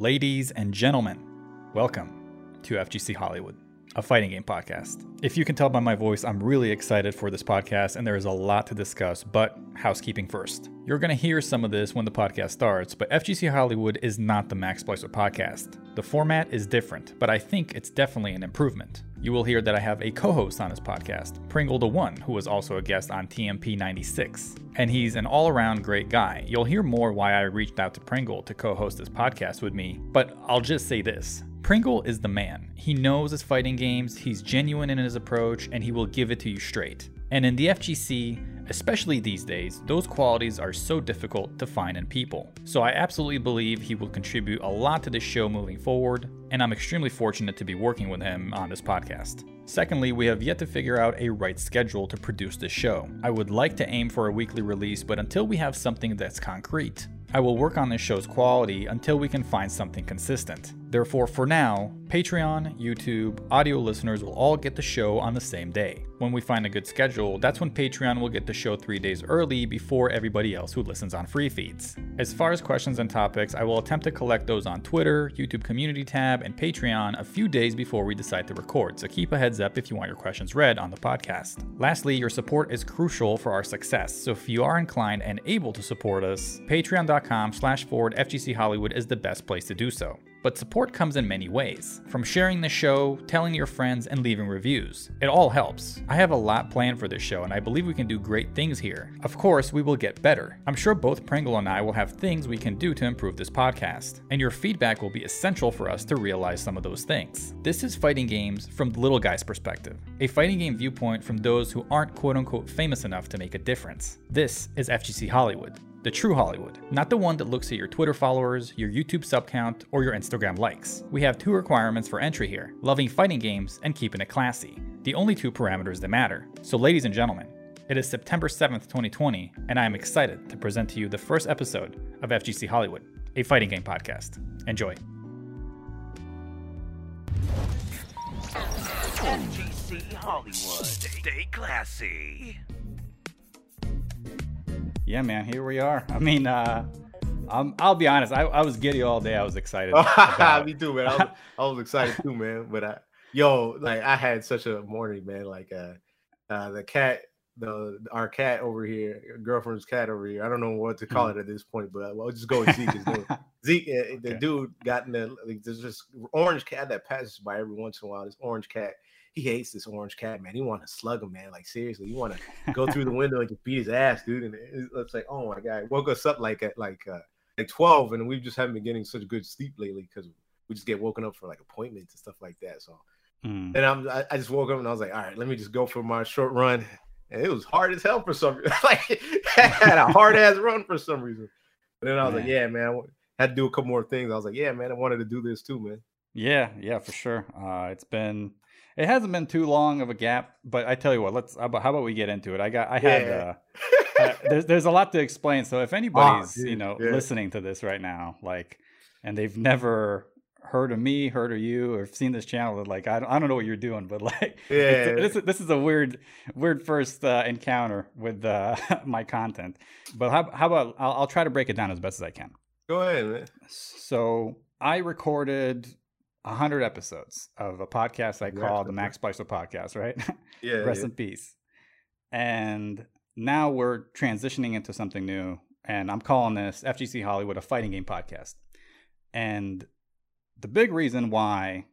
Ladies and gentlemen, welcome to FGC Hollywood, a fighting game podcast. If you can tell by my voice, I'm really excited for this podcast and there is a lot to discuss, but housekeeping first. You're going to hear some of this when the podcast starts, but FGC Hollywood is not the Max Splicer podcast. The format is different, but I think it's definitely an improvement. You will hear that I have a co host on this podcast, Pringle the One, who was also a guest on TMP 96. And he's an all around great guy. You'll hear more why I reached out to Pringle to co host this podcast with me, but I'll just say this. Pringle is the man. He knows his fighting games, he's genuine in his approach, and he will give it to you straight. And in the FGC, especially these days, those qualities are so difficult to find in people. So I absolutely believe he will contribute a lot to the show moving forward, and I'm extremely fortunate to be working with him on this podcast. Secondly, we have yet to figure out a right schedule to produce this show. I would like to aim for a weekly release, but until we have something that's concrete, I will work on this show's quality until we can find something consistent. Therefore, for now, Patreon, YouTube, audio listeners will all get the show on the same day. When we find a good schedule, that's when Patreon will get the show three days early before everybody else who listens on free feeds. As far as questions and topics, I will attempt to collect those on Twitter, YouTube Community tab, and Patreon a few days before we decide to record, so keep a heads up if you want your questions read on the podcast. Lastly, your support is crucial for our success, so if you are inclined and able to support us, patreon.com slash forward FGC Hollywood is the best place to do so. But support comes in many ways, from sharing the show, telling your friends, and leaving reviews. It all helps. I have a lot planned for this show, and I believe we can do great things here. Of course, we will get better. I'm sure both Pringle and I will have things we can do to improve this podcast, and your feedback will be essential for us to realize some of those things. This is fighting games from the little guy's perspective, a fighting game viewpoint from those who aren't quote unquote famous enough to make a difference. This is FGC Hollywood the true Hollywood, not the one that looks at your Twitter followers, your YouTube sub count, or your Instagram likes. We have two requirements for entry here loving fighting games and keeping it classy. The only two parameters that matter. So, ladies and gentlemen, it is September 7th, 2020, and I am excited to present to you the first episode of FGC Hollywood, a fighting game podcast. Enjoy. FGC Hollywood. Stay classy. Yeah, man, here we are. I mean, uh, um, I'll be honest. I, I was giddy all day. I was excited. Me too, man. I was, I was excited too, man. But I, yo, like I had such a morning, man. Like uh, uh, the cat, the our cat over here, girlfriend's cat over here. I don't know what to call it at this point, but I'll just go with Zeke. Zeke, uh, the dude got in the like, there's this orange cat that passes by every once in a while. This orange cat. He hates this orange cat, man. He want to slug him, man. Like seriously, you want to go through the window and just beat his ass, dude. And it's, like, oh my god, woke us up like at like uh, like twelve, and we just haven't been getting such good sleep lately because we just get woken up for like appointments and stuff like that. So, Mm. and I'm I, I just woke up and I was like, all right, let me just go for my short run, and it was hard as hell for some reason. like I had a hard ass run for some reason. But then I was like, yeah, man, I had to do a couple more things. I was like, yeah, man, I wanted to do this too, man. Yeah, yeah, for sure. Uh, it's been, it hasn't been too long of a gap, but I tell you what, let's. How about, how about we get into it? I got, I had. Yeah. Uh, uh, there's there's a lot to explain. So if anybody's you dude, know yeah. listening to this right now, like, and they've never heard of me, heard of you, or seen this channel, like, I don't, I don't know what you're doing, but like, Yeah. this this is a weird weird first uh, encounter with uh, my content. But how how about I'll, I'll try to break it down as best as I can. Go ahead, man. So I recorded hundred episodes of a podcast I call the. Max Splicer Podcast, right? Yeah, Rest yeah. in peace. And now we're transitioning into something new, and I'm calling this FGC Hollywood a fighting game podcast. And the big reason why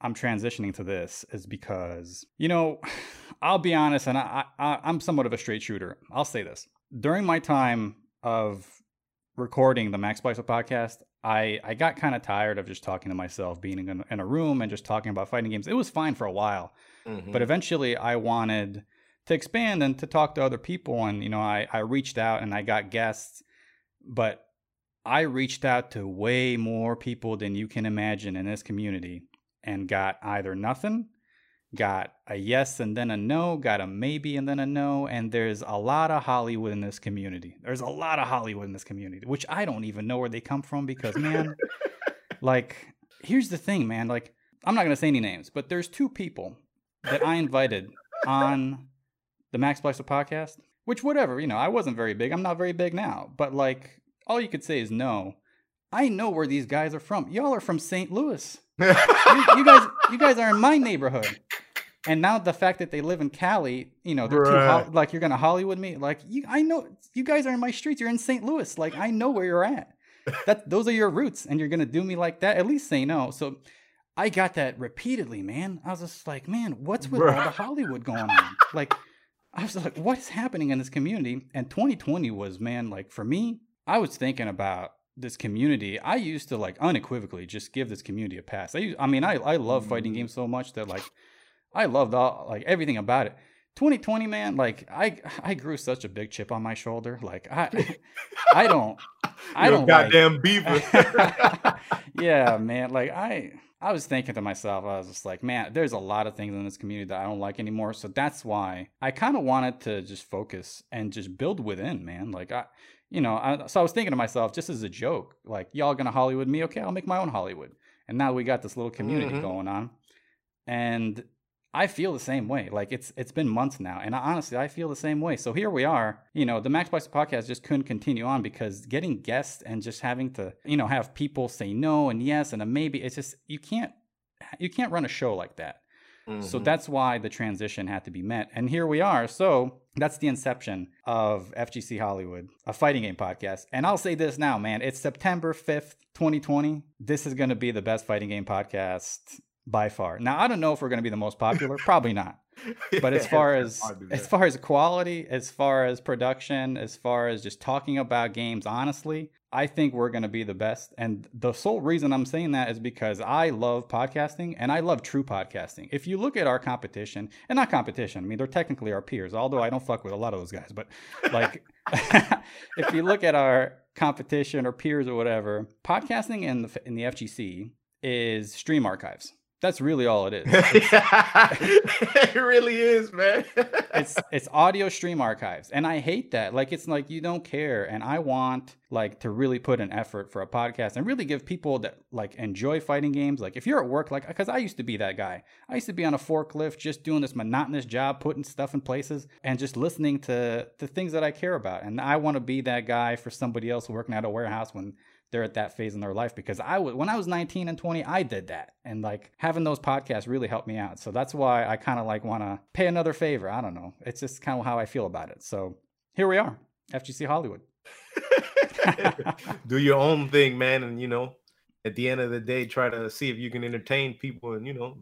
I'm transitioning to this is because, you know, I'll be honest, and I, I, I'm somewhat of a straight shooter. I'll say this. During my time of recording the Max Splicer podcast, I, I got kind of tired of just talking to myself, being in, in a room and just talking about fighting games. It was fine for a while. Mhm. But eventually I wanted to expand and to talk to other people. And, you know, I, I reached out and I got guests, but I reached out to way more people than you can imagine in this community and got either nothing, got a yes and then a no, got a maybe and then a no. And there's a lot of Hollywood in this community. There's a lot of Hollywood in this community, which I don't even know where they come from because, man, like, here's the thing, man. Like, I'm not going to say any names, but there's two people that I invited on the Max Splicer podcast, which, whatever, you know, I wasn't very big. I'm not very big now, but like, all you could say is no. I know where these guys are from. Y'all are from St. Louis. you, you guys, you guys are in my neighborhood. And now the fact that they live in Cali, you know, they're too Right. ho- like you're gonna Hollywood me. Like you, I know you guys are in my streets. You're in St. Louis. Like I know where you're at. That those are your roots, and you're gonna do me like that. At least say no. So I got that repeatedly, man. I was just like, man, what's with all the Hollywood going on? Like, I was like, what is happening in this community? And 2020 was, man, like for me, I was thinking about this community. I used to like unequivocally just give this community a pass. I, I mean, I, I love fighting mm. games so much that like I loved all like everything about it. 2020, man, like I I grew such a big chip on my shoulder. Like I I don't I You're don't like- goddamn beaver. yeah, man. Like I I was thinking to myself, I was just like, man, there's a lot of things in this community that I don't like anymore. So that's why I kind of wanted to just focus and just build within, man. Like I you know, I, so I was thinking to myself, just as a joke, like y'all gonna Hollywood me, okay, I'll make my own Hollywood. And now we got this little community Mhm. going on. And I feel the same way. Like it's it's been months now, and I, honestly, I feel the same way. So here we are. You know, the Max Spice podcast just couldn't continue on because getting guests and just having to, you know, have people say no and yes and a maybe. It's just you can't you can't run a show like that. So Mhm. that's why the transition had to be met. And here we are. So that's the inception of FGC Hollywood, a fighting game podcast. And I'll say this now, man. It's September 5th, 2020. This is going to be the best fighting game podcast by far. Now, I don't know if we're going to be the most popular. Probably not. But as far as hard to do as far as quality, as far as production, as far as just talking about games honestly, I think we're going to be the best. And the sole reason I'm saying that is because I love podcasting and I love true podcasting. If you look at our competition, and not competition, I mean they're technically our peers, although I don't fuck with a lot of those guys, but like if you look at our competition or peers or whatever, podcasting in the in the FGC is stream archives. That's really all it is. it really is, man. it's it's audio stream archives and i hate that like it's like you don't care and i want like to really put an effort for a podcast and really give people that like enjoy fighting games like if you're at work like because i used to be that guy i used to be on a forklift just doing this monotonous job putting stuff in places and just listening to the things that i care about and i want to be that guy for somebody else working at a warehouse when they're at that phase in their life because I was when I was 19 and 20 I did that. And like having those podcasts really helped me out. So that's why I kind of like want to pay another favor. I don't know. It's just kind of how I feel about it. So here we are FGC Hollywood. Do your own thing, man, and you know, at the end of the day, try to see if you can entertain people and you know,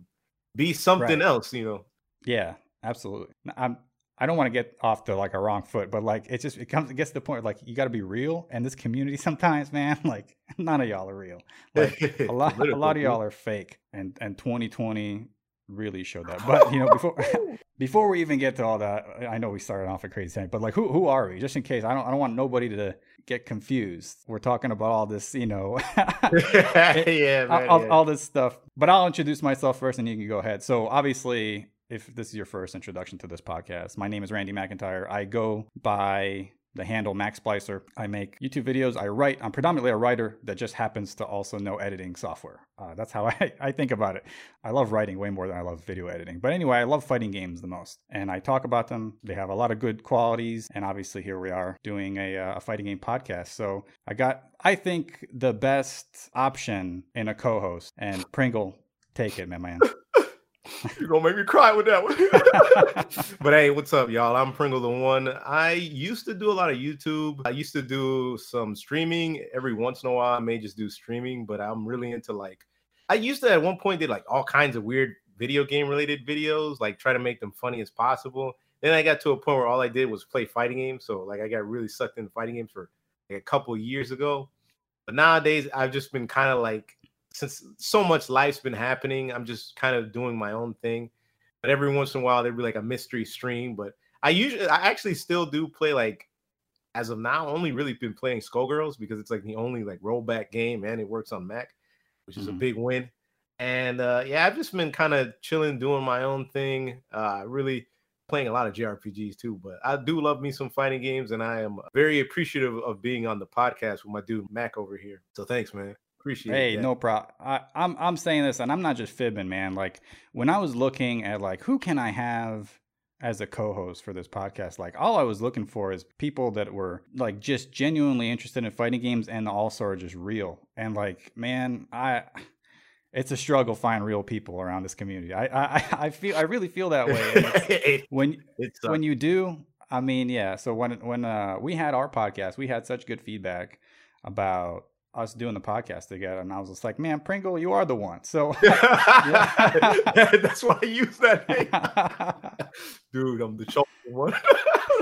be something Right. else. You know, yeah absolutely. I'm I don't want to get off to like a wrong foot but like it just it comes it gets to the point like you got to be real and this community sometimes man like none of y'all are real. Like a lot a lot of y'all are fake and and 2020 really showed that. But you know before before we even get to all that i know we started off a crazy thing but like who who are we? Just in case i don't i don't want nobody to get confused. We're talking about all this you know yeah, man. all, yeah. all this stuff but i'll introduce myself first and you can go ahead. So obviously if this is your first introduction to this podcast my name is randy mcintyre i go by the handle Max Splicer. I make YouTube videos. I write. I'm predominantly a writer that just happens to also know editing software. Uh, that's how I, I think about it. I love writing way more than I love video editing. But anyway, I love fighting games the most. And I talk about them. They have a lot of good qualities. And obviously, here we are doing a, uh, a fighting game podcast. So I got, I think, the best option in a co host. And Pringle, take it, my man. You're gonna make me cry with that one. but hey, what's up, y'all? I'm Pringle the One. I used to do a lot of YouTube. I used to do some streaming every once in a while. I may just do streaming, but I'm really into like I used to at one point did like all kinds of weird video game related videos, like try to make them funny as possible. Then I got to a point where all I did was play fighting games. So like I got really sucked into fighting games for like a couple years ago. But nowadays I've just been kind of like since so much life's been happening, I'm just kind of doing my own thing. But every once in a while, there'd be like a mystery stream. But I usually, I actually still do play like, as of now, only really been playing Skullgirls because it's like the only like rollback game and it works on Mac, which is a Mhm. big win. And uh, yeah, I've just been kind of chilling, doing my own thing. Uh, really playing a lot of JRPGs too. But I do love me some fighting games, and I am very appreciative of being on the podcast with my dude Mac over here. So thanks, man. Appreciate Hey, that. no problem. I'm I'm saying this, and I'm not just fibbing, man. Like when I was looking at like who can I have as a co-host for this podcast. Like all I was looking for is people that were like just genuinely interested in fighting games and also are just real. And like, man, I it's a struggle find real people around this community. I I, I feel I really feel that way. It- when it's, when you do, I mean, yeah. So when when uh, we had our podcast, we had such good feedback about us doing the podcast together, and I was just like, man, Pringle, you are the one. So. That's why I use that name. Dude, I'm the chosen one.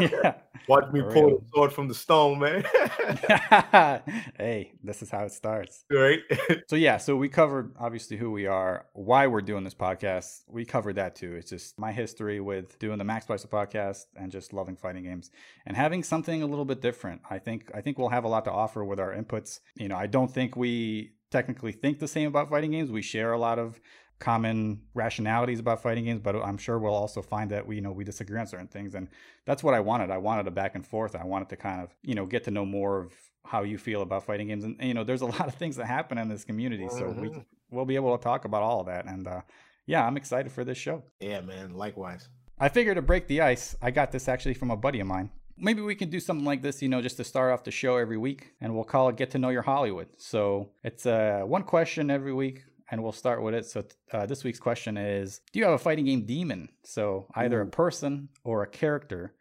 yeah. Watch me For pull real. the sword from the stone, man. hey, this is how it starts. right? So yeah, so we covered obviously who we are, why we're doing this podcast. We covered that too. It's just my history with doing the Max Splicer podcast and just loving fighting games and having something a little bit different. I think I think we'll have a lot to offer with our inputs. You know, I don't think we technically think the same about fighting games. We share a lot of common rationalities about fighting games, but I'm sure we'll also find that we you know we disagree on certain things, and that's what I wanted. I wanted a back and forth. I wanted to kind of you know get to know more of how you feel about fighting games, and, you know there's a lot of things that happen in this community, so we Mhm. we'll be able to talk about all of that, and uh, yeah, I'm excited for this show. Yeah, man. Likewise. I figured to break the ice, I got this actually from a buddy of mine. Maybe we can do something like this, you know, just to start off the show every week, and we'll call it "Get to Know Your Hollywood." So it's uh, one question every week, and we'll start with it. So uh, this week's question is: Do you have a fighting game demon? So either a person or a character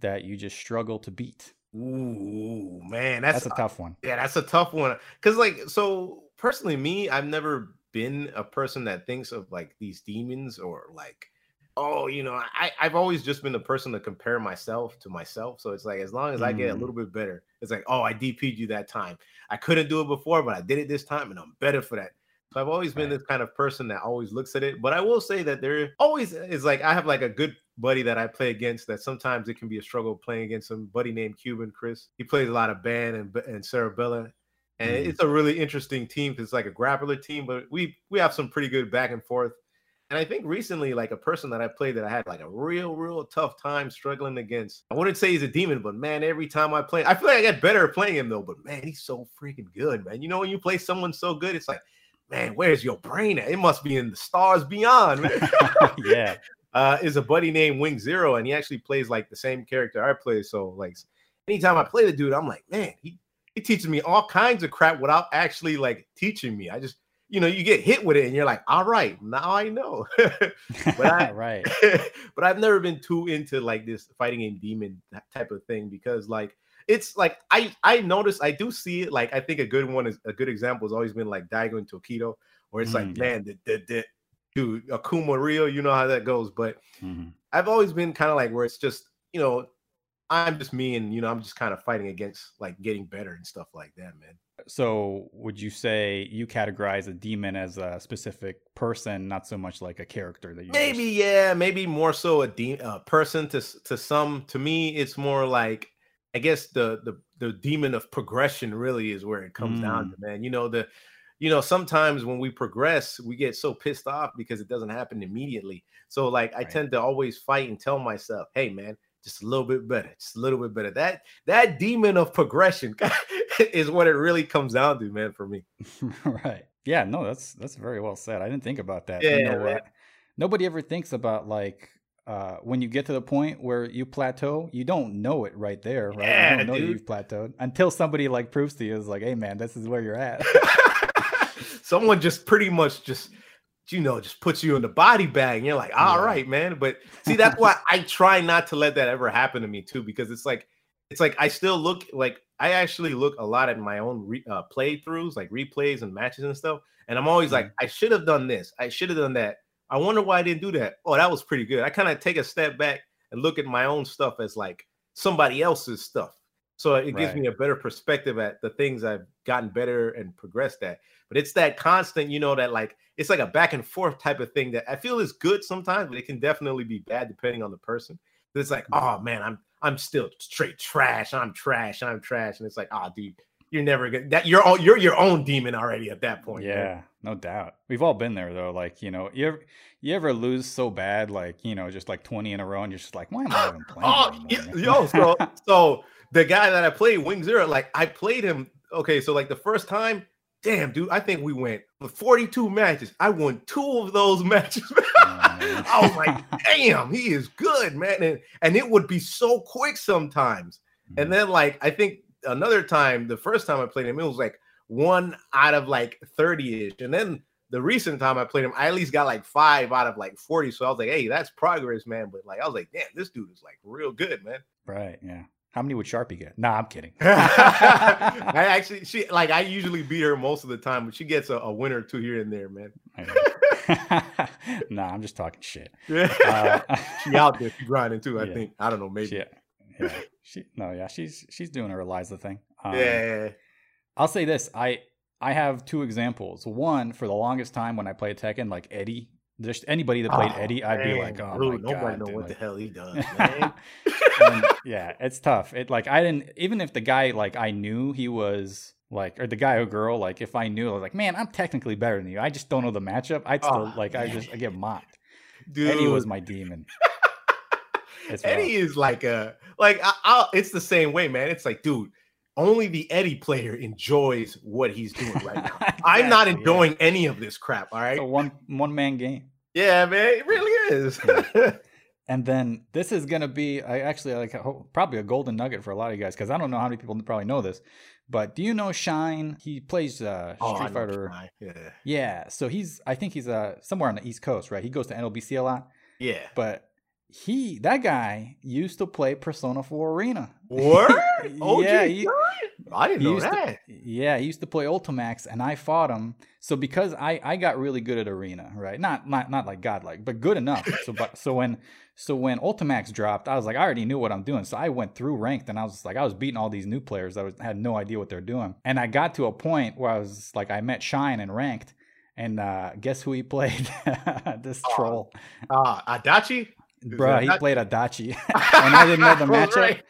that you just struggle to beat. Ooh, man. That's, That's, a tough one. yeah, that's a tough one. Cause like so personally, me, I've never been a person that thinks of like these demons or like, oh, you know, I, I've always just been the person to compare myself to myself. So it's like as long as I get a Mm. little bit better, it's like, oh, I DP'd you that time. I couldn't do it before, but I did it this time and I'm better for that. So I've always been this kind of person that always looks at it. But I will say that there always is like I have like a good buddy that I play against that sometimes it can be a struggle playing against some buddy named Cuban Chris. He plays a lot of band and and Cerebella. And Mhm. it's a really interesting team because it's like a grappler team, but we we have some pretty good back and forth. And I think recently, like a person that I played that I had like a real, real tough time struggling against. I wouldn't say he's a demon, but man, every time I play, I feel like I get better at playing him though. But man, he's so freaking good, man. You know, when you play someone so good, it's like, man, where's your brain at? It must be in the stars beyond, yeah. uh, is a buddy named Wing Zero, and he actually plays like the same character I play. So like anytime I play the dude, I'm like, man, he he teaches me all kinds of crap without actually like teaching me. I just you know you get hit with it and you're like, all right, now I know. But I- right. but I've never been too into like this fighting game demon type of thing because like it's like I I notice I do see it like I think a good one is a good example has always been like Daigo and Tokido where it's like Mm, yeah. man the, the, the dude Akuma Ryu you know how that goes but Mhm. I've always been kind of like where it's just you know I'm just me and you know I'm just kind of fighting against like getting better and stuff like that man So, would you say you categorize a demon as a specific person, not so much like a character that you just- maybe yeah maybe more so a de- uh, person to to some to me it's more like i guess the the the demon of progression really is where it comes down to man you know the you know sometimes when we progress we get so pissed off because it doesn't happen immediately so like i Right. tend to always fight and tell myself hey man just a little bit better just a little bit better that that demon of progression is what it really comes down to man for me right. Yeah, no, that's that's very well said. I didn't think about that. Yeah, you know, uh, nobody ever thinks about like uh, when you get to the point where you plateau, you don't know it right there, right? Yeah, you don't know dude. you've plateaued until somebody like proves to you is like, "Hey, man, this is where you're at." someone just pretty much just you know just puts you in the body bag and you're like all right, Yeah. man but see that's why i try not to let that ever happen to me too because it's like it's like i still look like i actually look a lot at my own re, uh, playthroughs like replays and matches and stuff and i'm always like i should have done this i should have done that i wonder why i didn't do that oh that was pretty good i kind of take a step back and look at my own stuff as like somebody else's stuff so it gives Right. me a better perspective at the things I've gotten better and progressed at. But it's that constant, you know, that like it's like a back and forth type of thing that I feel is good sometimes, but it can definitely be bad depending on the person. It's like, mm. oh man, I'm I'm still straight trash. I'm trash. I'm trash. And it's like, oh, dude, you're never gonna that you're all you're your own demon already at that point. man. yeah, no doubt. We've all been there though. Like, you know, you ever you ever lose so bad, like, you know, just like 20 in a row, and you're just like, why am I even playing? Oh, yo, so so the guy that I played, Wing Zero, like I played him. Okay, so like the first time, damn, dude, I think we went for 42 matches. I won two of those matches. I was like, damn, he is good, man. And, and it would be so quick sometimes. And mm. then, like, I think another time, the first time I played him, it was like one out of like 30 ish. And then the recent time I played him, I at least got like five out of like 40. So I was like, hey, that's progress, man. But like, I was like, damn, this dude is like real good, man. Right. Yeah. How many would Sharpie get? Nah, I'm kidding. I actually, she like, I usually beat her most of the time, but she gets a, a win or two here and there, man. nah, I'm just talking shit. Uh, she out there she grinding too. I yeah. think. I don't know. Maybe. Yeah. She no, yeah, she's she's doing her Eliza thing. Um, yeah. I'll say this. I I have two examples. One, for the longest time when I played Tekken, like Eddie, just anybody that played Oh, Eddie, I'd be like, oh dude, my nobody god, know dude, what like- the hell he does, man. and, yeah, it's tough. It like I didn't even if the guy like I knew he was like or the guy or girl like if I knew I was like man I'm technically better than you I just don't know the matchup I'd still Oh, like I just I get mocked. dude. Eddie was my demon. Eddie is like a like I, I, it's the same way, man. It's like, dude, only the Eddie player enjoys what he's doing right now. I'm not Exactly, yeah. enjoying any of this crap. All right. It's a one one man game. yeah, man, it really is. And then this is gonna be I actually like probably a golden nugget for a lot of you guys because I don't know how many people probably know this, but do you know Shine? He plays uh, Oh, Street know Fighter. Yeah. Yeah, so he's I think he's uh somewhere on the East Coast, right? He goes to NLBC a lot, Yeah. but he that guy used to play Persona 4 Arena. What? OG yeah, he, I didn't know used to- that. yeah, he used to play Ultimax, and I fought him. So because I I got really good at Arena, right? Not not not like godlike, but good enough. So but so when so when Ultimax dropped, I was like, I already knew what I'm doing. So I went through ranked, and I was like, I was beating all these new players that was, had no idea what they're doing. And I got to a point where I was like, I met Shine and ranked, and uh, guess who he played? this Oh, troll, Uh Adachi? Bruh. He Adachi? played Adachi, and I didn't know the matchup. right.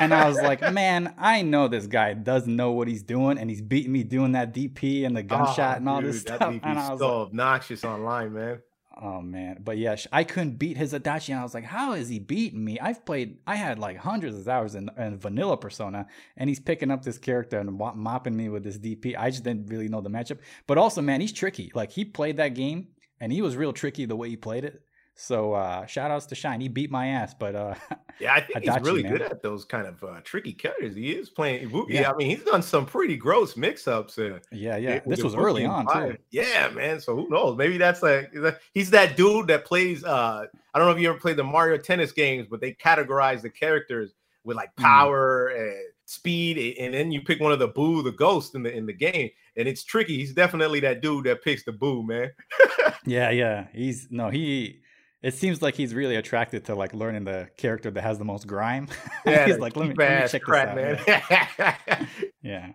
and I was like, man, I know this guy doesn't know what he's doing, and he's beating me doing that DP and the ah, gunshot Oh, and all dude, this that stuff. And I was so like, obnoxious online, man. oh man, but yeah, I couldn't beat his Adachi, and I was like, how is he beating me? I've played, I had like hundreds of hours in, in vanilla Persona, and he's picking up this character and mo- mopping me with this DP. I just didn't really know the matchup, but also, man, he's tricky. Like he played that game, and he was real tricky the way he played it. So uh shout outs to Shine. He beat my ass, but uh Yeah, I think he's really man. good at those kind of uh, tricky characters. He is playing. Yeah. I mean, he's done some pretty gross mix-ups. Uh, yeah, yeah. This was early on Five. too. Yeah, man. So who knows? Maybe that's like he's that dude that plays. uh I don't know if you ever played the Mario Tennis games, but they categorize the characters with like Mm. power and speed, and then you pick one of the boo, the ghost in the in the game, and it's tricky. He's definitely that dude that picks the boo, man. Yeah, yeah. He's no, he it seems like he's really attracted to like learning the character that has the most grime. Yeah, he's like, let me, let me check crap, this out. Yeah. man. yeah.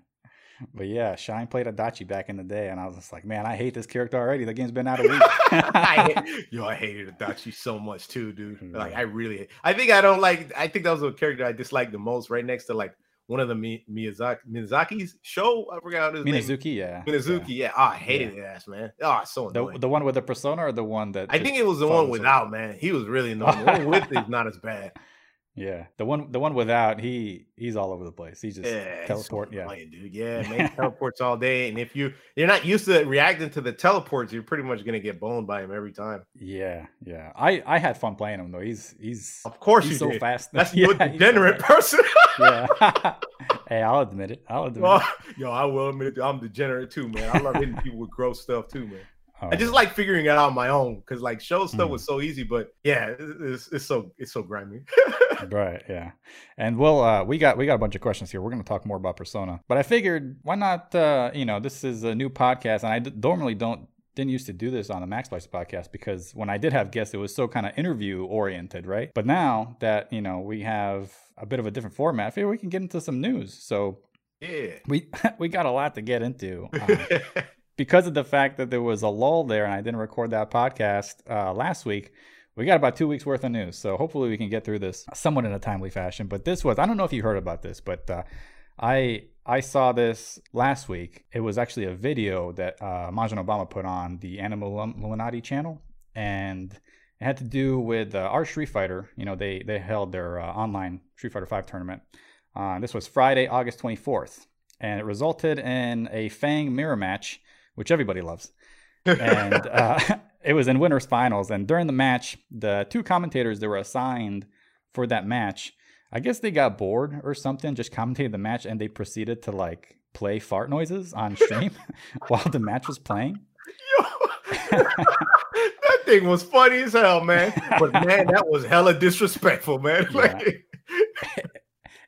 But yeah, Shine played Adachi back in the day, and I was just like, man, I hate this character already. The game's been out a week. I, hate- yo, I hated Adachi so much too, dude. Like, I really, I think I don't like. I think that was a character I disliked the most, right next to like one of the Mi- Miyazaki Miyazaki's show. I forgot his name. Minazuki, yeah. Minazuki. Yeah, oh, I hated his ass, man. Oh, so The, annoying. the one with the persona or the one that I think it was the one him? without, man. He was really annoying. The one with is not as bad. Yeah. The one the one without, he he's all over the place. He just Yeah, teleport. Yeah. annoying, dude. Yeah, man, teleports all day, and if you you're not used to reacting to the teleports, you're pretty much gonna get boned by him every time. Yeah, yeah. I I had fun playing him though. He's he's Of course, he's so did. fast. That's Yeah, a he's so degenerate person. Yeah. hey, I'll admit it. I'll admit Well, it. yo, I will admit it. I'm degenerate too, man. I love hitting people with gross stuff too, man. Oh, I just like figuring it out on my own because like Sho stuff Mhm. was so easy, but yeah, it's, it's so it's so grimy. Right yeah. And well uh we got we got a bunch of questions here. We're going to talk more about persona. But i figured why not uh you know this is a new podcast and i d- normally don't didn't used to do this on the max Splice podcast because when i did have guests it was so kind of interview oriented right? But now that you know we have a bit of a different format i figure we can get into some news. So yeah. we we got a lot to get into um, because of the fact that there was a lull there and I didn't record that podcast uh, last week, we got about two weeks worth of news. So hopefully we can get through this somewhat in a timely fashion. But this was I don't know if you heard about this, but uh, I I saw this last week. It was actually a video that uh, Majin Obama put on the Animal Illuminati channel, and it had to do with uh, our Street Fighter. You know, they they held their uh, online Street Fighter Five tournament. Uh, this was Friday, August twenty fourth and it resulted in a Fang mirror match, which everybody loves. and uh, it was in winners finals. And during the match, the two commentators that were assigned for that match, I guess they got bored or something, just commentated the match, and they proceeded to like play fart noises on stream while the match was playing. That thing was funny as hell, man. But man, that was hella disrespectful, man. Yeah. Like,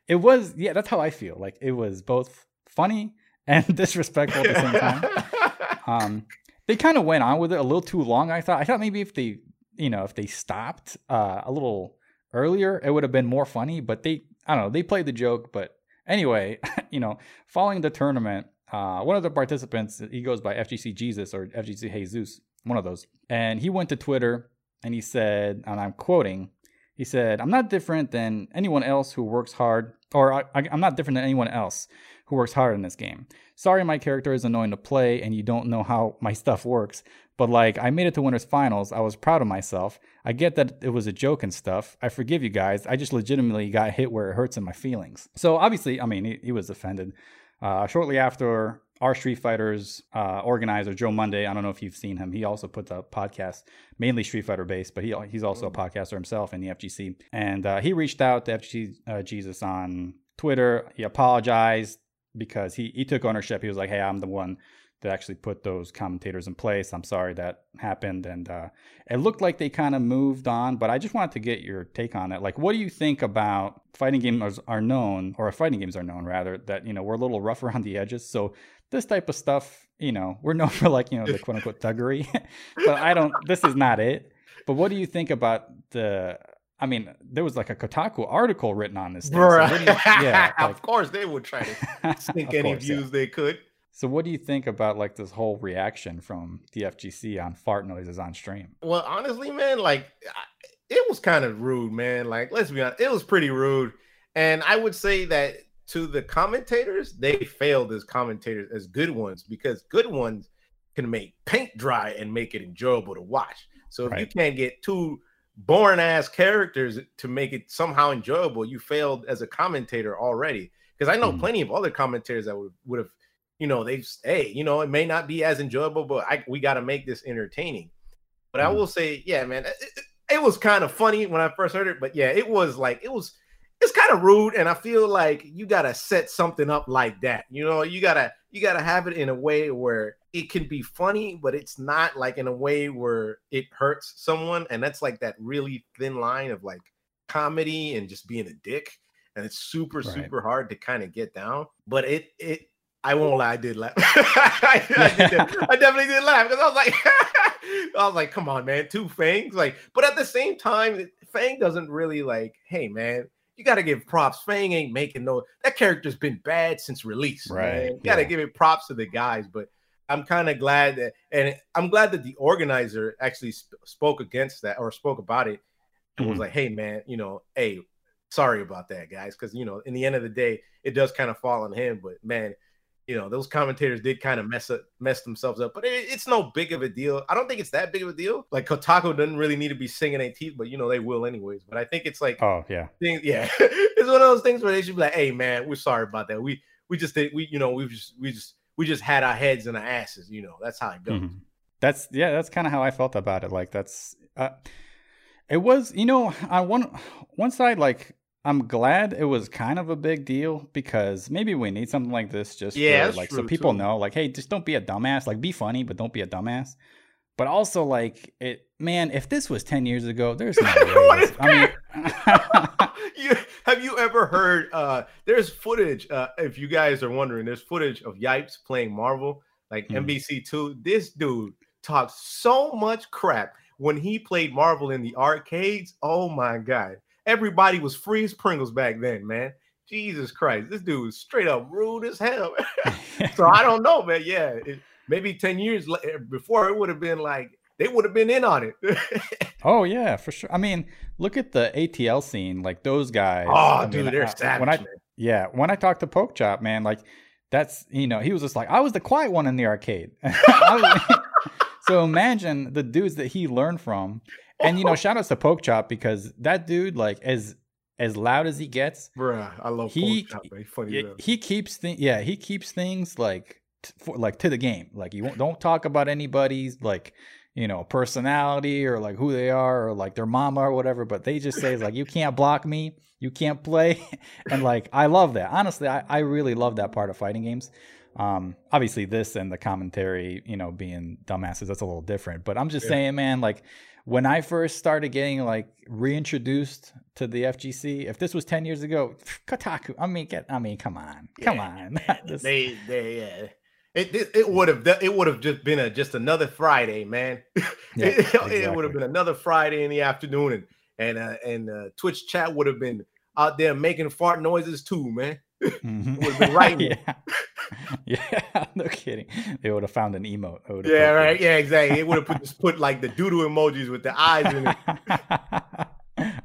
It was, yeah, that's how I feel. Like it was both funny and disrespectful at the same time. um, they kind of went on with it a little too long. I thought. I thought maybe if they, you know, if they stopped uh, a little earlier, it would have been more funny. But they, I don't know, they played the joke. But anyway, you know, following the tournament, uh, one of the participants, he goes by FGC Jesus or FGC Jesus, one of those, and he went to Twitter and he said, and I'm quoting, he said, "I'm not different than anyone else who works hard, or I, I'm not different than anyone else." Who works hard in this game? Sorry, my character is annoying to play and you don't know how my stuff works, but like, I made it to winners finals. I was proud of myself. I get that it was a joke and stuff. I forgive you guys. I just legitimately got hit where it hurts in my feelings. So obviously, I mean, he, he was offended. Uh, shortly after, our Street Fighters uh, organizer Joe Monday. I don't know if you've seen him. He also puts a podcast, mainly Street Fighter based, but he he's also a podcaster himself in the FGC. And uh, he reached out to FGC uh, Jesus on Twitter. He apologized because he he took ownership. He was like, "Hey, I'm the one that actually put those commentators in place. I'm sorry that happened." And uh, it looked like they kind of moved on, but I just wanted to get your take on it. Like, what do you think about fighting games are known, or fighting games are known rather, that you know we're a little rough around the edges. So this type of stuff, you know, we're known for like you know the quote unquote thuggery, but I don't. This is not it. But what do you think about the? I mean, there was like a Kotaku article written on this. Thing. So you- yeah, like- of course they would try to sneak any course, yeah. views they could. So what do you think about like this whole reaction from the FGC on fart noises on stream? Well, honestly, man, like it was kind of rude, man. Like, let's be honest, it was pretty rude. And I would say that to the commentators, they failed as commentators, as good ones, because good ones can make paint dry and make it enjoyable to watch. So if you can't get two boring ass characters to make it somehow enjoyable, you failed as a commentator already. Because I know Mhm. plenty of other commentators that would would have, you know, they've hey, you know, it may not be as enjoyable, but I we got to make this entertaining. But I Mhm. will say, yeah, man, it, it- it was kind of funny when I first heard it, but yeah, it was like it was it's kind of rude, and I feel like you gotta set something up like that. You know, you gotta you gotta have it in a way where it can be funny, but it's not like in a way where it hurts someone, and that's like that really thin line of like comedy and just being a dick, and it's super Right. super hard to kind of get down. But it it I won't lie, I did laugh. I, I did, I definitely did laugh because I was like, I was like, come on, man, two fangs. Like, but at the same time, Fang doesn't really like, hey man, you gotta give props. Fang ain't making no that character's been bad since release. Right, Man. You gotta yeah. give it props to the guys, but I'm kind of glad that and I'm glad that the organizer actually sp- spoke against that or spoke about it and was Mhm. like, hey man, you know, hey, sorry about that, guys. Because you know, in the end of the day, it does kind of fall on him. But man, you know, those commentators did kind of mess up, mess themselves up. But it, it's no big of a deal. I don't think it's that big of a deal. Like Kotaku doesn't really need to be singing their teeth, but you know they will anyways. But I think it's like, Oh yeah, thing, yeah, it's one of those things where they should be like, hey man, we're sorry about that. We we just did we you know we just we just we just had our heads in our asses. You know, that's how it goes. Mhm. That's yeah, that's kind of how I felt about it. Like that's uh, it was, you know, on one one side, like I'm glad it was kind of a big deal because maybe we need something like this just Yeah, for, like so people too. know, like, hey, just don't be a dumbass. Like, be funny, but don't be a dumbass. But also, like, it, man, if this was ten years ago, there's no way. I mean, you have you ever heard uh there's footage uh if you guys are wondering there's footage of Yipes playing Marvel like Mhm. MvC2 this dude talked so much crap. When he played Marvel in the arcades oh my god. Everybody was freeze Pringles back then man. Jesus Christ this dude was straight up rude as hell. So I don't know man. Yeah it, maybe 10 years eh, before it would have been like they would have been in on it Oh yeah, for sure. I mean, look at the ATL scene. Like those guys. oh I mean, dude they're uh, savage When I yeah, when I talked to Pork Chop, man, like that's you know he was just like I was the quiet one in the arcade. Was- so imagine the dudes that he learned from, and you know shout outs to Pork Chop because that dude like as as loud as he gets, Bruh, I love He- Pork Chop, he, he keeps things. Yeah, he keeps things like t- for, like to the game. Like you won't, don't talk about anybody's like you know personality or like who they are or like their mama or whatever. But they just say like you can't block me, you can't play, and like I love that. Honestly, I, I really love that part of fighting games. Um, obviously this and the commentary, you know, being dumbasses, that's a little different. But I'm just Yeah. saying, man, like when I first started getting like reintroduced to the FGC, if this was 10 years ago, Kotaku, I mean, get, I mean, come on, come on. This- They, they, yeah. It, it, it would have it would have just been a just another Friday, man. Yeah, it, would have been another Friday in the afternoon, and and uh, and uh, Twitch chat would have been out there making fart noises too, man. Mhm. would've been right. yeah. yeah, no kidding. They would have found an emote. Yeah, put right. Yeah, exactly. It would have put just put like the doodle emojis with the eyes in it.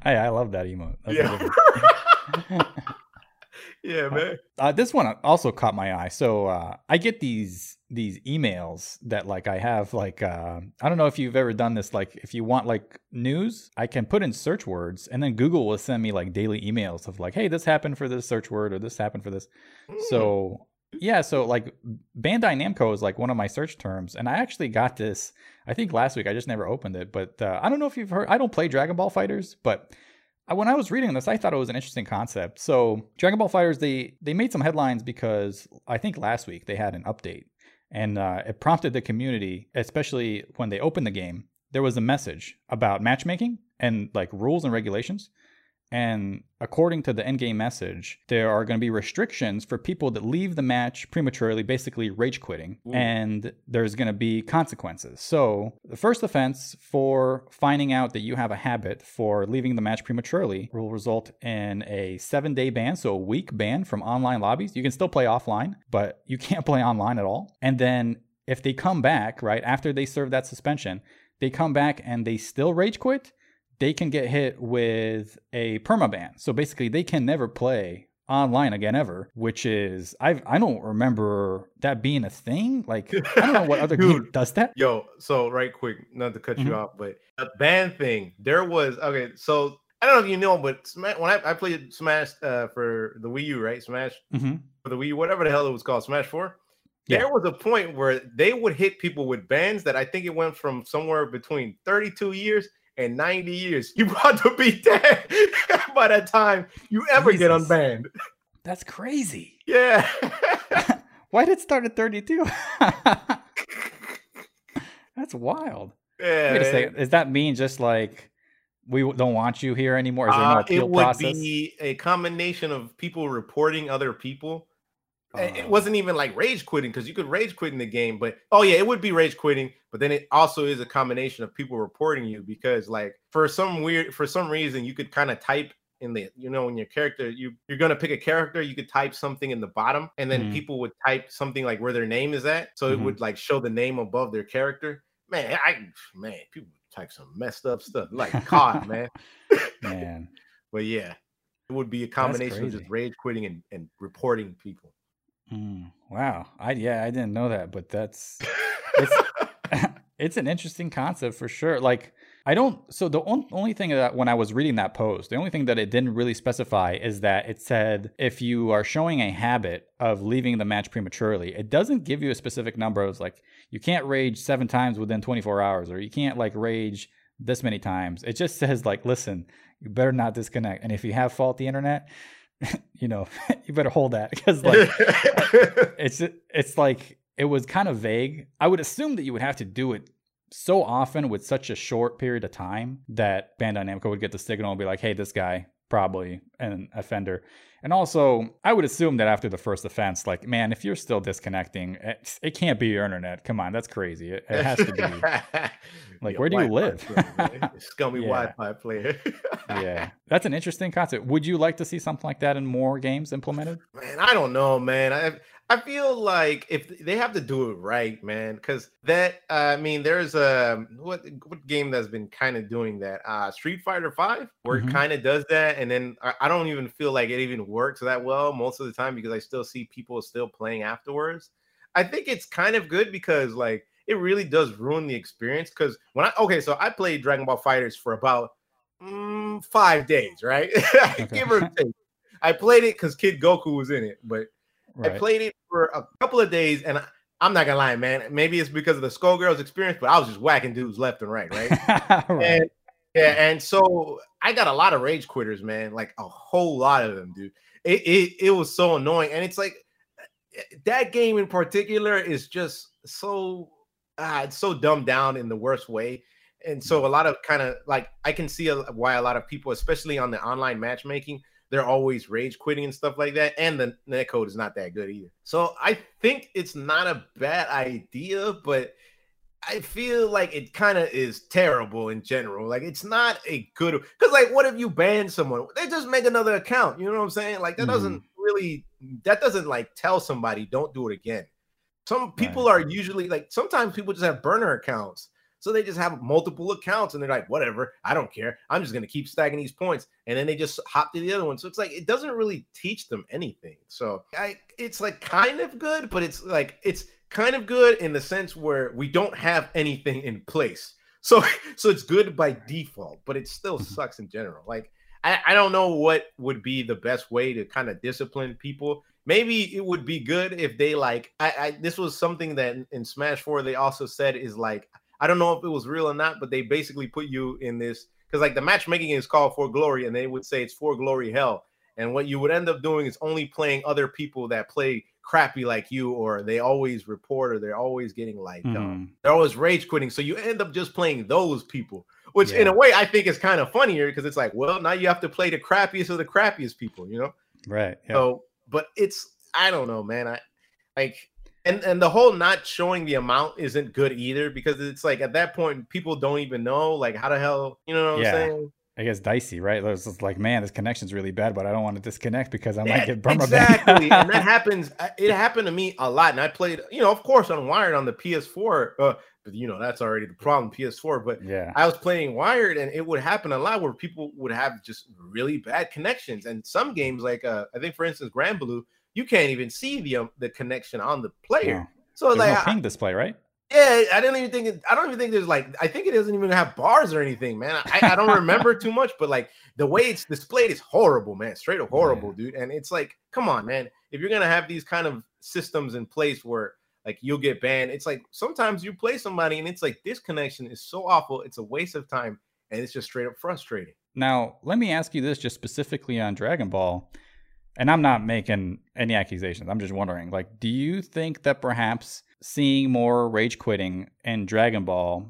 Hey, I love that emote. That's Yeah. Yeah, man. Uh, this one also caught my eye. So uh, I get these these emails that like I have like uh, I don't know if you've ever done this. Like if you want like news, I can put in search words, and then Google will send me like daily emails of like, hey, this happened for this search word, or this happened for this. Mm. So yeah, so like Bandai Namco is like one of my search terms, and I actually got this. I think last week I just never opened it, but uh, I don't know if you've heard. I don't play Dragon Ball FighterZ, but when I was reading this, I thought it was an interesting concept. So Dragon Ball FighterZ, they they made some headlines because I think last week they had an update, and uh, it prompted the community, especially when they opened the game. There was a message about matchmaking and like rules and regulations. And according to the endgame message, there are going to be restrictions for people that leave the match prematurely, basically rage quitting, Ooh. and there's going to be consequences. So, the first offense for finding out that you have a habit for leaving the match prematurely will result in a seven day ban, so a week ban from online lobbies. You can still play offline, but you can't play online at all. And then, if they come back, right, after they serve that suspension, they come back and they still rage quit, they can get hit with a permaban. So basically, they can never play online again ever, which is I I don't remember that being a thing. Like I don't know what other game Dude. does that. Yo, so right quick, not to cut Mhm. you off, but a ban thing. There was okay. So I don't know if you know, but Smash, when I, I played Smash uh, for the Wii U, right? Smash hmm for the Wii U, whatever the hell it was called, Smash Four. Yeah. There was a point where they would hit people with bans that I think it went from somewhere between 32 years and 90 years. You about to be dead by the time you ever get unbanned. That's crazy. Yeah. Why did it start at 32? That's wild. yeah. Wait a second. Does that mean just like we don't want you here anymore? Is there no Uh, appeal it would process? be a combination of people reporting other people. It- It wasn't even like rage quitting because you could rage quit in the game, but oh yeah, it would be rage quitting. But then it also is a combination of people reporting you because like for some weird for some reason you could kind of type in the you know in your character you you're gonna pick a character you could type something in the bottom and then Mhm. people would type something like where their name is at so Mhm. it would like show the name above their character. Man, I man people type some messed up stuff like God man. Man. But yeah, it would be a combination of just rage quitting and, and reporting people. Mm, wow. I yeah, I didn't know that, but that's it's it's an interesting concept for sure. Like I don't so the on, only thing that when I was reading that post, the only thing that it didn't really specify is that it said if you are showing a habit of leaving the match prematurely, it doesn't give you a specific number. It's like you can't rage 7 times within 24 hours or you can't like rage this many times. It just says like listen, you better not disconnect and if you have faulty internet, you know, you better hold that because like it's it's like it was kind of vague. I would assume that you would have to do it so often with such a short period of time that Bandai Namco would get the signal and be like, "Hey, this guy probably an offender." And also, I would assume that after the first offense, like, man, if you're still disconnecting, it, it can't be your internet. Come on, that's crazy. It, it has to be. Like, where do you live? player. Scummy Yeah. Wi-Fi player. yeah, that's an interesting concept. Would you like to see something like that in more games implemented? man, I don't know, man. I I feel like if they have to do it right, man, because that I mean, there's a what what game that's been kind of doing that? Uh Street Fighter Five, where Mhm. it kind of does that, and then I, I don't even feel like it even works that well most of the time because I still see people still playing afterwards. I think it's kind of good because like it really does ruin the experience. Because when I okay, so I played Dragon Ball FighterZ for about mm, five days, right? Give or take. I played it because Kid Goku was in it, but Right. I played it for a couple of days, and I'm not gonna lie, man. Maybe it's because of the Skullgirls experience, but I was just whacking dudes left and right, right? right. And yeah, and so I got a lot of rage quitters, man. Like a whole lot of them, dude. It it, it was so annoying, and it's like that game in particular is just so ah, it's so dumbed down in the worst way. And so a lot of kind of like I can see a, why a lot of people, especially on the online matchmaking, they're always rage quitting and stuff like that. And the netcode is not that good either. So I think it's not a bad idea, but I feel like it kind of is terrible in general. Like it's not a good because like what if you ban someone? They just make another account. You know what I'm saying? Like that doesn't mm-hmm. really that doesn't like tell somebody don't do it again. Some people are usually like sometimes people just have burner accounts. So they just have multiple accounts and they're like, whatever, I don't care. I'm just gonna keep stacking these points. And then they just hop to the other one. So it's like it doesn't really teach them anything. So I it's like kind of good, but it's like it's kind of good in the sense where we don't have anything in place. So so it's good by default, but it still mm-hmm. sucks in general. Like I, I don't know what would be the best way to kind of discipline people. Maybe it would be good if they like I, I this was something that in, in Smash 4 they also said is like I don't know if it was real or not, but they basically put you in this because like the matchmaking is called for glory, and they would say it's for glory hell. And what you would end up doing is only playing other people that play crappy like you, or they always report, or they're always getting like um, Mhm. they're always rage quitting. So you end up just playing those people, which in a way I think is kind of funnier because it's like, well, now you have to play the crappiest of the crappiest people, you know? Right. Yeah. So, but it's I don't know, man. I like and and the whole not showing the amount isn't good either because it's like at that point people don't even know like how the hell you know what Yeah. I'm saying? I guess dicey, right? It's like, man, this connection's really bad, but I don't want to disconnect because I Yeah, might get Burma exactly, and that happens. uh, It happened to me a lot, and I played, you know, of course, on Wired on the PS4. Uh, but you know, that's already the problem, PS4. But yeah. I was playing Wired, and it would happen a lot where people would have just really bad connections. And some games, like uh, I think, for instance, Granblue, you can't even see the um, the connection on the player. No. So There's like, no I- ping display, right? yeah, I didn't even think. It, I don't even think there's like. I think it doesn't even have bars or anything, man. I, I don't remember too much, but like the way it's displayed is horrible, man. Straight up horrible, dude. And it's like, come on, man. If you're gonna have these kind of systems in place where like you'll get banned, it's like sometimes you play somebody and it's like this connection is so awful, it's a waste of time, and it's just straight up frustrating. Now, let me ask you this just specifically on Dragon Ball. And I'm not making any accusations. I'm just wondering, like, do you think that perhaps seeing more rage quitting in Dragon Ball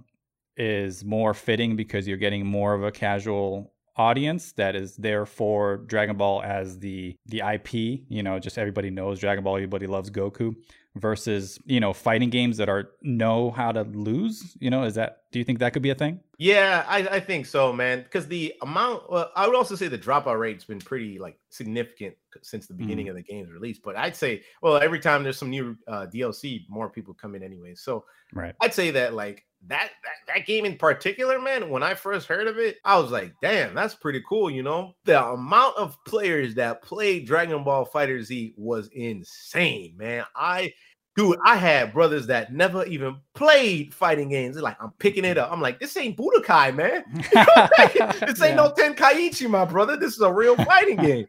is more fitting because you're getting more of a casual audience that is there for Dragon Ball as the the IP, you know, just everybody knows Dragon Ball, everybody loves Goku versus, you know, fighting games that are know how to lose, you know, is that do you think that could be a thing? Yeah, I, I think so, man. Because the amount, well, I would also say the dropout rate's been pretty like significant since the beginning of the game's release. But I'd say, well, every time there's some new uh, DLC, more people come in anyway. So Right. I'd say that like that, that that game in particular, man. When I first heard of it, I was like, damn, that's pretty cool. You know, the amount of players that played Dragon Ball FighterZ was insane, man. I Dude, I had brothers that never even played fighting games. They're like, I'm picking it up. I'm like, this ain't Budokai, man. this ain't no Tenkaichi, my brother. This is a real fighting game.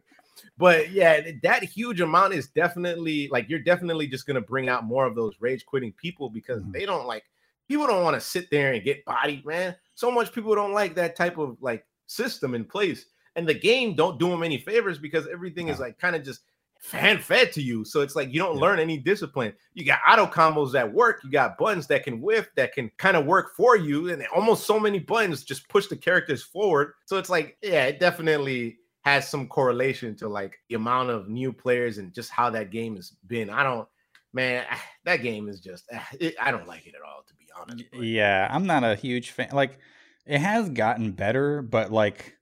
But yeah, that huge amount is definitely like you're definitely just gonna bring out more of those rage quitting people because Mhm. they don't like people don't want to sit there and get bodied, man. So much people don't like that type of like system in place. And the game don't do them any favors because everything is like kind of just fan fed to you. So it's like you don't Yeah. learn any discipline. You got auto combos that work, you got buttons that can whiff, that can kind of work for you, and almost so many buttons just push the characters forward. So it's like, yeah, it definitely has some correlation to like the amount of new players and just how that game has been. I don't, man, that game is just, it, I don't like it at all, to be honest. Yeah, I'm not a huge fan. Like, it has gotten better, but like,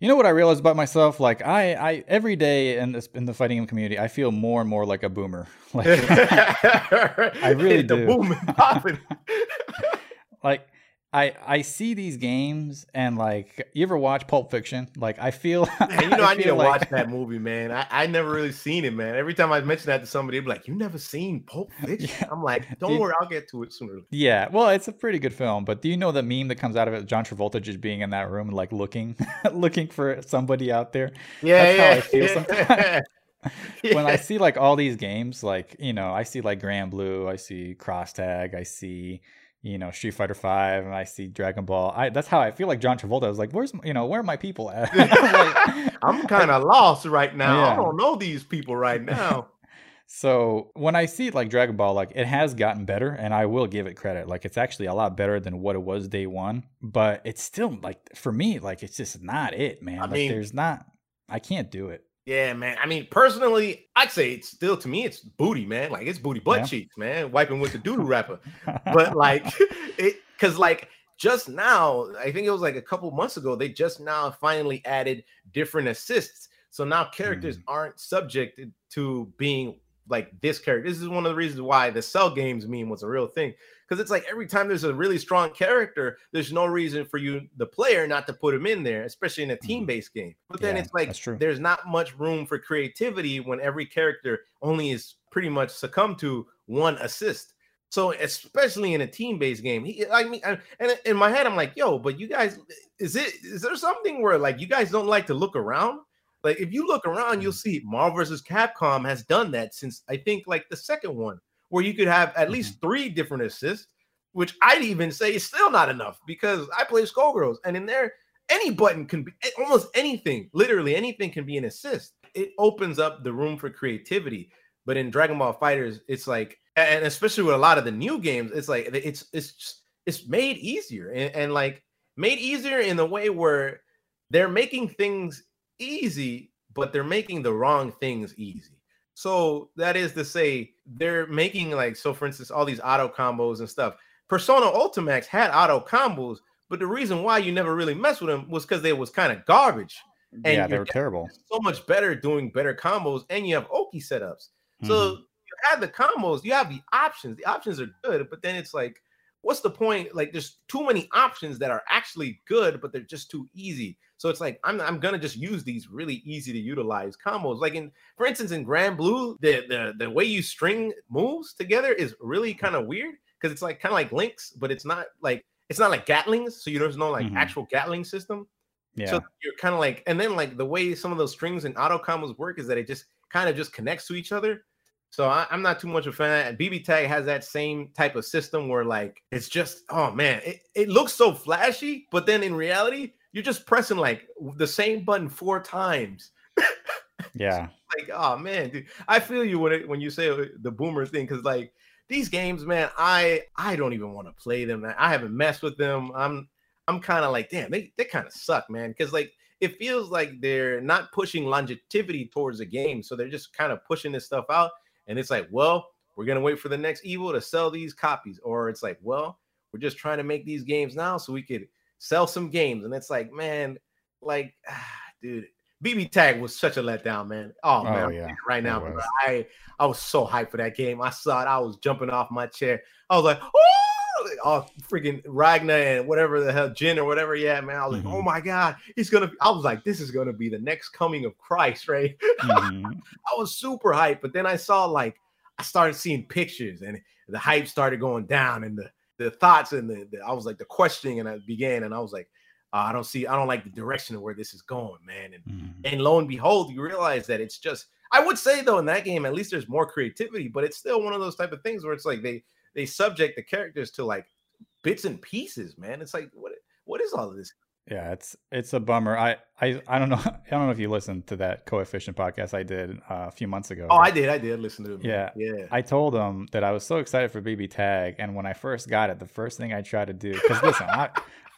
you know what I realized about myself? Like, I, I every day in this in the fighting game community, I feel more and more like a boomer. Like, I really the do. boom and popping. like I I see these games and like you ever watch Pulp Fiction? Like I feel Man, you know, I, need to like- watch that movie, man. I, I never really seen it, man. Every time I mention that to somebody, they're like, "You never seen Pulp Fiction?" Yeah. I'm like, "Don't Dude. worry, I'll get to it sooner." Yeah, well, it's a pretty good film, but do you know the meme that comes out of it? John Travolta just being in that room, and like looking, looking for somebody out there. Yeah, That's how. I feel sometimes. When I see like all these games, like you know, I see like Granblue, I see Cross Tag, I see you know Street Fighter Five, and I see Dragon Ball. I that's how I feel like John Travolta. I was like, where's you know where are my people at? Like, I'm kind of lost right now. I don't know these people right now. So when I see like Dragon Ball, like it has gotten better, and I will give it credit. Like it's actually a lot better than what it was day one, but it's still like for me, like it's just not it, man. I like mean- there's not, I can't do it. Yeah, man. I mean, personally, I'd say it's still to me, it's booty, man. Like it's booty butt Yeah. cheeks, man. Wiping with the doodoo wrapper. But like it because like just now, I think it was like a couple months ago, they just now finally added different assists. So now characters mm. aren't subjected to being like this character. This is one of the reasons why the cell games meme was a real thing. Because it's like every time there's a really strong character, there's no reason for you, the player, not to put him in there, especially in a mm-hmm. team-based game. But then Yeah, it's like there's not much room for creativity when every character only is pretty much succumb to one assist. So especially in a team-based game, he, I mean, I- and in my head, I'm like, yo, but you guys, is it is there something where like you guys don't like to look around? Like if you look around, you'll mm. see Marvel versus Capcom has done that since I think like the second one, where you could have at least mm-hmm. three different assists, which I'd even say is still not enough because I play Skullgirls, and in there, any button can be almost anything, literally anything can be an assist. It opens up the room for creativity. But in Dragon Ball FighterZ, it's like, and especially with a lot of the new games, it's like it's it's just, it's made easier and, and like made easier in the way where they're making things easy, but they're making the wrong things easy. So that is to say, they're making like so. For instance, all these auto combos and stuff. Persona Ultimax had auto combos, but the reason why you never really messed with them was because they was kind of garbage. And yeah, they were terrible. So much better doing better combos, and you have Oki setups. So Mhm. you have the combos, you have the options. The options are good, but then it's like, what's the point? Like, there's too many options that are actually good, but they're just too easy. So it's like I'm I'm gonna just use these really easy to utilize combos. Like in, for instance, in Granblue, the the the way you string moves together is really kind of weird because it's like kind of like links, but it's not like it's not like Gatlings. So you there's no like Mhm. actual Gatling system. yeah, So you're kind of like, and then like the way some of those strings and auto combos work is that it just kind of just connects to each other. So I, am not too much of a fan. And BB Tag has that same type of system where like it's just oh man, it, it looks so flashy, but then in reality, you're just pressing like the same button four times. yeah, Like oh man, dude, I feel you when it when you say uh, the boomer thing because like these games, man, I I don't even want to play them. I haven't messed with them. I'm I'm kind of like, damn, they, they kind of suck, man. Because like it feels like they're not pushing longevity towards the game. So they're just kind of pushing this stuff out. And it's like, well, we're gonna wait for the next Evo to sell these copies. Or it's like, well, we're just trying to make these games now so we could sell some games. And it's like, man, like, ah, dude, BB Tag was such a letdown, man. Oh man, Oh, I'm yeah, right now, bro. I I was so hyped for that game. I saw it, I was jumping off my chair. I was like, oh, oh freaking Ragna and whatever the hell, Jin or whatever. Yeah, man. I was like, Mhm. oh my god, he's gonna. I was like, this is gonna be the next coming of Christ, right? Mhm. I was super hyped, but then I saw like I started seeing pictures and the hype started going down and the the thoughts and the, the I was like the questioning and I began and I was like uh, I don't see I don't like the direction of where this is going, man. And Mhm. and lo and behold, you realize that it's just I would say though in that game at least there's more creativity, but it's still one of those type of things where it's like they they subject the characters to like bits and pieces, man. It's like what what is all of this? Yeah, it's it's a bummer. I, I I don't know. I don't know if you listened to that coefficient podcast I did uh, a few months ago. Oh, I did, I did listen to it. man. Yeah. yeah. I told him that I was so excited for BB Tag, and when I first got it, the first thing I tried to do because listen, I,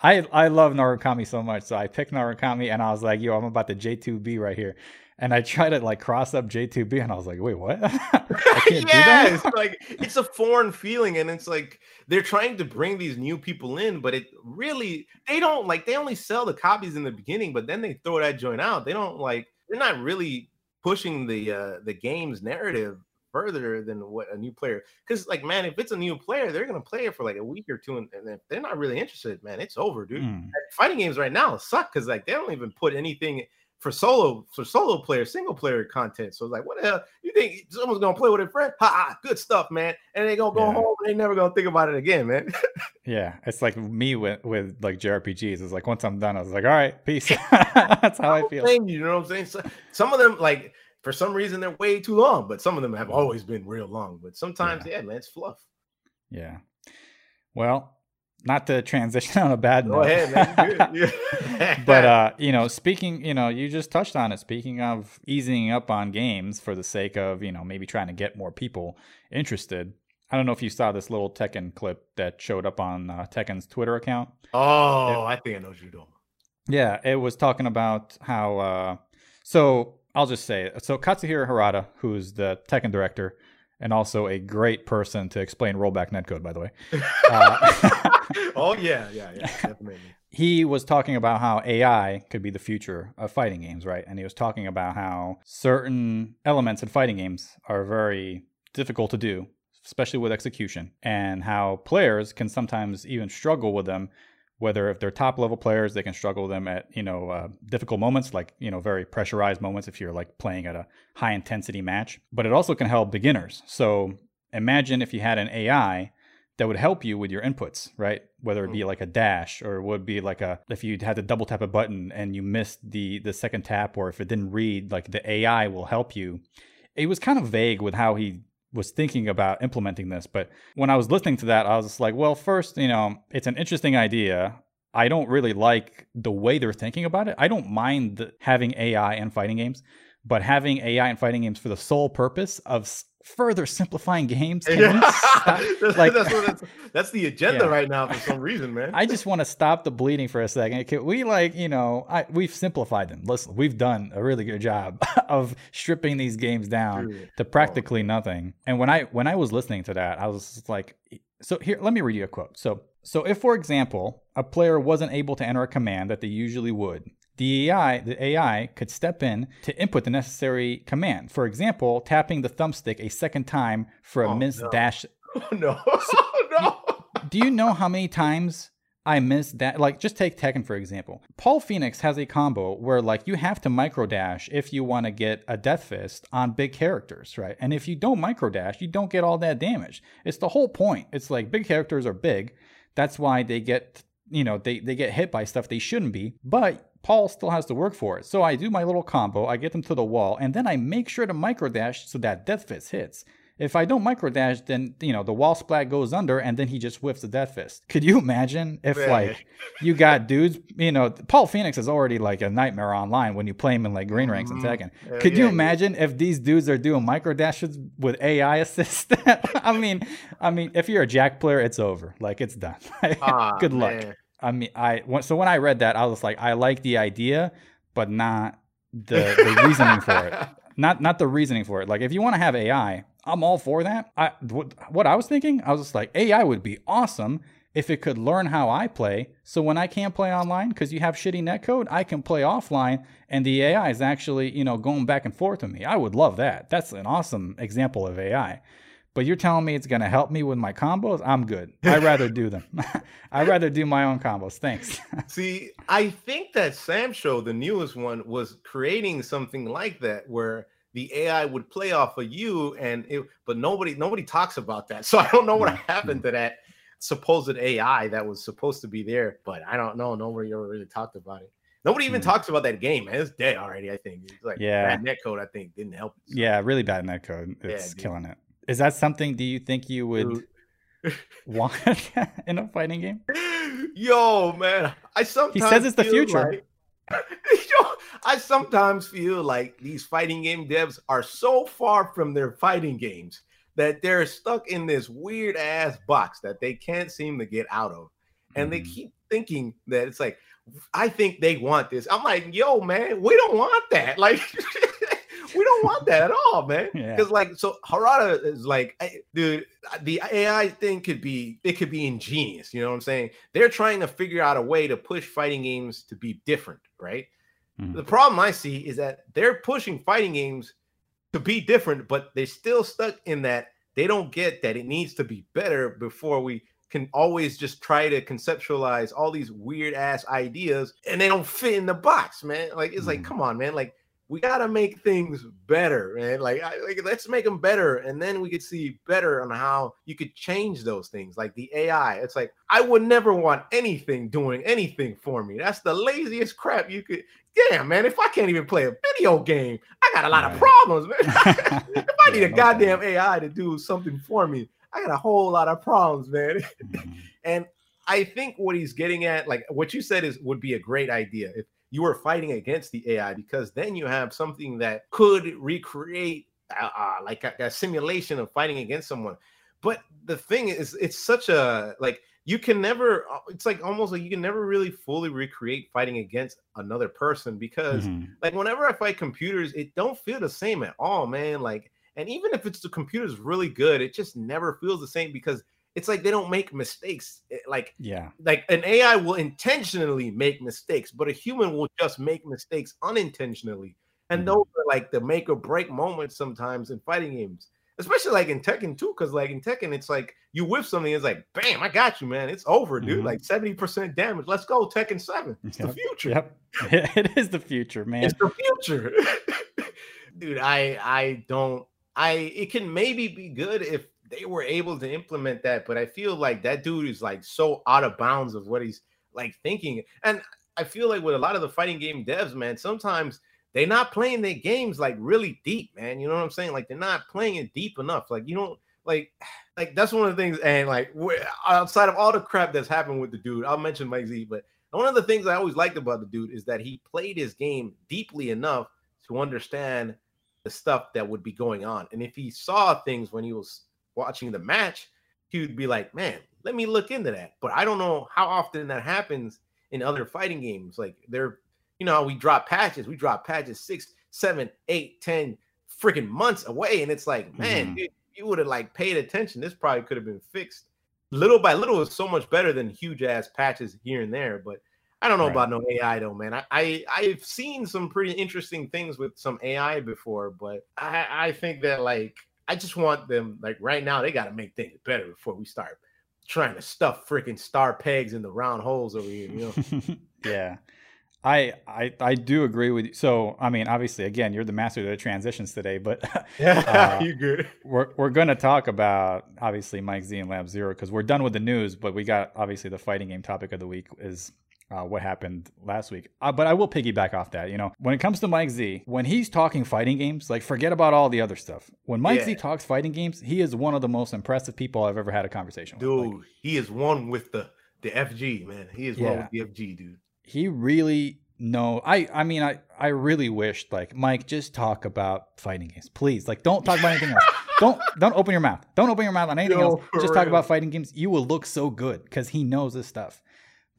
I I love Narukami so much, so I picked Narukami, and I was like, "Yo, I'm about the J2B right here," and I tried to like cross up J2B, and I was like, "Wait, what? I can't yeah, do it's like it's a foreign feeling, and it's like they're trying to bring these new people in, but it really they don't like they only sell the copies in the beginning, but then they throw that joint out. They don't like they're not really pushing the uh the game's narrative further than what a new player. Because like, man, if it's a new player, they're gonna play it for like a week or two, and, and if they're not really interested, man, it's over, dude. Mm. Fighting games right now suck because like they don't even put anything for solo for solo player, single player content. So it's like, what the hell? You think someone's gonna play with a friend? Ha, ha good stuff, man. And they gonna go Yeah. home and they never gonna think about it again, man. Yeah, it's like me with with like JRPGs. It's like once I'm done, I was like, all right, peace. That's how I feel. Thing, you know what I'm saying? So, some of them, like for some reason, they're way too long, but some of them have always been real long. But sometimes, yeah, man, it's fluff. Yeah. Well, not to transition on a bad Go note. ahead, man. Good. Yeah. but uh, you know, speaking, you know, you just touched on it. Speaking of easing up on games for the sake of, you know, maybe trying to get more people interested. I don't know if you saw this little Tekken clip that showed up on uh, Tekken's Twitter account. oh, I think I know what you're doing. Yeah, it was talking about how. Uh, so I'll just say it. So Katsuhiro Harada, who's the Tekken director and also a great person to explain rollback netcode, by the way. Uh, oh yeah, yeah, yeah, definitely. he was talking about how AI could be the future of fighting games, right? And he was talking about how certain elements in fighting games are very difficult to do, especially with execution, and how players can sometimes even struggle with them. Whether if they're top level players, they can struggle with them at you know uh, difficult moments, like you know very pressurized moments if you're like playing at a high intensity match. But it also can help beginners. So imagine if you had an AI that would help you with your inputs, right? Whether it be mm. like a dash or it would be like a if you had to double tap a button and you missed the the second tap or if it didn't read, like the AI will help you. It was kind of vague with how he was thinking about implementing this, but when I was listening to that, I was just like, well, first, you know, it's an interesting idea. I don't really like the way they're thinking about it. I don't mind the, having AI in fighting games, but having AI in fighting games for the sole purpose of further simplifying games. That's, Like- that's, that's, the agenda Yeah. right now for some reason, man. I just want to stop the bleeding for a second. Can we like, you know, I, we've simplified them. Listen, we've done a really good job of stripping these games down Dude. to practically nothing. And when I when I was listening to that, I was like, so here, let me read you a quote. So so if, for example, a player wasn't able to enter a command that they usually would. The AI, the AI could step in to input the necessary command. For example, tapping the thumbstick a second time for a Oh, missed no. dash Oh, no, oh, no. do you know how many times I missed that? Like, just take Tekken for example. Paul Phoenix has a combo where like you have to micro dash if you want to get a Death Fist on big characters, right? And if you don't micro dash, you don't get all that damage. It's the whole point. It's like big characters are big. That's why they get you know they they get hit by stuff they shouldn't be, but. Paul still has to work for it. So I do my little combo, I get them to the wall, and then I make sure to micro dash so that Death Fist hits. If I don't micro dash, then you know the wall splat goes under, and then he just whiffs the death fist. Could you imagine if Man. like you got dudes? You know, Paul Phoenix is already like a nightmare online when you play him in like green ranks and Mhm. Tekken. Yeah, Could you yeah, yeah. imagine if these dudes are doing micro dashes with AI assist? I mean, I mean, if you're a Jack player, it's over. Like it's done. Good luck. man. I mean, I so when I read that, I was like, I like the idea, but not the, the reasoning for it. Not not the reasoning for it. Like if you want to have AI, I'm all for that. I what, what I was thinking, I was just like, AI would be awesome if it could learn how I play. So when I can't play online because you have shitty netcode, I can play offline, and the AI is actually you know going back and forth with me. I would love that. That's an awesome example of AI. But you're telling me it's gonna help me with my combos? I'm good. I'd rather do them. I'd rather do my own combos. Thanks. See, I think that SamSho, the newest one, was creating something like that where the AI would play off of you, and it, but nobody nobody talks about that. So I don't know what Mm, happened to that supposed AI that was supposed to be there, but I don't know. Nobody ever really talked about it. Nobody even Mm. talk about that game, man. It's dead already. I think. It's like Yeah. bad netcode. I think didn't help. it. yeah, really bad netcode. Yeah, It's dude. killing it. Is that something? Do you think you would want in a fighting game? Yo, man, I sometimes he says it's the future. like- Yo, I sometimes feel like these fighting game devs are so far from their fighting games that they're stuck in this weird ass box that they can't seem to get out of, and they Mhm. keep thinking that it's like, I think they want this. I'm like, yo, man, we don't want that. Like. We don't want that at all, man. Yeah. Because like, so Harada is like, dude, the AI thing could be, it could be ingenious. You know what I'm saying? They're trying to figure out a way to push fighting games to be different, right? Mhm. The problem I see is that they're pushing fighting games to be different, but they're still stuck in that they don't get that it needs to be better before we can always just try to conceptualize all these weird ass ideas and they don't fit in the box, man. Like it's mm. like, come on, man. Like we gotta make things better, man. Like, I, like let's make them better, and then we could see better on how you could change those things. Like the AI, it's like I would never want anything doing anything for me. That's the laziest crap you could. Damn, man. If I can't even play a video game, I got a lot right. of problems, man. if I need a goddamn AI to do something for me, I got a whole lot of problems, man. Mm-hmm. and I think what he's getting at, like what you said, is would be a great idea if you were fighting against the AI because then you have something that could recreate uh, uh, like a, a, simulation of fighting against someone. But the thing is, it's such a like you can never. Uh, it's like almost like you can never really fully recreate fighting against another person because mm-hmm. like whenever I fight computers, it don't feel the same at all, man. Like, and even if it's the computer's really good, it just never feels the same because it's like they don't make mistakes. Eh, like, yeah, like an AI will intentionally make mistakes, but a human will just make mistakes unintentionally. And mm-hmm. those are like the make or break moments sometimes in fighting games, especially like in Tekken too. Because like in Tekken, it's like you whiff something, it's like, bam, I got you, man. It's over, dude. Mm-hmm. Like 70% damage. Let's go, Tekken 7. It's yep. the future. Yep. it is the future, man. It's the future. dude, I I don't I it can maybe be good if they were able to implement that, but I feel like that dude is like so out of bounds of what he's like thinking. And I feel like with a lot of the fighting game devs, man, sometimes they're not playing their games like really deep, man. You know what I'm saying? Like they're not playing it deep enough. Like you don't like like that's one of the things. And like outside of all the crap that's happened with the dude, I'll mention Mike Z, but one of the things I always liked about the dude is that he played his game deeply enough to understand the stuff that would be going on. And if he saw things when he was watching the match, he would be like, man, let me look into that. But I don't know how often that happens in other fighting games. Like they're, you know, we drop patches, we drop patches six, seven, eight, ten freaking months away. And it's like, man, mm-hmm. dude, you would have like paid attention. This probably could have been fixed little by little is so much better than huge ass patches here and there. But I don't know right. about no AI though, man. I, I I've seen some pretty interesting things with some AI before, but I I think that like I just want them like right now. They got to make things better before we start trying to stuff freaking star pegs in the round holes over here. You know? yeah. I, I I do agree with you. So I mean, obviously, again, you're the master of the transitions today, but yeah, uh, you good. We're we're going to talk about obviously Mike Z and Lab Zero because we're done with the news, but we got obviously the fighting game topic of the week is uh, what happened last week. Uh, but I will piggyback off that. You know, when it comes to Mike Z, when he's talking fighting games, like forget about all the other stuff. When Mike yeah. Z talks fighting games, he is one of the most impressive people I've ever had a conversation dude, with. Dude, like, he is one with the the FG man. He is yeah. one with the FG dude. He really no i i mean i i really wished like mike just talk about fighting games please like don't talk about anything else don't don't open your mouth don't open your mouth on anything Yo, else just real. talk about fighting games you will look so good because he knows this stuff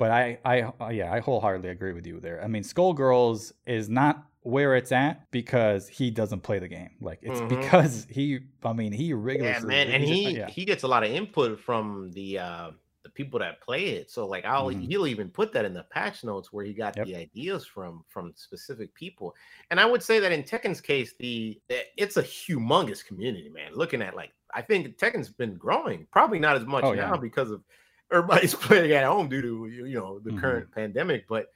but I, I, uh, yeah, I wholeheartedly agree with you there. I mean, Skullgirls is not where it's at because he doesn't play the game. Like it's mm-hmm. because he, I mean, he regularly. Yeah, man, and he yeah. he gets a lot of input from the uh the people that play it. So like, I'll mm-hmm. he'll even put that in the patch notes where he got yep. the ideas from from specific people. And I would say that in Tekken's case, the it's a humongous community, man. Looking at like, I think Tekken's been growing, probably not as much oh, now yeah. because of everybody's playing at home due to you know the mm-hmm. current pandemic. But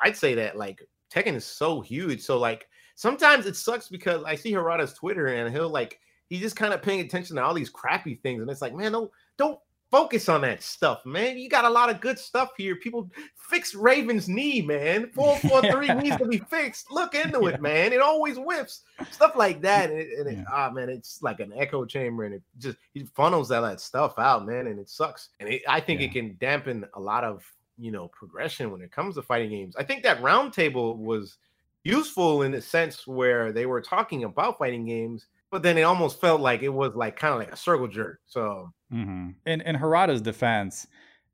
I'd say that like Tekken is so huge. So like sometimes it sucks because I see Harada's Twitter and he'll like he's just kind of paying attention to all these crappy things, and it's like, man, don't don't focus on that stuff, man. You got a lot of good stuff here. People fix Raven's knee, man. Four four three needs to be fixed. Look into yeah. it, man. It always whiffs stuff like that, and, it, and it, yeah. ah, man, it's like an echo chamber, and it just funnels all that stuff out, man, and it sucks. And it, I think yeah. it can dampen a lot of you know progression when it comes to fighting games. I think that roundtable was useful in the sense where they were talking about fighting games but then it almost felt like it was like kind of like a circle jerk. So, mm-hmm. in in Harada's defense,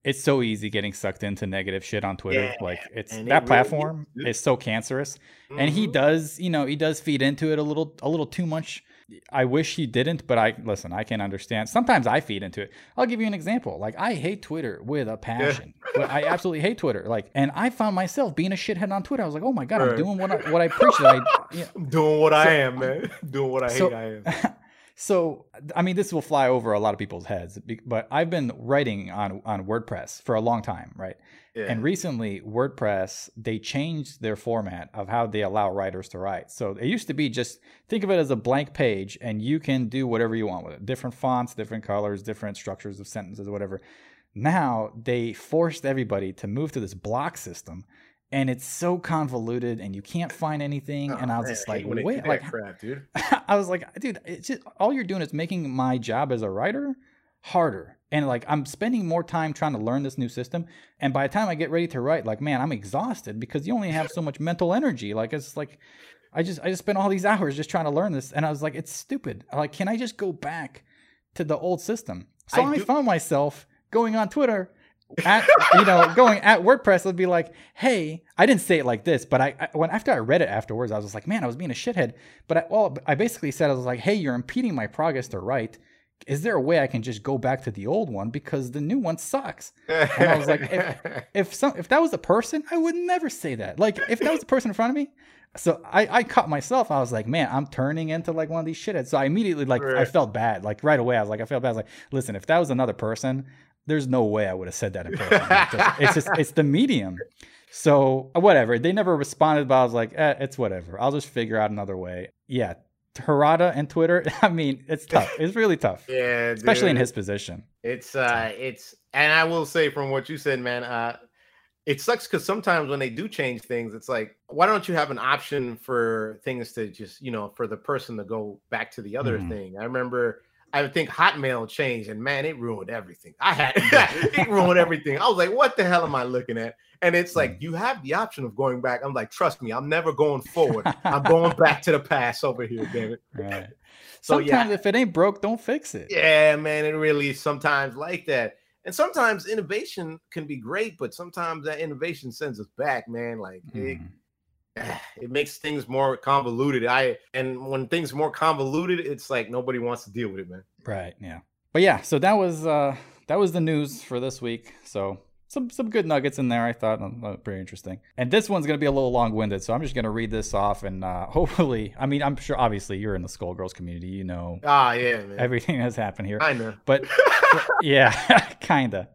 it's so easy getting sucked into negative shit on Twitter. Yeah, like it's that it platform really is so cancerous, mm-hmm. and he mm-hmm. does, you know, he does feed into it a little, a little too much. I wish he didn't, but I listen, I can understand. Sometimes I feed into it. I'll give you an example. Like I hate Twitter with a passion. but I absolutely hate Twitter. Like and I found myself being a shithead on Twitter. I was like, "Oh my god, I'm doing what I what I preach that I yeah. I'm doing what I am, man. Doing what I So- hate I am. So, I mean, this will fly over a lot of people's heads, but I've been writing on on WordPress for a long time, right? Yeah. And recently, WordPress they changed their format of how they allow writers to write. So it used to be just think of it as a blank page, and you can do whatever you want with it: different fonts, different colors, different structures of sentences, whatever. Now they forced everybody to move to this block system, and it's so convoluted, and you can't find anything. and I was Oh, man, just like, hate when they do wait, like crap, dude. I was like, dude, it's just all you're doing is making my job as a writer harder. And like I'm spending more time trying to learn this new system. And by the time I get ready to write, like, man, I'm exhausted because you only have so much mental energy. Like it's like I just I just spent all these hours just trying to learn this. And I was like, it's stupid. Like, can I just go back to the old system? So I I, do- found myself going on Twitter at you know going at WordPress would be like, hey, I didn't say it like this, but I, I when after I read it afterwards, I was like, man, I was being a shithead. But I, well, I basically said I was like, hey, you're impeding my progress to write. Is there a way I can just go back to the old one because the new one sucks? And I was like, if, if some if that was a person, I would never say that. Like if that was the person in front of me. So I, I caught myself. I was like, man, I'm turning into like one of these shitheads. So I immediately like I felt bad. Like right away, I was like, I felt bad. I was like, listen, if that was another person, there's no way I would have said that in person. Like, just- it's just it's the medium. So whatever. They never responded, but I was like, eh, it's whatever. I'll just figure out another way. Yeah. Harada and Twitter, I mean, it's tough. It's really tough. yeah, Especially in his position. It's uh it's and I will say from what you said, man, uh it sucks because sometimes when they do change things, it's like, why don't you have an option for things to just, you know, for the person to go back to the other Mhm. thing? I remember I think Hotmail changed and man, it ruined everything. I had it ruined everything. I was like, what the hell am I looking at? And it's like Mm. you have the option of going back. I'm like, trust me, I'm never going forward. I'm going back to the past over here, damn it. Right. So, Sometimes yeah. if it ain't broke, don't fix it. Yeah, man, it really is sometimes like that. And sometimes innovation can be great, but sometimes that innovation sends us back, man. Like it, Mhm. it makes things more convoluted. I and when things are more convoluted, it's like nobody wants to deal with it, man. Right. Yeah. But yeah, so that was uh that was the news for this week. So some some good nuggets in there. I thought uh, pretty interesting. And this one's gonna be a little long winded, so I'm just gonna read this off and uh, hopefully, I mean, I'm sure obviously you're in the Skullgirls community, you know Ah, yeah, man. everything that's happened here. I know. But yeah, kinda.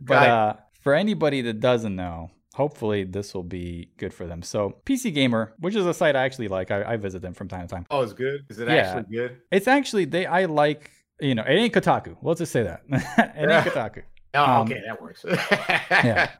But uh, for anybody that doesn't know, hopefully this will be good for them. So PC Gamer, which is a site I actually like, I, I visit them from time to time. Oh, it's good. Is it Yeah. actually good? It's actually they I like you know it ain't Kotaku. Let's just say that it ain't Kotaku. Oh, Um, okay, that works. yeah.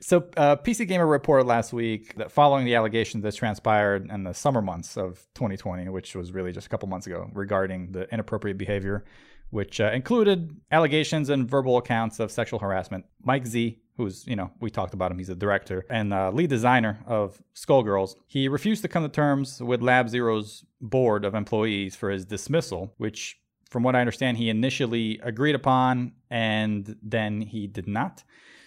So uh, PC Gamer reported last week that following the allegations that transpired in the summer months of 2020, which was really just a couple months ago, regarding the inappropriate behavior, which uh, included allegations and verbal accounts of sexual harassment. Mike Z, who's you know we talked about him, he's a director and uh, lead designer of Skullgirls. He refused to come to terms with Lab Zero's board of employees for his dismissal, which from what I understand, he initially agreed upon and then he did not.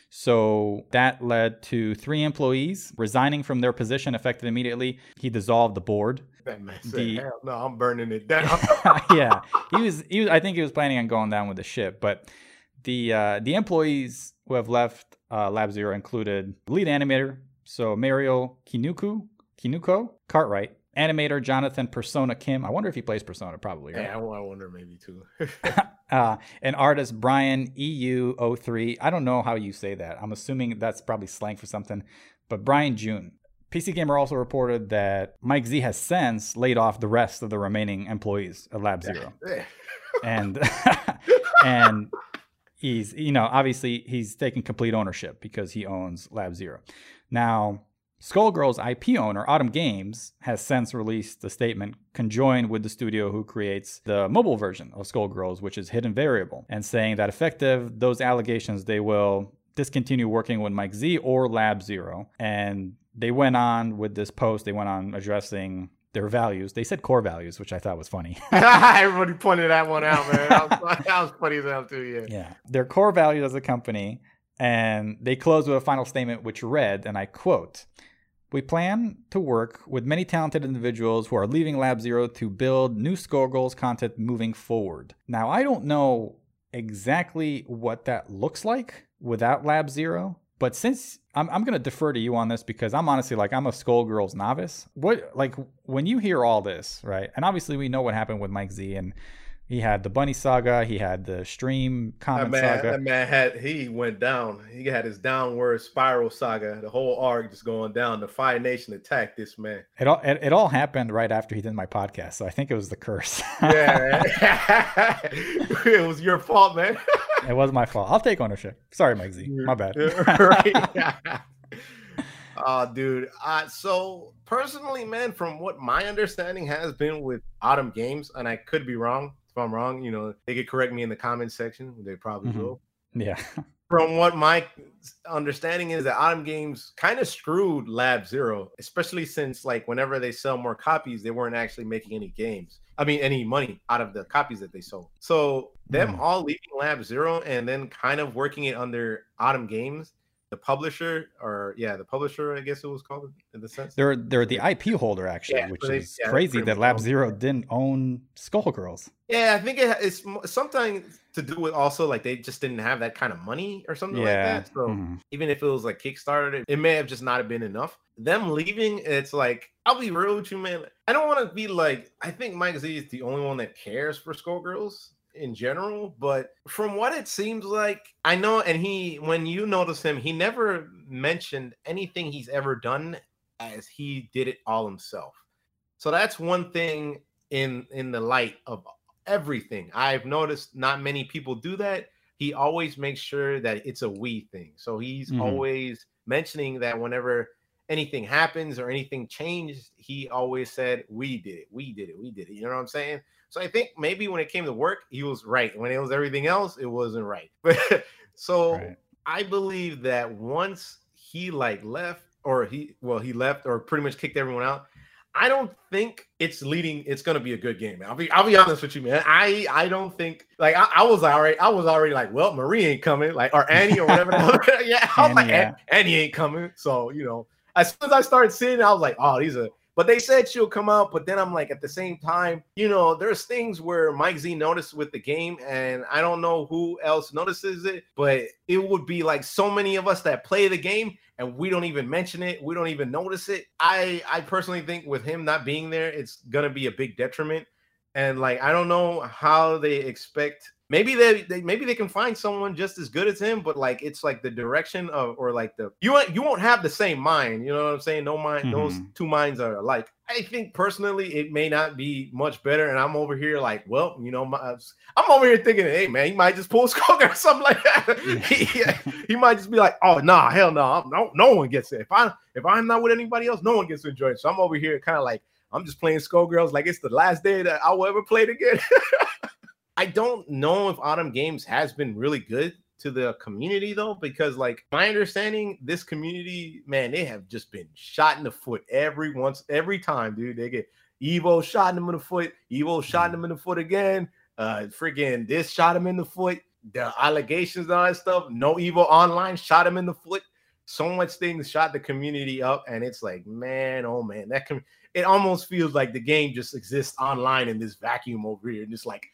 So that led to three employees resigning from their position effective immediately. He dissolved the board. that man said, The- Hell no, I'm burning it down. yeah, he was. He was. I think he was planning on going down with the ship. But the uh, the employees who have left uh, Lab Zero included lead animator, so Mario Kinuku, Kinuko Cartwright, animator Jonathan Persona Kim. I wonder if he plays Persona. Probably. Right? yeah, I wonder maybe too. uh, and artist Brian EU03. I don't know how you say that. I'm assuming that's probably slang for something, but Brian June. PC Gamer also reported that Mike Z has since laid off the rest of the remaining employees at Lab Zero, and and he's you know obviously he's taking complete ownership because he owns Lab Zero. Now, Skullgirls IP owner Autumn Games has since released a statement conjoined with the studio who creates the mobile version of Skullgirls, which is Hidden Variable, and saying that effective those allegations, they will discontinue working with Mike Z or Lab Zero. And they went on with this post, they went on addressing their values. They said core values, which I thought was funny. Everybody pointed that one out, man. That was, that was funny as hell too. Yeah. Yeah. Their core values as a company. And they closed with a final statement which read, and I quote, We plan to work with many talented individuals who are leaving Lab Zero to build new Skullgirls content moving forward. Now, I don't know exactly what that looks like without Lab Zero, but since I'm, I'm going to defer to you on this because I'm honestly like, I'm a Skullgirls novice. What, like, when you hear all this, right? And obviously, we know what happened with Mike Z and he had the Bunny Saga. He had the Stream Comment that man, Saga. That man had he went down. He had his downward spiral saga. The whole arc just going down. The Fire Nation attacked this man. It all it, it all happened right after he did my podcast, so I think it was the curse. yeah, it was your fault, man. it was my fault. I'll take ownership. Sorry, Mike Z. My bad. right. Uh, dude. Uh, so personally, man, from what my understanding has been with Autumn Games, and I could be wrong, if I'm wrong, you know, they could correct me in the comment section. They probably Mhm. will. Yeah. From what my understanding is, that Autumn Games kind of screwed Lab Zero, especially since like whenever they sell more copies, they weren't actually making any games. I mean, any money out of the copies that they sold. So them Mm. all leaving Lab Zero and then kind of working it under Autumn Games, the publisher, or yeah, the publisher, I guess it was called in the sense. They're they're the IP holder actually, Yeah, which they- is yeah, crazy that Lab Zero didn't own Skullgirls. Yeah, I think it, it's something to do with also like they just didn't have that kind of money or something Yeah. like that. So Mhm. even if it was like Kickstarter, it may have just not been enough. Them leaving, it's like I'll be real with you, man. I don't want to be like I think Mike Z is the only one that cares for Skullgirls in general, but from what it seems like, I know. And he, when you notice him, he never mentioned anything he's ever done as he did it all himself. So that's one thing in in the light of everything. I've noticed not many people do that. He always makes sure that it's a we thing. So he's Mhm. always mentioning that whenever anything happens or anything changed, he always said, We did it, we did it, we did it. You know what I'm saying? So I think maybe when it came to work, he was right. When it was everything else, it wasn't right. But so Right. I believe that once he like left, or he well, he left or pretty much kicked everyone out. I don't think it's leading. It's gonna be a good game, man. I'll be I'll be honest with you, man. I I don't think like I, I was already I was already like, well, Marie ain't coming, like or Annie or whatever. yeah, I was Annie, like, yeah. Annie ain't coming. So you know, as soon as I started seeing, it, I was like, oh, these are. But they said she'll come out, but then I'm like, at the same time, you know, there's things where Mike Z noticed with the game, and I don't know who else notices it, but it would be like so many of us that play the game and we don't even mention it, we don't even notice it. I I personally think with him not being there, it's gonna be a big detriment. And like I don't know how they expect maybe they, they maybe they can find someone just as good as him, but like it's like the direction of or like the you won't you won't have the same mind. You know what I'm saying? No mind, those Mhm. two minds are alike. I think personally it may not be much better, and I'm over here like, well, you know, my, I'm over here thinking, hey man, he might just pull Skullgirl or something like that. he, he might just be like, oh nah, hell no, no, no one gets it. If I if I'm not with anybody else, no one gets to enjoy it. So I'm over here kind of like I'm just playing Skullgirls like it's the last day that I will ever play it again. I don't know if Autumn Games has been really good to the community though, because like my understanding, this community, man, they have just been shot in the foot every once, every time, dude. They get Evo shot them in the foot, Evo shot them in the foot again. Uh freaking this shot him in the foot, the allegations and all that stuff. No Evo online shot him in the foot. So much things shot the community up, and it's like, man, oh man, that can it almost feels like the game just exists online in this vacuum over here, and it's like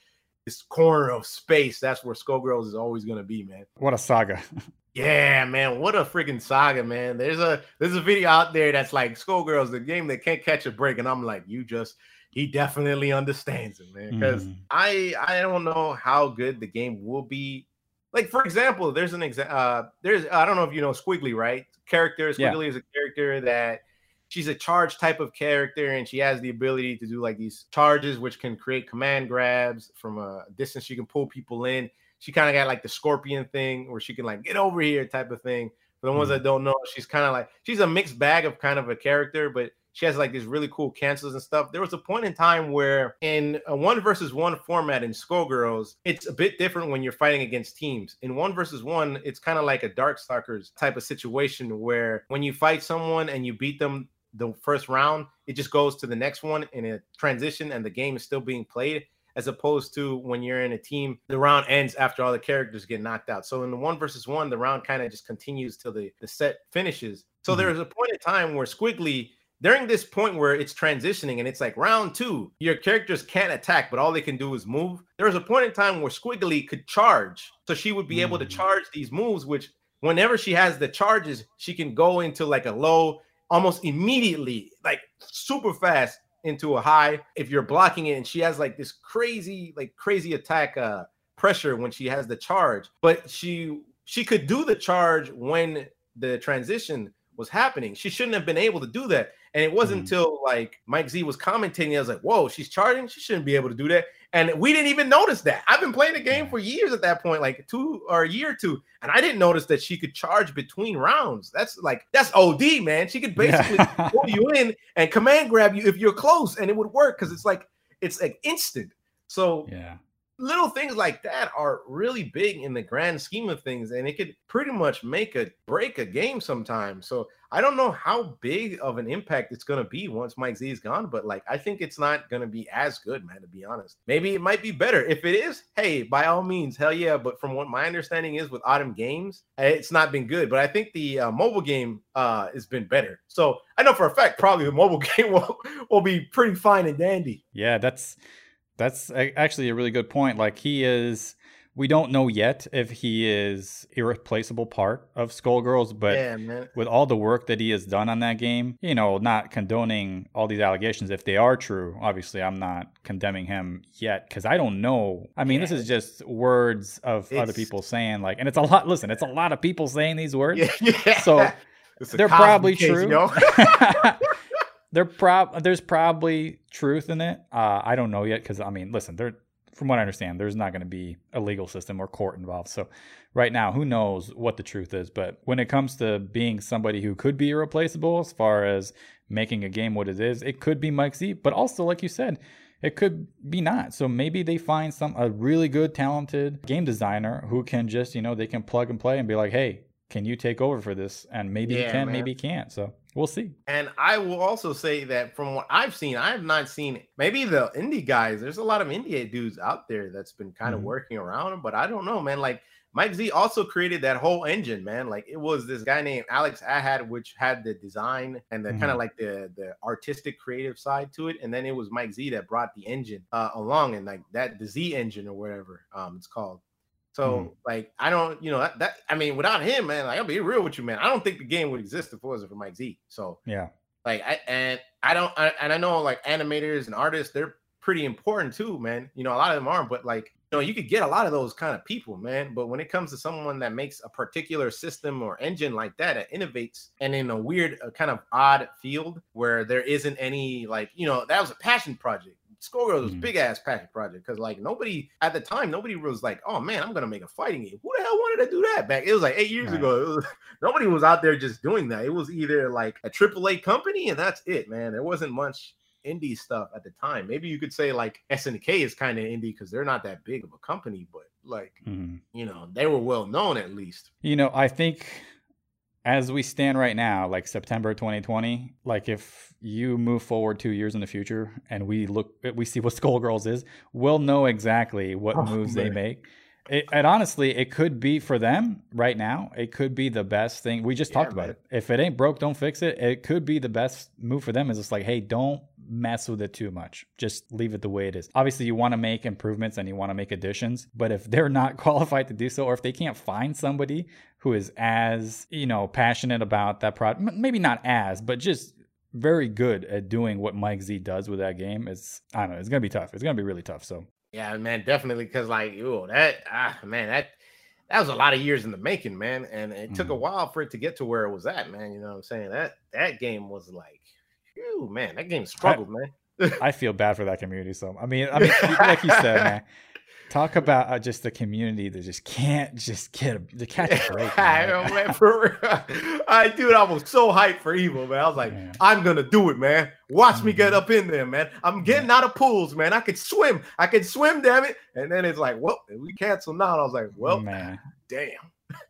this corner of space. That's where Skullgirls is always gonna be, man. What a saga. Yeah, man, what a freaking saga, man. There's a there's a video out there that's like Skullgirls, the game that can't catch a break, and I'm like, you just he definitely understands it, man. Because Mhm. I I don't know how good the game will be. Like for example, there's an exa- uh there's I don't know if you know Squiggly, right? Character Yeah. Squiggly is a character that she's a charge type of character and she has the ability to do like these charges which can create command grabs from a distance. She can pull people in. She kind of got like the scorpion thing where she can like get over here type of thing. For the ones Mhm. that don't know she's kind of like she's a mixed bag of kind of a character but she has like these really cool cancels and stuff. There was a point in time where in a one versus one format in skullgirls it's a bit different when you're fighting against teams. In one versus one it's kind of like a darkstalkers type of situation where when you fight someone and you beat them the first round, it just goes to the next one in a transition and the game is still being played. as opposed to when you're in a team, the round ends after all the characters get knocked out. So in the one versus one, the round kind of just continues till the, the set finishes. So Mhm. there is a point in time where Squiggly, during this point where it's transitioning and it's like round two, your characters can't attack, but all they can do is move. There was a point in time where Squiggly could charge. So she would be able to Mm. charge these moves, which whenever she has the charges, she can go into like a low almost immediately, like super fast into a high if you're blocking it. And she has like this crazy, like crazy attack uh pressure when she has the charge. But she she could do the charge when the transition was happening. She shouldn't have been able to do that. And it wasn't Mhm. until like Mike Z was commentating, I was like, whoa, she's charging. She shouldn't be able to do that. And we didn't even notice that. I've been playing the game for years at that point, like two or a year or two, and I didn't notice that she could charge between rounds. That's like that's OD, man. She could basically pull you in and command grab you if you're close, and it would work because it's like it's like instant. So yeah. Little things like that are really big in the grand scheme of things, and it could pretty much make a break a game sometimes. So I don't know how big of an impact it's gonna be once Mike Z is gone, but like I think it's not gonna be as good, man. To be honest, maybe it might be better. If it is, hey, by all means, hell yeah. But from what my understanding is with Autumn Games, it's not been good. But I think the uh, mobile game uh has been better. So I know for a fact probably the mobile game will will be pretty fine and dandy. Yeah, that's that's actually a really good point. Like he is we don't know yet if he is irreplaceable part of Skullgirls, but yeah, with all the work that he has done on that game, you know, not condoning all these allegations if they are true. Obviously, I'm not condemning him yet because I don't know. I mean, this is just words of other people saying like, and it's a lot. Listen, it's a lot of people saying these words. Yeah, yeah. So, It's they're probably case, true. yo. They're prob there's probably truth in it. Uh, I don't know yet because I mean, listen, there from what I understand, there's not going to be a legal system or court involved. So right now, who knows what the truth is? But when it comes to being somebody who could be irreplaceable, as far as making a game what it is, it could be Mike Z. But also, like you said, it could be not. So maybe they find some a really good, talented game designer who can just you know they can plug and play and be like, hey. Can you take over for this? And maybe he Yeah, can, man. maybe he can't. So we'll see. And I will also say that from what I've seen, I have not seen maybe the indie guys. There's a lot of indie dudes out there that's been kind of Mhm. working around them, but I don't know, man. Like Mike Z also created that whole engine, man. Like it was this guy named Alex Ahad, which had the design and the kind Mhm. of like the the artistic creative side to it, and then it was Mike Z that brought the engine uh, along, and like that the Z engine or whatever um it's called. So Mhm. like I don't, you know, that, that I mean, without him, man, like I'll be real with you, man. I don't think the game would exist if it wasn't for Mike Z. So Yeah. like I and I don't I, and I know like animators and artists, they're pretty important too, man. You know, a lot of them are, but like you know, you could get a lot of those kind of people, man. But when it comes to someone that makes a particular system or engine like that, that innovates and in a weird, uh, kind of odd field where there isn't any like, you know, that was a passion project. Skullgirls was Mhm. big ass passion project because like nobody at the time, nobody was like, oh man, I'm gonna make a fighting game. Who the hell wanted to do that back? It was like eight years Right. ago. Was, nobody was out there just doing that. It was either like a AAA company and that's it, man. There wasn't much indie stuff at the time. Maybe you could say like SNK is kind of indie because they're not that big of a company, but like Mhm. you know, they were well known at least. You know, I think as we stand right now, like September 2020, like if you move forward two years in the future and we look, we see what Skullgirls is, we'll know exactly what Oh, moves they make. It, and honestly, it could be for them right now. It could be the best thing. We just Yeah, talked about man. it. If it ain't broke, don't fix it. It could be the best move for them. Is just like, hey, don't mess with it too much. Just leave it the way it is. Obviously, you want to make improvements and you want to make additions, but if they're not qualified to do so, or if they can't find somebody who is as you know passionate about that product, maybe not as, but just very good at doing what Mike Z does with that game, It's I don't know. It's gonna be tough. It's gonna be really tough. So. Yeah, man, definitely. Because like, yo, that ah man, that that was a lot of years in the making, man. And it took a Mhm. while for it to get to where it was at, man. You know what I'm saying? That that game was like, phew, man, that game struggled, man. I feel bad for that community. So I mean, I mean, like you said, man, talk about uh, just the community that just can't just get a, to catch a break. I man. man, for. I dude, I was so hyped for Evo, man. I was like, Yeah. I'm gonna do it, man. Watch me get Mhm. up in there, man. I'm getting out of pools, man. I could swim. I could swim, damn it. And then it's like, well, we cancel now. And I was like, well, man, damn.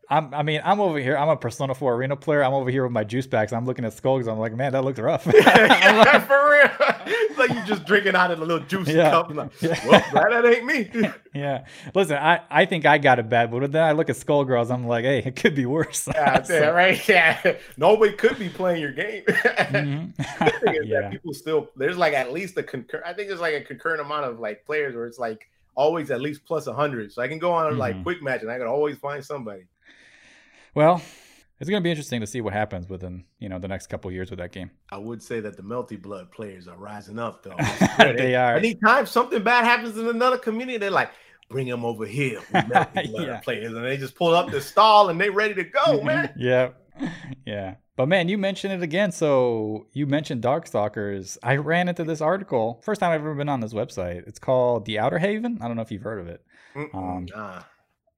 I'm, I mean, I'm over here. I'm a Persona 4 Arena player. I'm over here with my juice packs. I'm looking at skulls. I'm like, man, that looks rough. I'm like, for real. It's like you just drinking out of the little juice Yeah. cup. Like, Yeah. well, glad that ain't me. yeah. Listen, I, I think I got it bad, but then I look at Skullgirls. I'm like, hey, it could be worse. Yeah, So- right. Yeah, nobody could be playing your game. Mhm. Is yeah. that people still there's like at least a concur. I think there's like a concurrent amount of like players where it's like always at least plus hundred. So I can go on like Mhm. quick match and I can always find somebody. Well, it's gonna be interesting to see what happens within you know the next couple years with that game. I would say that the melty blood players are rising up though. They are. Anytime something bad happens in another community, they're like, bring them over here. Melty blood Yeah. players, and they just pull up the stall and they're ready to go, man. yeah, yeah. But man, you mentioned it again. So you mentioned Darkstalkers. I ran into this article. First time I've ever been on this website. It's called The Outer Haven. I don't know if you've heard of it. Um, nah.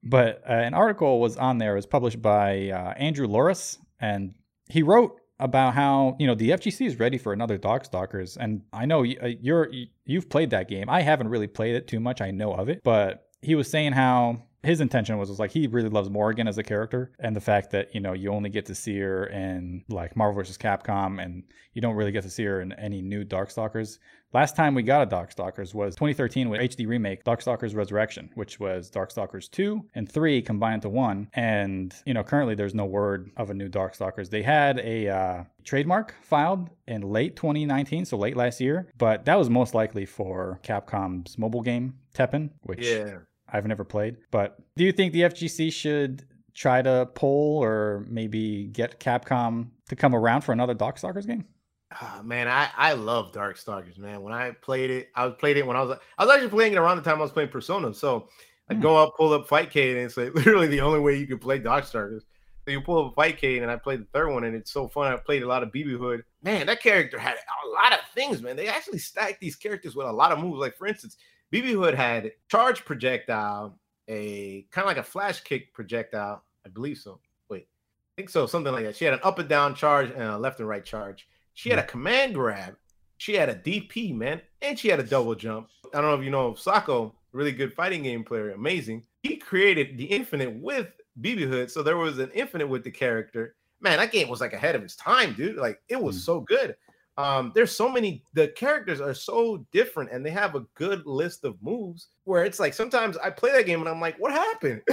but uh, an article was on there. It was published by uh, Andrew Loris, and he wrote about how you know the FGC is ready for another Darkstalkers. And I know uh, you're you've played that game. I haven't really played it too much. I know of it, but he was saying how his intention was, was like he really loves Morrigan as a character, and the fact that you know you only get to see her in like Marvel vs. Capcom, and you don't really get to see her in any new Darkstalkers. Last time we got a Darkstalkers was 2013 with HD remake Darkstalkers Resurrection, which was Darkstalkers 2 and 3 combined into one. And you know, currently there's no word of a new Darkstalkers. They had a uh, trademark filed in late 2019, so late last year, but that was most likely for Capcom's mobile game Teppen, which Yeah. I've never played. But do you think the FGC should try to pull or maybe get Capcom to come around for another Darkstalkers game? Ah, man, I I love Darkstalkers, man. When I played it, I was played it when I was I was actually playing it around the time I was playing Persona. So I'd Hmm. go up, pull up Fightcade, and it's like literally the only way you could play Darkstalkers. So you pull up Fightcade, and I played the third one, and it's so fun. I played a lot of BB Hood. Man, that character had a lot of things, man. They actually stacked these characters with a lot of moves. Like for instance, BB Hood had charge projectile, a kind of like a flash kick projectile. I believe so. Wait, I think so, something like that. She had an up and down charge and a left and right charge. She had a command grab. She had a DP, man, and she had a double jump. I don't know if you know Sako, really good fighting game player, amazing. He created the infinite with BB Hood, so there was an infinite with the character. Man, that game was like ahead of its time, dude. Like it was Mm. so good. Um, there's so many. The characters are so different, and they have a good list of moves. Where it's like sometimes I play that game and I'm like, what happened?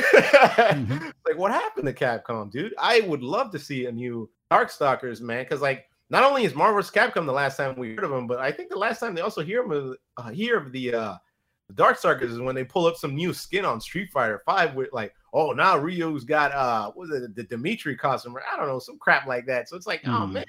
Mhm. Like, what happened to Capcom, dude? I would love to see a new Darkstalkers, man, because like not only is Marvel's Capcom the last time we heard of them, but I think the last time they also hear them, uh, hear of the uh, Darkstalkers is when they pull up some new skin on Street Fighter Five with like, oh, now Ryu's got uh, what was it the Demitri costume? Or I don't know, some crap like that. So it's like, oh Mhm. man,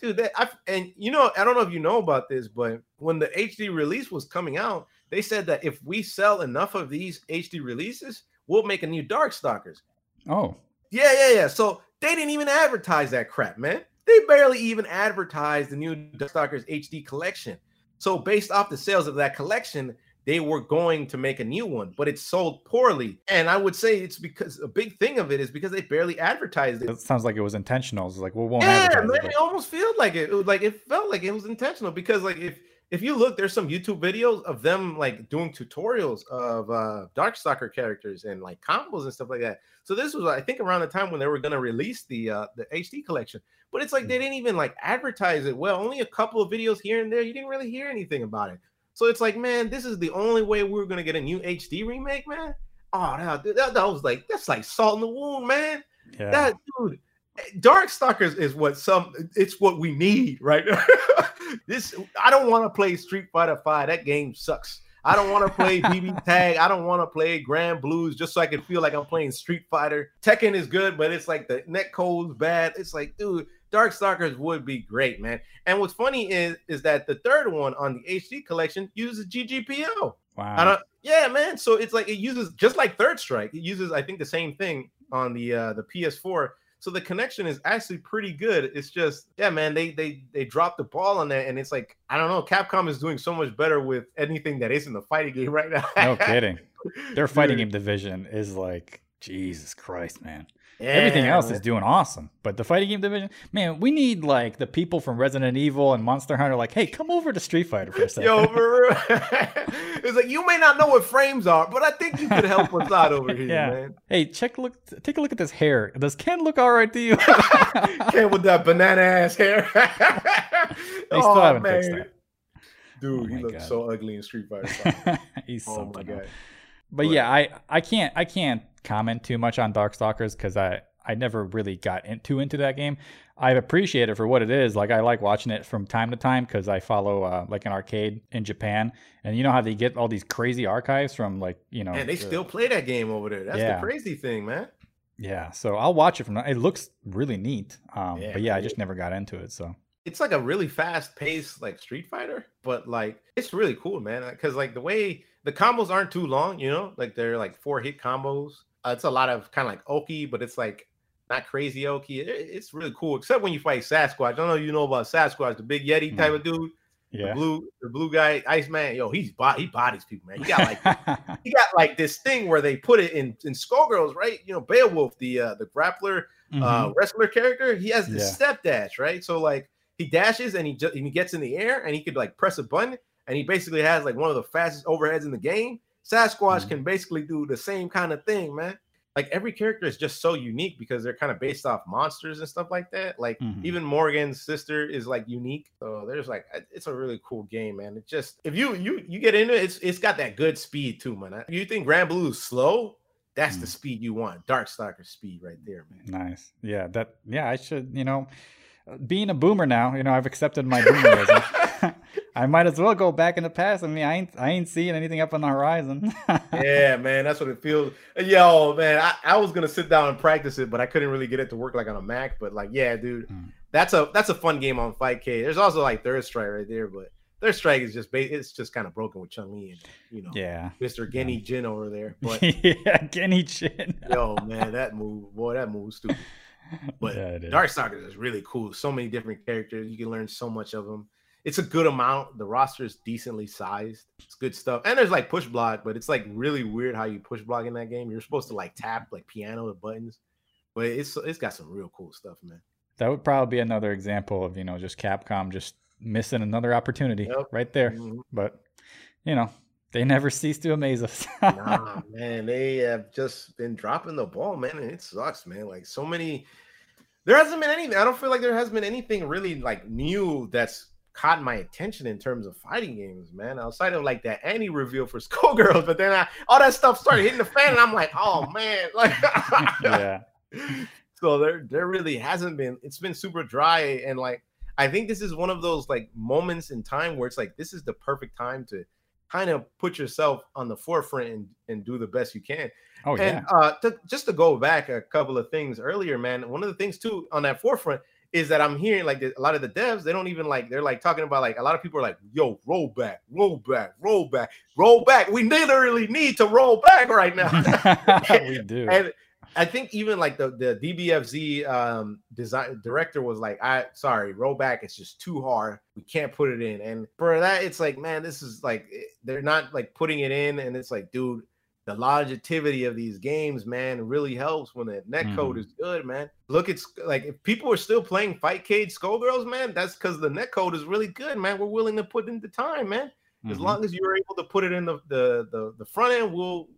dude, that I and you know, I don't know if you know about this, but when the HD release was coming out, they said that if we sell enough of these HD releases, we'll make a new Darkstalkers. Oh, Yeah, yeah, yeah. So they didn't even advertise that crap, man. They barely even advertised the new Darkstalkers HD collection. So based off the sales of that collection, they were going to make a new one, but it sold poorly. And I would say it's because a big thing of it is because they barely advertised it. that sounds like it was intentional. It's like, well, we won't Yeah, man, it. it almost felt like it. it was like it felt like it was intentional because like if if you look, there's some YouTube videos of them like doing tutorials of uh Darkstalker characters and like combos and stuff like that. So this was I think around the time when they were gonna release the uh the HD collection, but it's like they didn't even like advertise it well. Only a couple of videos here and there. You didn't really hear anything about it. So it's like, man, this is the only way we are gonna get a new HD remake, man. Oh, that, that, that was like that's like salt in the wound, man. Yeah. that dude darkstalkers is what some it's what we need right? Now this i don't want to play street fighter 5 that game sucks. I don't want to play bb tag. I don't want to play Granblues just so i can feel like i'm playing street fighter. Tekken is good but it's like the net code's bad. It's like dude darkstalkers would be great man and what's funny is is that the third one on the hd collection uses ggpo wow. I don't, yeah, man. So it's like it uses just like Third Strike. It uses, I think, the same thing on the uh, the PS4. So the connection is actually pretty good. It's just, yeah, man. They they they dropped the ball on that, and it's like I don't know. Capcom is doing so much better with anything that isn't the fighting game right now. no kidding. Their fighting Dude, game division is like, Jesus Christ, man. Everything else is doing awesome, but the fighting game division, man, we need like the people from Resident Evil and Monster Hunter, like, hey, come over to Street Fighter for a second. Yo, for real. it's like you may not know what frames are, but I think you could help us out over here, yeah. man. Hey, check look, take a look at this hair. Does Ken look all right to you? Came with that banana ass hair. They still oh, haven't fixed that. Dude, Oh he looks God. so ugly in Street Fighter. He's oh my something. god. But But- yeah, I I can't I can't comment too much on Darkstalkers because I I never really got in, too into that game. I appreciate it for what it is. Like I like watching it from time to time because I follow uh, like an arcade in Japan, and you know how they get all these crazy archives from like you know. And they the- still play that game over there. That's Yeah. the crazy thing, man. yeah. So I'll watch it from. It looks really neat. Um, Yeah, but yeah, I just never got into it. So It's like a really fast paced like Street Fighter, but like it's really cool, man. Because like the way the combos aren't too long, you know, like they're like four hit combos. Uh, it's a lot of kind of like Oki, but it's like not crazy Oki. It- it's really cool, except when you fight Sasquatch. I don't know if you know about Sasquatch, the big Yeti type Mm. of dude, the yeah. blue, the blue guy, Iceman. Yo, he's bo- he bodies people, man. He got like he got like this thing where they put it in in Skullgirls, right? You know, Beowulf, the uh the grappler Mhm. uh wrestler character, he has this Yeah. step dash, right? So like he dashes and he just and he gets in the air and he could like press a button and he basically has like one of the fastest overheads in the game. Sasquatch Mhm. can basically do the same kind of thing, man. Like every character is just so unique because they're kind of based off monsters and stuff like that. Like Mhm. even Morrigan's sister is like unique. So there's like it's a really cool game, man. It just if you you you get into it, it's it's got that good speed too, man. You think Granblue is slow, that's the Mm. speed you want. Darkstalker speed right there, man. Nice. Yeah, that yeah, I should, you know, uh, being a boomer now, you know, I've accepted my boomerism. I might as well go back in the past. I mean, I ain't I ain't seeing anything up on the horizon. yeah, man, that's what it feels. Yo, man, I, I was gonna sit down and practice it, but I couldn't really get it to work like on a Mac. But like, yeah, dude, Mm. that's a that's a fun game on Fightcade. There's also like Third Strike right there, but Third Strike is just ba- it's just kind of broken with Chun Li and you know yeah. Mr. Genei Jin over there. But yeah, Genei Jin. yo, man, that move, boy, that move stupid. But yeah, is. Darkstalkers is really cool. So many different characters. You can learn so much of them. It's a good amount. The roster is decently sized. It's good stuff. And there's like push block, but it's like really weird how you push block in that game. You're supposed to like tap like piano with buttons, but it's it's got some real cool stuff, man. That would probably be another example of, you know, just Capcom just missing another opportunity Yep. right there. Mhm. But, you know, they never cease to amaze us. nah, man, they have just been dropping the ball, man, and it sucks, man. Like so many, there hasn't been anything. I don't feel like there has been anything really like new that's caught my attention in terms of fighting games, man. Outside of like that Annie reveal for Skullgirls, but then I, all that stuff started hitting the fan, and I'm like, oh man, like, yeah. so there, there really hasn't been. It's been super dry, and like, I think this is one of those like moments in time where it's like this is the perfect time to kind of put yourself on the forefront and, and do the best you can. Oh, yeah. And uh, to, just to go back a couple of things earlier, man. One of the things too on that forefront is that I'm hearing like a lot of the devs, they don't even like they're like talking about like a lot of people are like, "Yo, roll back, roll back, roll back, roll back." We literally need to roll back right now. we do. and I think even like the the DBFZ um design director was like, I sorry, roll back, it's just too hard. We can't put it in. And for that, it's like, man, this is like eh, they're not like putting it in, and it's like, dude, the longevity of these games, man, really helps when the net code Mhm. is good, man. Look, it's like if people are still playing Fightcade Skullgirls, man, that's because the net code is really good, man. We're willing to put in the time, man. As Mhm. long as you're able to put it in the the the, the front end, we'll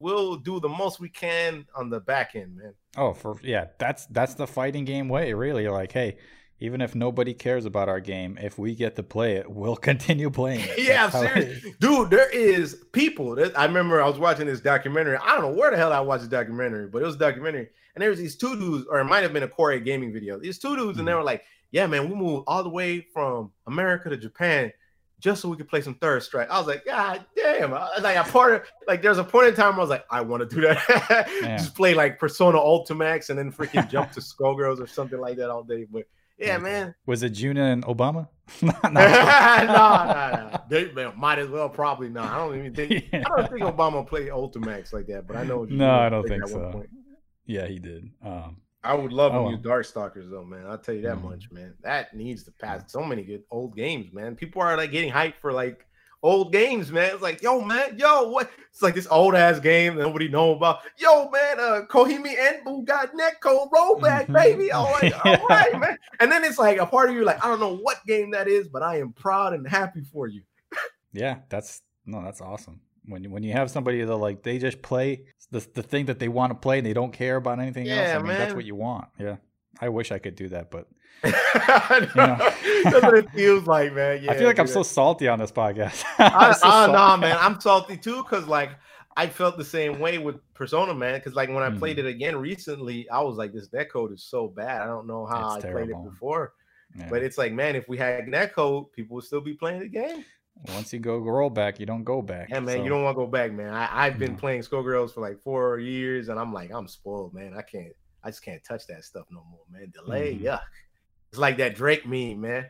we'll do the most we can on the back end, man. Oh, for yeah, that's that's the fighting game way, really. Like, hey, even if nobody cares about our game, if we get to play it, we'll continue playing it. Yeah, That's how it seriously. Dude, there is people. That, I remember I was watching this documentary. I don't know where the hell I watched the documentary, but it was a documentary. And there was these two dudes, or it might have been a Core-A gaming video. These two dudes, and they Mhm. were like, Yeah, man, we moved all the way from America to Japan just so we could play some third strike. I was like, God damn. I, like I part of like there's a point in time where I was like, I want to do that. Just play like Persona Ultimax and then freaking jump to Skullgirls or something like that all day. But yeah, man. Was it Juna and Obama? no, no, no, no. They, they might as well probably not. I don't even think. Yeah. I don't think Obama played Ultimax like that, but I know. No, I don't think so. Yeah, he did. Um, I would love Oh, use Darkstalkers though, man. I'll tell you that Mhm. much, man. That needs to pass. So many good old games, man. People are like getting hyped for like old games, man. It's like, yo, man, yo, what? It's like this old ass game that nobody know about. Yo, man, uh, Koihime Enbu got Netcode rollback, Mhm. baby. Oh, like, Yeah. all right, man. And then it's like a part of you, like, I don't know what game that is, but I am proud and happy for you. Yeah, that's no, that's awesome. When you- when you have somebody that like they just play the the thing that they want to play and they don't care about anything else. Yeah, I mean, that's what you want. Yeah, I wish I could do that, but That's what it feels like, man. Yeah, I feel like I'm so salty on this podcast. I, so I, nah, man, I'm salty too because like I felt the same way with Persona, man. Because like when I played Mm-hmm. it again recently, I was like, this netcode is so bad. I don't know how It's I played it before, Yeah. but it's like, man, if we had netcode, people would still be playing the game. Once you go roll back, you don't go back. Yeah, man, So, you don't want to go back, man. I, I've been No. playing Skullgirls for like four years, and I'm like, I'm spoiled, man. I can't, I just can't touch that stuff no more, man. Delay, Mhm. yuck. It's like that Drake meme, man.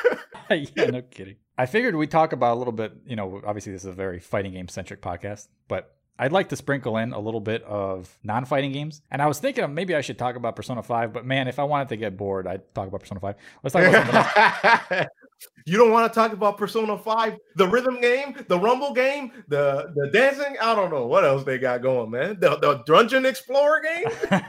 yeah, no kidding. I figured we talk about a little bit. You know, obviously this is a very fighting game centric podcast, but I'd like to sprinkle in a little bit of non-fighting games. And I was thinking of maybe I should talk about Persona 5, but man, if I wanted to get bored, I'd talk about Persona 5. Let's talk about you don't want to talk about Persona 5, the rhythm game, the rumble game, the the dancing. I don't know what else they got going, man. The, the Dungeon Explorer game.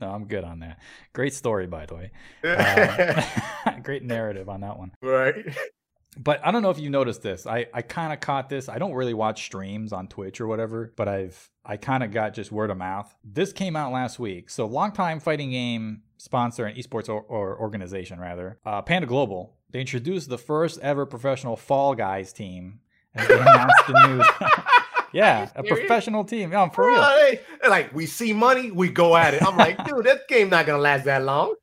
No, I'm good on that. Great story, by the way. Uh, great narrative on that one. right. But I don't know if you noticed this. I, I kind of caught this. I don't really watch streams on Twitch or whatever, but I've I kind of got just word of mouth. This came out last week. So longtime fighting game sponsor and esports or, or organization rather, uh, Panda Global. They introduced the first ever professional Fall Guys team, and they announced the news. yeah, a professional team. I'm for Bro, real. they're like, we see money, we go at it. I'm like, dude, this game not gonna last that long.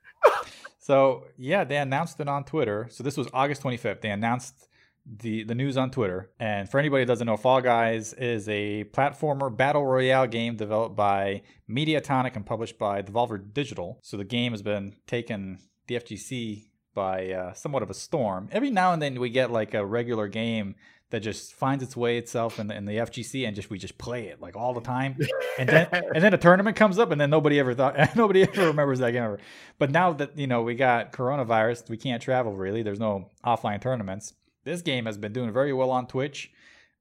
So yeah, they announced it on Twitter. So this was August 25th. They announced the the news on Twitter. And for anybody that doesn't know, Fall Guys is a platformer battle royale game developed by Mediatonic and published by Devolver Digital. So the game has been taken the FGC by uh, somewhat of a storm. Every now and then we get like a regular game that just finds its way itself in the, in the FGC and just we just play it like all the time. And then and then a tournament comes up and then nobody ever thought nobody ever remembers that game ever. But now that you know we got coronavirus, we can't travel really. There's no offline tournaments. This game has been doing very well on Twitch,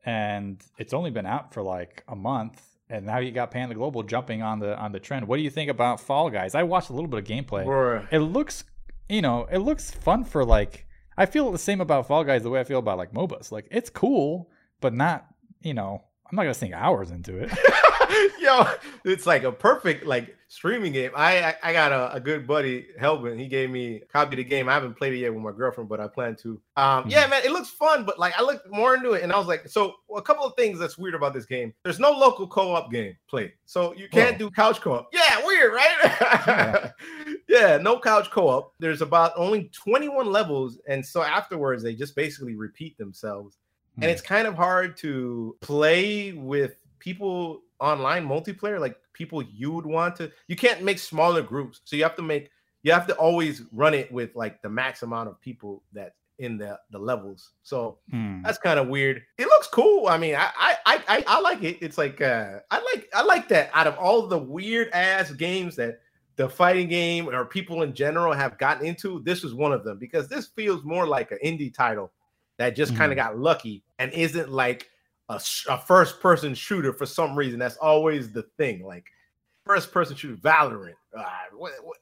and it's only been out for like a month. And now you got Panda Global jumping on the on the trend. What do you think about Fall Guys? I watched a little bit of gameplay. It looks, you know, it looks fun for like. I feel the same about Fall Guys the way I feel about like MOBAs. Like it's cool, but not, you know, I'm not gonna sink hours into it. Yo, it's like a perfect like streaming game. I I, I got a, a good buddy, Helvin. He gave me a copy of the game. I haven't played it yet with my girlfriend, but I plan to. Um, yeah, man, it looks fun, but like I looked more into it and I was like, so a couple of things that's weird about this game. There's no local co-op game play, so you can't Whoa. do couch co-op. Yeah, weird, right? Yeah. yeah, no couch co-op. There's about only 21 levels, and so afterwards they just basically repeat themselves and Hmm. it's kind of hard to play with people online multiplayer like people you would want to you can't make smaller groups. So you have to make you have to always run it with like the max amount of people that in the the levels. So Hmm. that's kind of weird. It looks cool. I mean I, I i i like it. It's like uh i like i like that out of all the weird ass games that the fighting game or people in general have gotten into this is one of them because this feels more like an indie title that just kind of got lucky and isn't like a, sh- a first person shooter for some reason that's always the thing like first person shooter valorant uh,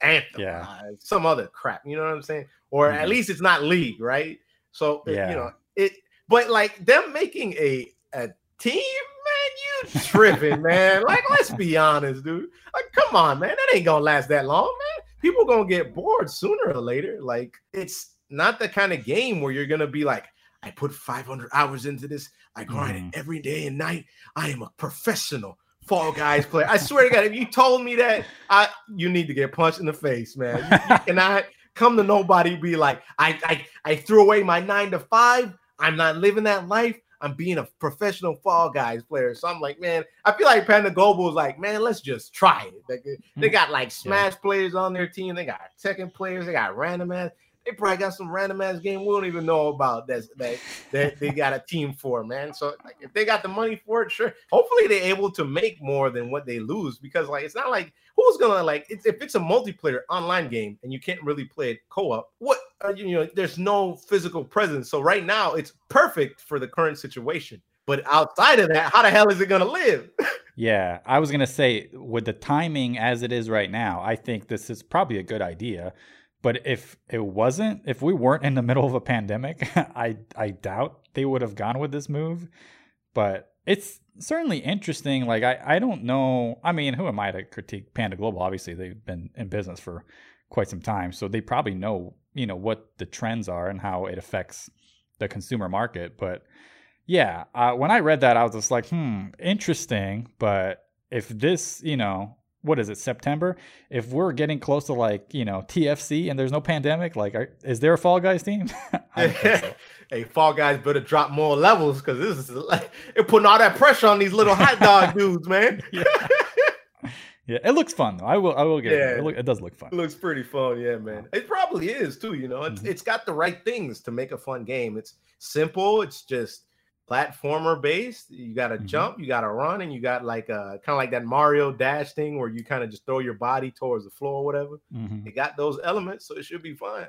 anthem Yeah. uh, some other crap you know what i'm saying or at Mhm. least it's not league right so uh, Yeah. you know it but like them making a a team man you tripping man like let's be honest dude like come on man that ain't gonna last that long man people gonna get bored sooner or later like it's not the kind of game where you're gonna be like i put 500 hours into this. I grind it every day and night. I am a professional fall guys player. I swear to god if you told me that i you need to get punched in the face man. You, you cannot come to nobody be like I, I i threw away my nine to five. I'm not living that life. I'm being a professional fall guys player. So i'm like man i feel like panda global is like man let's just try it. Like, they mm. got like smash players on their team. They got Tekken players. They got random ass they probably got some random ass game we don't even know about that that they got a team for man so like if they got the money for it sure hopefully they're able to make more than what they lose because like it's not like who's gonna like it's, if it's a multiplayer online game and you can't really play it co-op what uh, you know, there's no physical presence. So right now, it's perfect for the current situation. But outside of that, how the hell is it gonna live? Yeah, I was gonna say with the timing as it is right now, I think this is probably a good idea. But if it wasn't, if we weren't in the middle of a pandemic, I I doubt they would have gone with this move. But it's certainly interesting. Like I I don't know. I mean, who am I to critique Panda Global? Obviously, they've been in business for quite some time, so they probably know you know what the trends are and how it affects the consumer market. But yeah, uh, when I read that, I was just like, hmm, interesting. But if this, you know, what is it, September? If we're getting close to like, you know, TFC and there's no pandemic, like, are, is there a Fall Guys team? So. hey, Fall Guys better drop more levels because this is like it putting all that pressure on these little hot dog dudes, man. Yeah. Yeah, it looks fun though. I will, I will get it. Yeah. It, look, it does look fun. It looks pretty fun, yeah, man. It probably is too. You know, it's Mhm. it's got the right things to make a fun game. It's simple. It's just platformer based. You got to Mhm. jump, you got to run, and you got like a kind of like that Mario Dash thing where you kind of just throw your body towards the floor or whatever. Mhm. It got those elements, so it should be fun.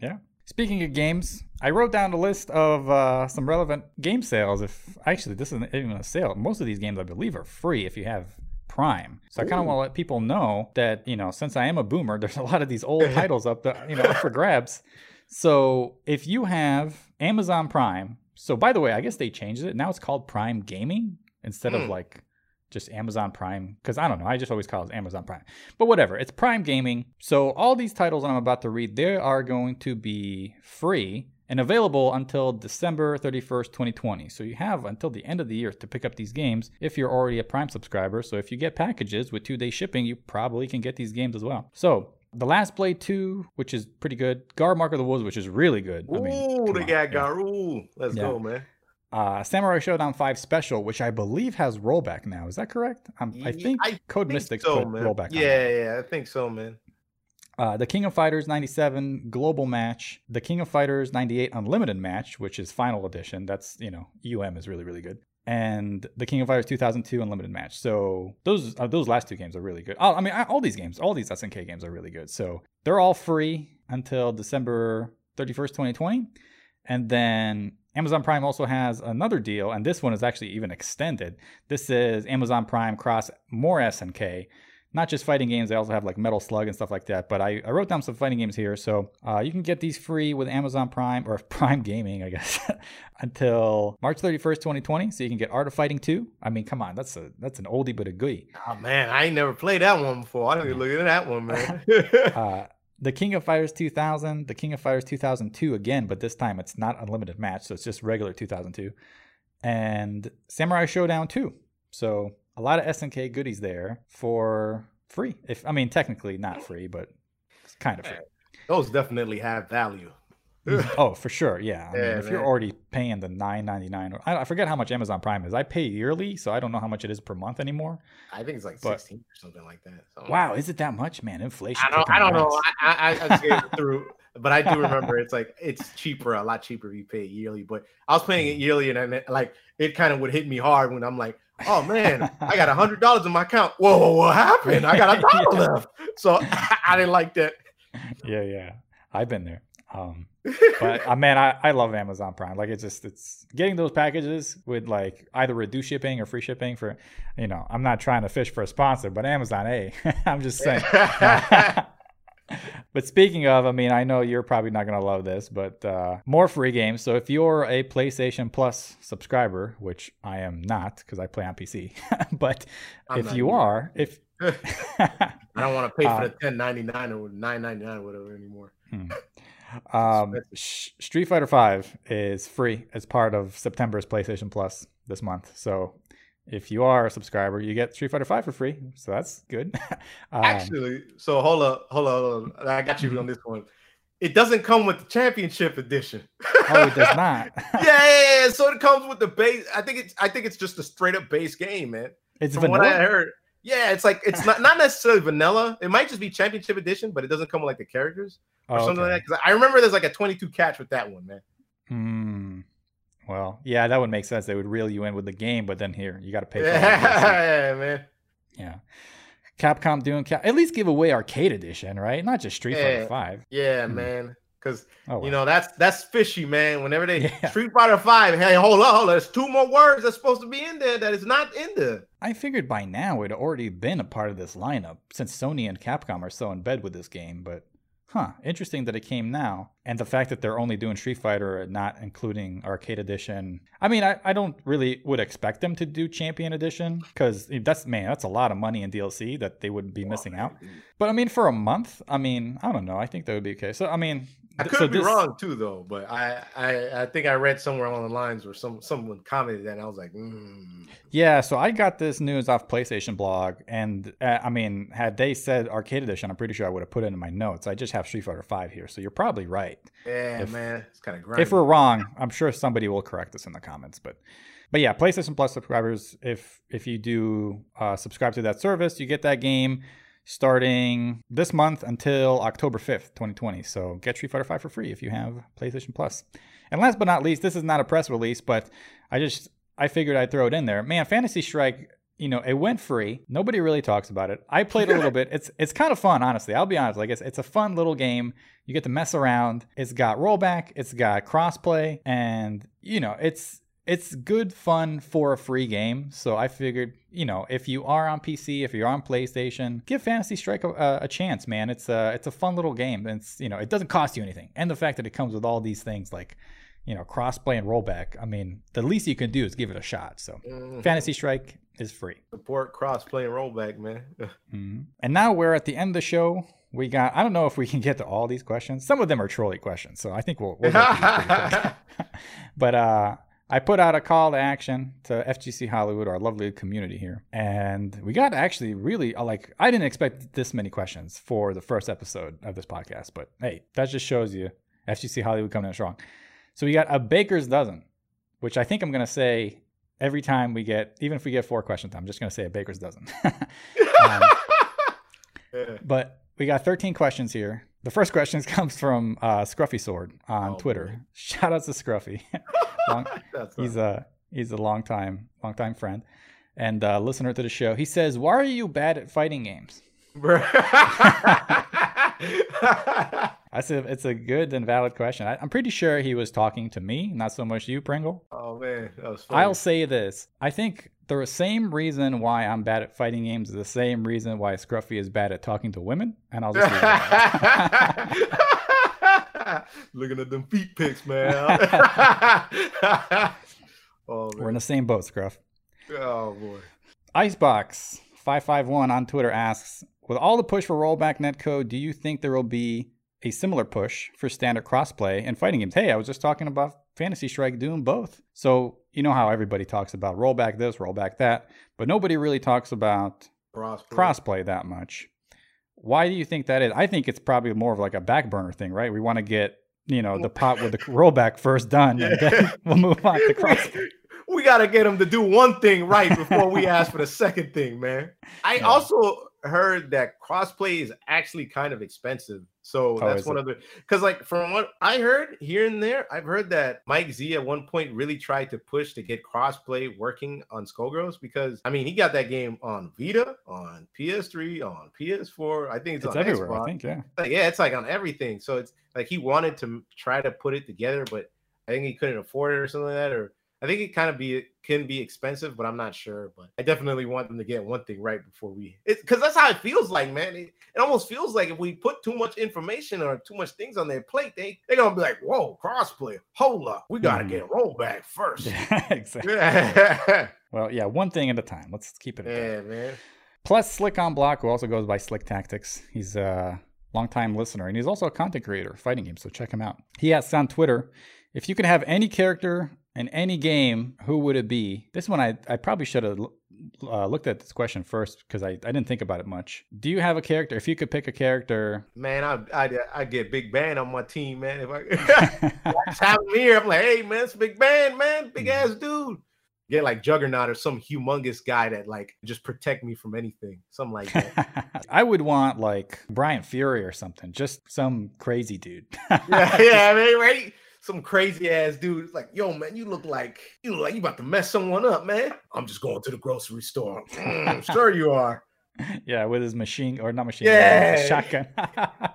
Yeah. Speaking of games, I wrote down a list of uh, some relevant game sales. If actually this isn't even a sale, most of these games I believe are free if you have Prime. So I kind of want to let people know that you know since I am a boomer, there's a lot of these old titles up that you know up for grabs. So if you have Amazon Prime, so by the way, I guess they changed it. Now it's called Prime Gaming instead of Hmm. like just Amazon Prime because I don't know. I just always call it Amazon Prime. But whatever, it's Prime Gaming. So all these titles I'm about to read, they are going to be free and available until December 31st, 2020. So you have until the end of the year to pick up these games if you're already a Prime subscriber. So if you get packages with two-day shipping, you probably can get these games as well. So The Last Blade 2, which is pretty good. Garou Mark of the Wolves, which is really good. I mean, Ooh, they got yeah. Garou. Let's Yeah. go, man. Uh, Samurai Shodown 5 Special, which I believe has rollback now. Is that correct? Um, I think I Code Think Mystics so, put man. rollback on. Yeah, yeah, I think so, man. Uh, the King of Fighters 97 Global Match, the King of Fighters 98 Unlimited Match, which is Final Edition. That's, you know, UM is really, really good. And the King of Fighters 2002 Unlimited Match. So those uh, those last two games are really good. Oh, I mean, all these games, all these SNK games are really good. So they're all free until December 31st, 2020. And then Amazon Prime also has another deal, and this one is actually even extended. This is Amazon Prime cross more SNK not just fighting games. They also have like Metal Slug and stuff like that. But I, I wrote down some fighting games here. So uh, you can get these free with Amazon Prime or Prime Gaming, I guess, until March 31st, 2020. So you can get Art of Fighting 2. I mean, come on, that's a that's an oldie but a goodie. Oh man, I ain't never played that one before. I need to look at that one, man. Uh, the King of Fighters 2000, the King of Fighters 2002 again, but this time it's not unlimited match, so it's just regular 2002, and Samurai Shodown 2. So a lot of SNK goodies there for free. If I mean technically not free, but it's kind of free. Those definitely have value. oh, for sure. Yeah. I mean, Yeah, if you're already paying the nine ninety nine, I, I forget how much Amazon Prime is. I pay yearly, so I don't know how much it is per month anymore. I think it's like But- 16 or something like that. So- Wow, is it that much, man? Inflation. I don't, I don't know. I, I, I through, but I do remember it's like it's cheaper, a lot cheaper if you pay yearly. But I was paying Mm. it yearly, and then like it kind of would hit me hard when I'm like, oh man, I got a hundred dollars in my account. Whoa, whoa, what happened? I got a dollar Yeah. left. So I didn't like that. Yeah, yeah. I've been there. Um, but uh, man, I, I love Amazon Prime. Like it's just it's getting those packages with like either reduced shipping or free shipping for, you know, I'm not trying to fish for a sponsor, but Amazon, hey, I'm just saying. but speaking of, I mean, I know you're probably not gonna love this, but uh, more free games. So if you're a PlayStation Plus subscriber, which I am not because I play on PC, but I'm if you either. are, if I don't want to pay Uh, for the 1099 or 999 or whatever anymore. Hmm. Um, Street Fighter Five is free as part of September's PlayStation Plus this month. So if you are a subscriber, you get Street Fighter Five for free. So that's good. um, Actually, so hold up, hold up, hold up. I got you Mhm. on this one. It doesn't come with the championship edition. oh, it does not. yeah, yeah, yeah. So it comes with the base. I think it's I think it's just a straight up base game, man. it's From what I vanilla. heard. Yeah, it's like it's not, not necessarily vanilla. It might just be championship edition, but it doesn't come with like the characters or Oh, something okay. like that. Because I remember there's like a 22 catch with that one, man. Hmm. Well, yeah, that would make sense. They would reel you in with the game, but then here you got to pay. For. Yeah, man. yeah. Capcom doing Cap- at least give away Arcade Edition, right? Not just Street Yeah. Fighter Five. Yeah, Hmm. man. because Oh, you know that's that's fishy, man. Whenever they Yeah. Street Fighter Five, hey, hold on, hold on, there's two more words that's supposed to be in there that is not in there. I figured by now it'd already been a part of this lineup since Sony and Capcom are so in bed with this game, but huh, interesting that it came now. And the fact that they're only doing Street Fighter and not including Arcade Edition. I mean, I, I don't really would expect them to do Champion Edition because that's, man, that's a lot of money in DLC that they would be missing out. But I mean, for a month, I mean, I don't know. I think that would be okay. So, I mean, I could so be this- wrong too, though. But I, I, I think I read somewhere along the lines where some someone commented that, and I was like, mm. Yeah, so I got this news off PlayStation blog, and uh, I mean, had they said Arcade Edition, I'm pretty sure I would have put it in my notes. I just have Street Fighter Five here, so you're probably right. yeah, If- man, it's kind of. If we're wrong, I'm sure somebody will correct us in the comments. But, but yeah, PlayStation Plus subscribers, if if you do uh, subscribe to that service, you get that game starting this month until October 5th, 2020. So get Street Fighter 5 for free if you have PlayStation Plus. And last but not least, this is not a press release, but I just I figured I'd throw it in there. Man, Fantasy Strike, you know, it went free. Nobody really talks about it. I played a little bit. It's it's kind of fun, honestly. I'll be honest. Like it's it's a fun little game. You get to mess around. It's got rollback. It's got crossplay, and you know, it's it's good fun for a free game. So I figured, you know, if you are on PC, if you're on PlayStation, give Fantasy Strike a, a chance, man. It's a it's a fun little game. And it's you know, it doesn't cost you anything, and the fact that it comes with all these things like, you know, crossplay and rollback. I mean, the least you can do is give it a shot. So Mhm. Fantasy Strike is free. support cross-play and rollback, man. Mhm. And now we're at the end of the show. We got, I don't know if we can get to all these questions. Some of them are trolley questions. So I think we'll, we'll get through these pretty quick. but uh, I put out a call to action to FGC Hollywood, our lovely community here. And we got actually really, uh, like, I didn't expect this many questions for the first episode of this podcast. But hey, that just shows you FGC Hollywood coming in strong. So we got a baker's dozen, which I think I'm going to say every time we get, even if we get four questions, I'm just going to say a baker's dozen. um, but we got 13 questions here. The first question comes from uh, Scruffy Sword on Oh, Twitter. boy. Shout out to Scruffy. Long- he's a he's a long time long time friend and uh, listener to the show. He says, "Why are you bad at fighting games?" I said it's a good and valid question. I, I'm pretty sure he was talking to me, not so much you, Pringle. oh man, that was funny. I'll say this. I think the same reason why I'm bad at fighting games is the same reason why Scruffy is bad at talking to women. And I'll just leave it at that. Looking at them feet pics, man. oh, We're in the same boat, Scruff. oh boy. Icebox551 on Twitter asks With all the push for rollback netcode, do you think there will be a similar push for standard crossplay in fighting games? Hey, I was just talking about Fantasy Strike doing both. So, you know how everybody talks about rollback this, rollback that, but nobody really talks about Cross crossplay that much. Why do you think that is? I think it's probably more of like a back burner thing, right? We want to get, you know, the pot with the rollback first done, and then we'll move on to cross. we, we gotta get them to do one thing right before we ask for the second thing, man. I Yeah. also heard that crossplay is actually kind of expensive. So Oh, that's one it? of the because like from what I heard here and there, I've heard that Mike Z at one point really tried to push to get crossplay working on Skullgirls because I mean he got that game on Vita, on PS3, on PS4. I think it's, It's on everywhere, Xbox I think, yeah. like, yeah, it's like on everything. So it's like he wanted to try to put it together, but I think he couldn't afford it or something like that. Or I think it kind of be can be expensive, but I'm not sure. But I definitely want them to get one thing right before we, because that's how it feels like, man. It, it almost feels like if we put too much information or too much things on their plate, they they're gonna be like, "Whoa, crossplay! Hold up, we gotta Mhm. get rollback first. Yeah, exactly. Well, yeah, one thing at a time. Let's keep it. that. man. Plus, Slick on Block, who also goes by Slick Tactics. He's a longtime listener and he's also a content creator, fighting games. So check him out. He asked on Twitter if you could have any character in any game, who would it be? This one, I, I probably should have uh, looked at this question first because I, I didn't think about it much. Do you have a character? If you could pick a character, Man, I I I get Big Band on my team, man. If I have him here. I'm like, hey man, it's Big Band, man, big ass dude. Get like Juggernaut or some humongous guy that like just protect me from anything, something like that. I would want like Bryan Fury or something, just some crazy dude. yeah, yeah, man, right? Some crazy ass dude. It's like, yo, man, you look like you look like you about to mess someone up, man. I'm just going to the grocery store. "Mm, sure you are. yeah, with his machine or not machine, gun, Yeah. shotgun.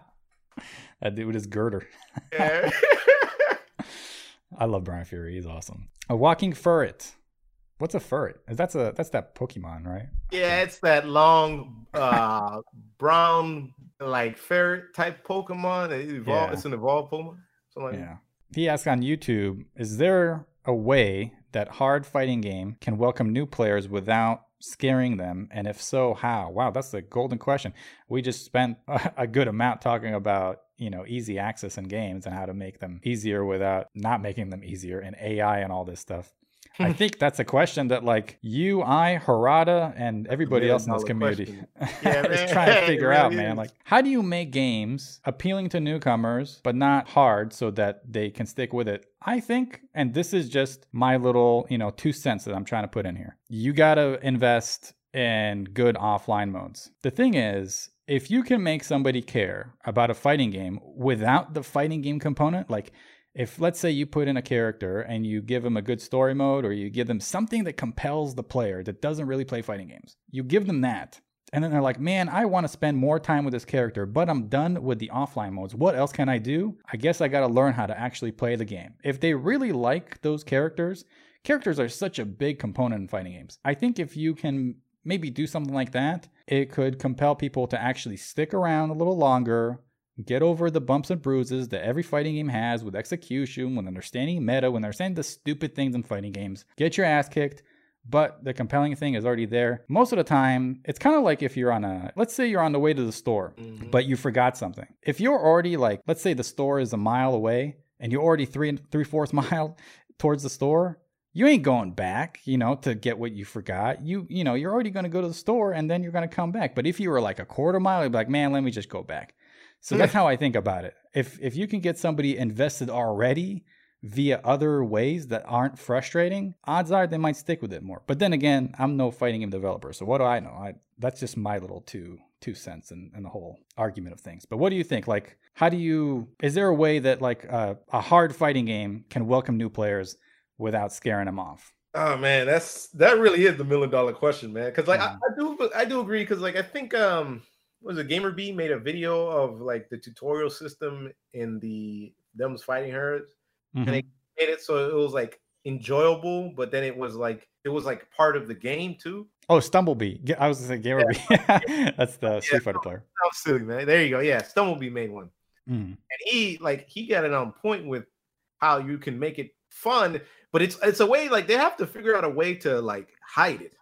That dude with his girder. Yeah. I love Bryan Fury. He's awesome. A walking ferret. What's a ferret? Is that's a that's that Pokemon, right? yeah, it's that long uh brown like ferret type Pokemon. It evolved, Yeah. It's an evolved Pokemon. Something like that. Yeah. He asked on YouTube, is there a way that hard fighting game can welcome new players without scaring them? And if so, how? Wow, that's the golden question. We just spent a good amount talking about, you know, easy access in games and how to make them easier without not making them easier and AI and all this stuff. I think that's a question that like you, I, Harada, and everybody else in this community Yeah, is trying to figure out, man. Like, how do you make games appealing to newcomers but not hard so that they can stick with it? I think, and this is just my little, you know, two cents that I'm trying to put in here. You gotta invest in good offline modes. The thing is, if you can make somebody care about a fighting game without the fighting game component, like if let's say you put in a character and you give them a good story mode or you give them something that compels the player that doesn't really play fighting games, you give them that. And then they're like, man, I want to spend more time with this character, but I'm done with the offline modes. What else can I do? I guess I got to learn how to actually play the game. If they really like those characters, characters are such a big component in fighting games. I think if you can maybe do something like that, it could compel people to actually stick around a little longer, get over the bumps and bruises that every fighting game has with execution, with understanding meta, when understanding the stupid things in fighting games. Get your ass kicked, but the compelling thing is already there. Most of the time, it's kind of like if you're on a, let's say you're on the way to the store, Mhm. but you forgot something. If you're already like, let's say the store is a mile away and you're already three and three fourths mile towards the store, you ain't going back, you know, to get what you forgot. You, you know, you're already going to go to the store and then you're going to come back. But if you were like a quarter mile, you'd be like, man, let me just go back. So that's how I think about it. If if you can get somebody invested already via other ways that aren't frustrating, odds are they might stick with it more. But then again, I'm no fighting game developer, so what do I know? I that's just my little two two cents in, in the whole argument of things. But what do you think? Like, how do you? Is there a way that like uh, a hard fighting game can welcome new players without scaring them off? Oh man, that's that really is the million dollar question, man. Because like I, Mhm. I do I do agree because like I think um was a Gamer B made a video of like the tutorial system in the them's fighting herds Mhm. they made it so it was like enjoyable, but then it was like it was like part of the game too. Oh, Stumblebee. I was gonna say Gamer Bee. That's the Street Fighter player. Silly, man. There you go. Yeah, Stumblebee made one. Mhm. and he like he got it on point with how you can make it fun but it's it's a way like they have to figure out a way to like hide it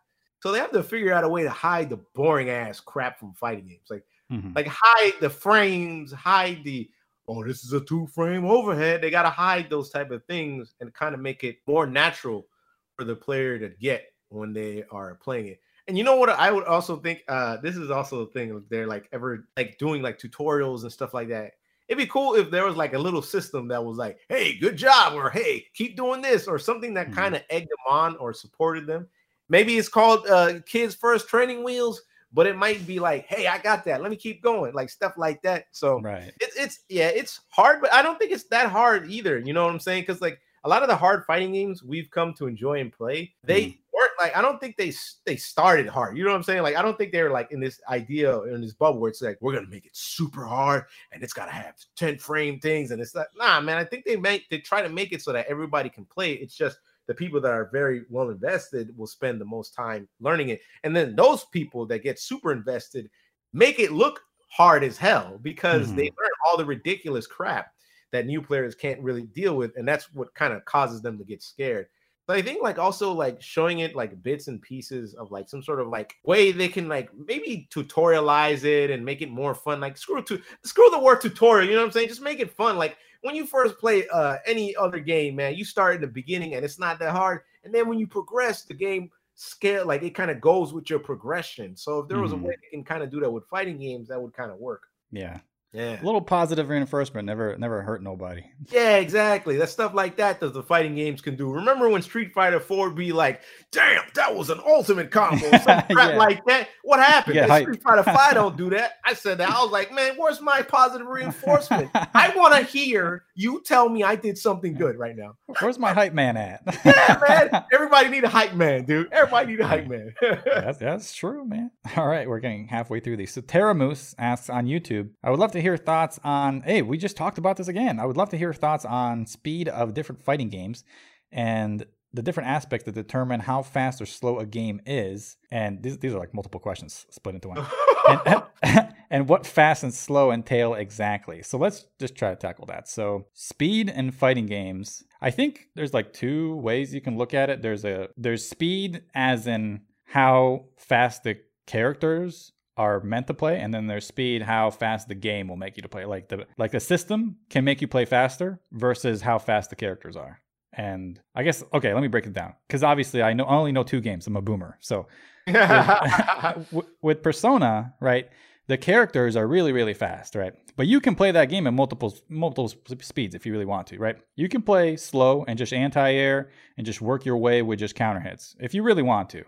so they have to figure out a way to hide the boring ass crap from fighting games. Like Mhm. like hide the frames hide the oh this is a two frame overhead. They got to hide those type of things and kind of make it more natural for the player to get when they are playing it. And you know what i would also think uh this is also a thing they're like ever like doing like tutorials and stuff like that. It'd be cool if there was like a little system that was like hey good job or hey keep doing this or something that Mhm. kind of egged them on or supported them maybe it's called uh kids first training wheels but it might be like hey i got that let me keep going like stuff like that so Right. it's it's yeah, it's hard, but I don't think it's that hard either. You know what I'm saying? Because like a lot of the hard fighting games we've come to enjoy and play, they Mhm. weren't like I don't think they they started hard. You know what I'm saying? Like I don't think they were like in this idea in this bubble where it's like we're gonna make it super hard and it's gotta have 10 frame things and it's like nah, man. I think they make they try to make it so that everybody can play. It's just the people that are very well invested will spend the most time learning it, and then those people that get super invested make it look hard as hell because they mm-hmm. learn all the ridiculous crap that new players can't really deal with. And that's what kind of causes them to get scared but i think like also like showing it like bits and pieces of like some sort of like way they can like maybe tutorialize it and make it more fun like screw to screw the word tutorial you know what i'm saying just make it fun like when you first play uh any other game man you start in the beginning and it's not that hard and then when you progress the game scale like it kind of goes with your progression so if there was Mhm. a way they can kind of do that with fighting games that would kind of work Yeah. Yeah. A little positive reinforcement never never hurt nobody. yeah exactly. That stuff like that that the fighting games can do. Remember when street fighter 4 be like damn that was an ultimate combo some crap Yeah. like that? What happened? Yeah, street fighter 5 don't do that. I said that. I was like man where's my positive reinforcement? I want to hear you tell me i did something good right now Where's my hype man at? yeah man everybody need a hype man dude everybody need a hype man that's, that's true, man. All right, we're getting halfway through these. So Terramoose asks on YouTube, I would love to hear thoughts on. Hey, we just talked about this again. I would love to hear thoughts on speed of different fighting games and the different aspects that determine how fast or slow a game is. And these, these are like multiple questions split into one. and, and, what fast and slow entail exactly. So let's just try to tackle that. So speed in fighting games, I think there's like two ways you can look at it. There's a there's speed as in how fast the characters are meant to play and then there's speed how fast the game will make you to play like the like the system can make you play faster versus how fast the characters are and I guess okay, let me break it down because obviously I know I only know two games. I'm a boomer, so with, with, Persona, right? The characters are really really fast, right? But you can play that game at multiple multiple speeds if you really want to, right? You can play slow and just anti-air and just work your way with just counter hits if you really want to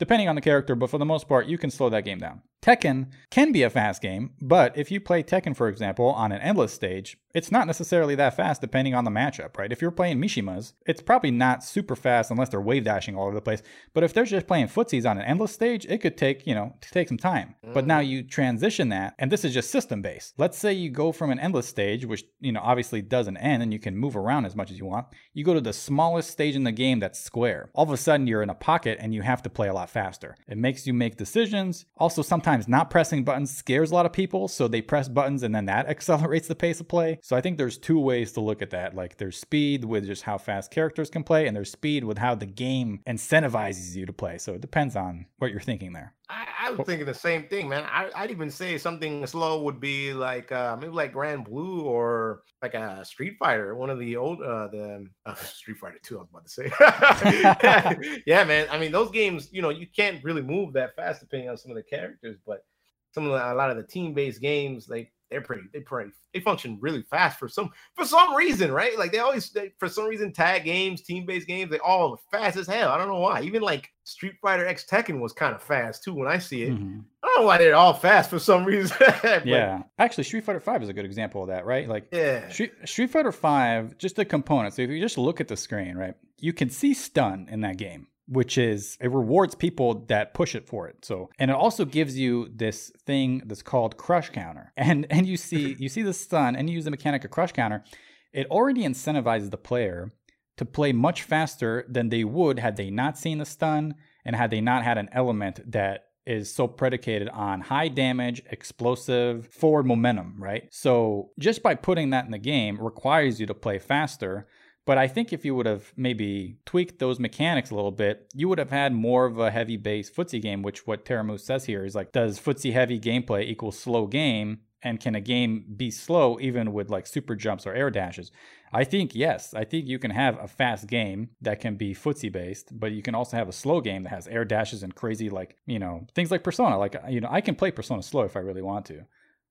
depending on the character, but for the most part, you can slow that game down. Tekken can be a fast game, but if you play Tekken, for example, on an endless stage, it's not necessarily that fast depending on the matchup, right? If you're playing Mishimas, it's probably not super fast unless they're wave dashing all over the place. But if they're just playing footsies on an endless stage, it could take, you know, take some time. Mm. But now you transition that, and this is just system based. Let's say you go from an endless stage, which, you know, obviously doesn't end and you can move around as much as you want. You go to the smallest stage in the game that's square. All of a sudden, you're in a pocket and you have to play a lot faster. It makes you make decisions. Also, sometimes not pressing buttons scares a lot of people, so they press buttons and then that accelerates the pace of play. So I think there's two ways to look at that. Like there's speed with just how fast characters can play, and there's speed with how the game incentivizes you to play. So it depends on what you're thinking there. I, I was thinking the same thing, man. I, would even say something slow would be like uh, maybe like Granblue or like a Street Fighter, one of the old uh, the uh, Street Fighter Two. I was about to say, yeah, man. I mean, those games, you know, you can't really move that fast depending on some of the characters, but some of the, a lot of the team based games, like they're pretty they pretty they function really fast for some for some reason, right? Like they always they, for some reason tag games, team based games, they all fast as hell. I don't know why. Even like Street Fighter X Tekken was kind of fast too when I see it. Mm-hmm. I don't know why they're all fast for some reason. but, yeah, actually, Street Fighter Five is a good example of that, right? Like, yeah, Street, Street Fighter Five, just the components. So if you just look at the screen, right, you can see stun in that game which is it rewards people that push it for it. So and it also gives you this thing that's called crush counter. And and you see you see the stun and you use the mechanic of crush counter. It already incentivizes the player to play much faster than they would had they not seen the stun and had they not had an element that is so predicated on high damage, explosive, forward momentum, right? So just by putting that in the game requires you to play faster but I think if you would have maybe tweaked those mechanics a little bit, you would have had more of a heavy base footsie game, which what Terramoose says here is like, does footsie heavy gameplay equal slow game? And can a game be slow even with like super jumps or air dashes? I think yes. I think you can have a fast game that can be footsie based, but you can also have a slow game that has air dashes and crazy like you know things like Persona. Like uh, you know, I can play Persona slow if I really want to,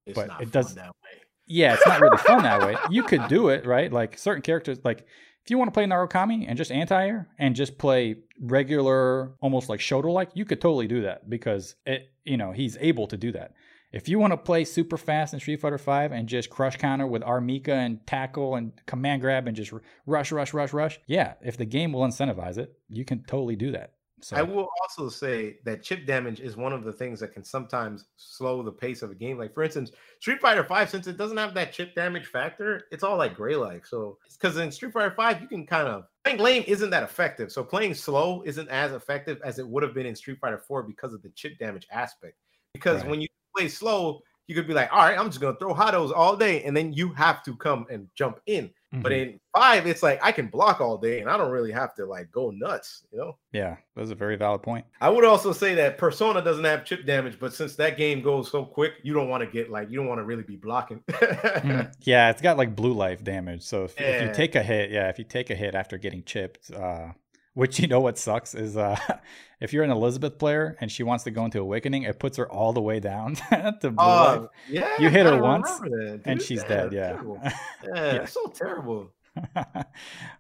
it's but it does. That way. Yeah, it's not really fun that way. You could do it right, like certain characters like if you want to play Narukami and just anti-air and just play regular, almost like Shoto like, you could totally do that because it, you know, he's able to do that. If you want to play super fast in Street Fighter V and just crush counter with R. Mika and tackle and command grab and just rush, rush, rush, rush, yeah, if the game will incentivize it, you can totally do that. So. I will also say that chip damage is one of the things that can sometimes slow the pace of a game. Like for instance, Street Fighter Five, since it doesn't have that chip damage factor, it's all like gray like. So because in Street Fighter Five, you can kind of playing lane isn't that effective. So playing slow isn't as effective as it would have been in Street Fighter Four because of the chip damage aspect. Because right. when you play slow, you could be like, all right, I'm just gonna throw HOTOs all day, and then you have to come and jump in. Mm-hmm. But in five, it's like I can block all day and I don't really have to like go nuts, you know? Yeah, that's a very valid point. I would also say that Persona doesn't have chip damage, but since that game goes so quick, you don't want to get like you don't want to really be blocking. mm. Yeah, it's got like blue life damage. So if, yeah. if, you take a hit, yeah, if you take a hit after getting chipped, uh which you know what sucks is uh if you're an Elizabeth player and she wants to go into Awakening, it puts her all the way down to blue uh. Yeah, you hit her once that, and she's dead. Yeah, yeah, yeah, so terrible.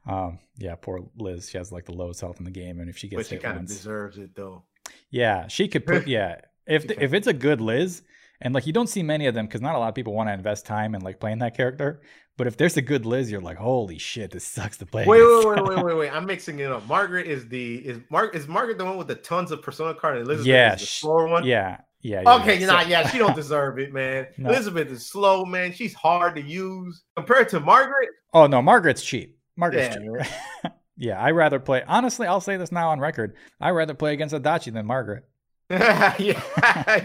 um, yeah, poor Liz. She has like the lowest health in the game, and if she gets but she kind of deserves it though. Yeah, she could put. Yeah, if the, if it's a good Liz, and like you don't see many of them because not a lot of people want to invest time in like playing that character. But if there's a good Liz, you're like, holy shit, this sucks to play. Wait, wait, wait, wait, wait, wait. I'm mixing it up. Margaret is the is Mark is Margaret the one with the tons of persona card and Elizabeth yeah, is the slower one? Yeah. Yeah. Okay, yeah. you're So- not. Yeah, she don't deserve it, man. No. Elizabeth is slow, man. She's hard to use compared to Margaret. Oh no, Margaret's cheap. Margaret's Yeah, cheap. yeah, I rather play. Honestly, I'll say this now on record. I rather play against Adachi than Margaret. yeah,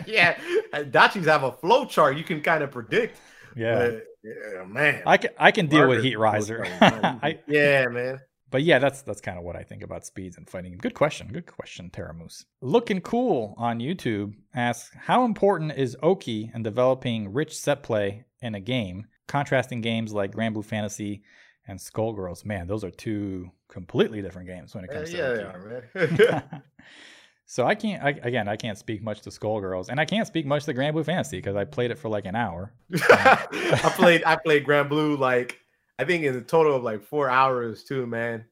yeah. Dachis have a flow chart you can kind of predict. Yeah, but, yeah, man. I can I can deal with Heat Riser. chart is not I, yeah, man. but yeah, that's that's kind of what I think about speeds and fighting. Good question. Good question, Terramoose. Looking cool on YouTube asks how important is Oki in developing rich set play in a game, contrasting games like Granblue Fantasy and Skullgirls. Man, those are two completely different games when it Uh, comes yeah, to they Oki. are, man. so I can't I, again I can't speak much to Skullgirls and I can't speak much to Granblue Fantasy because I played it for like an hour. I played I played Granblue like I think in a total of like four hours too, man.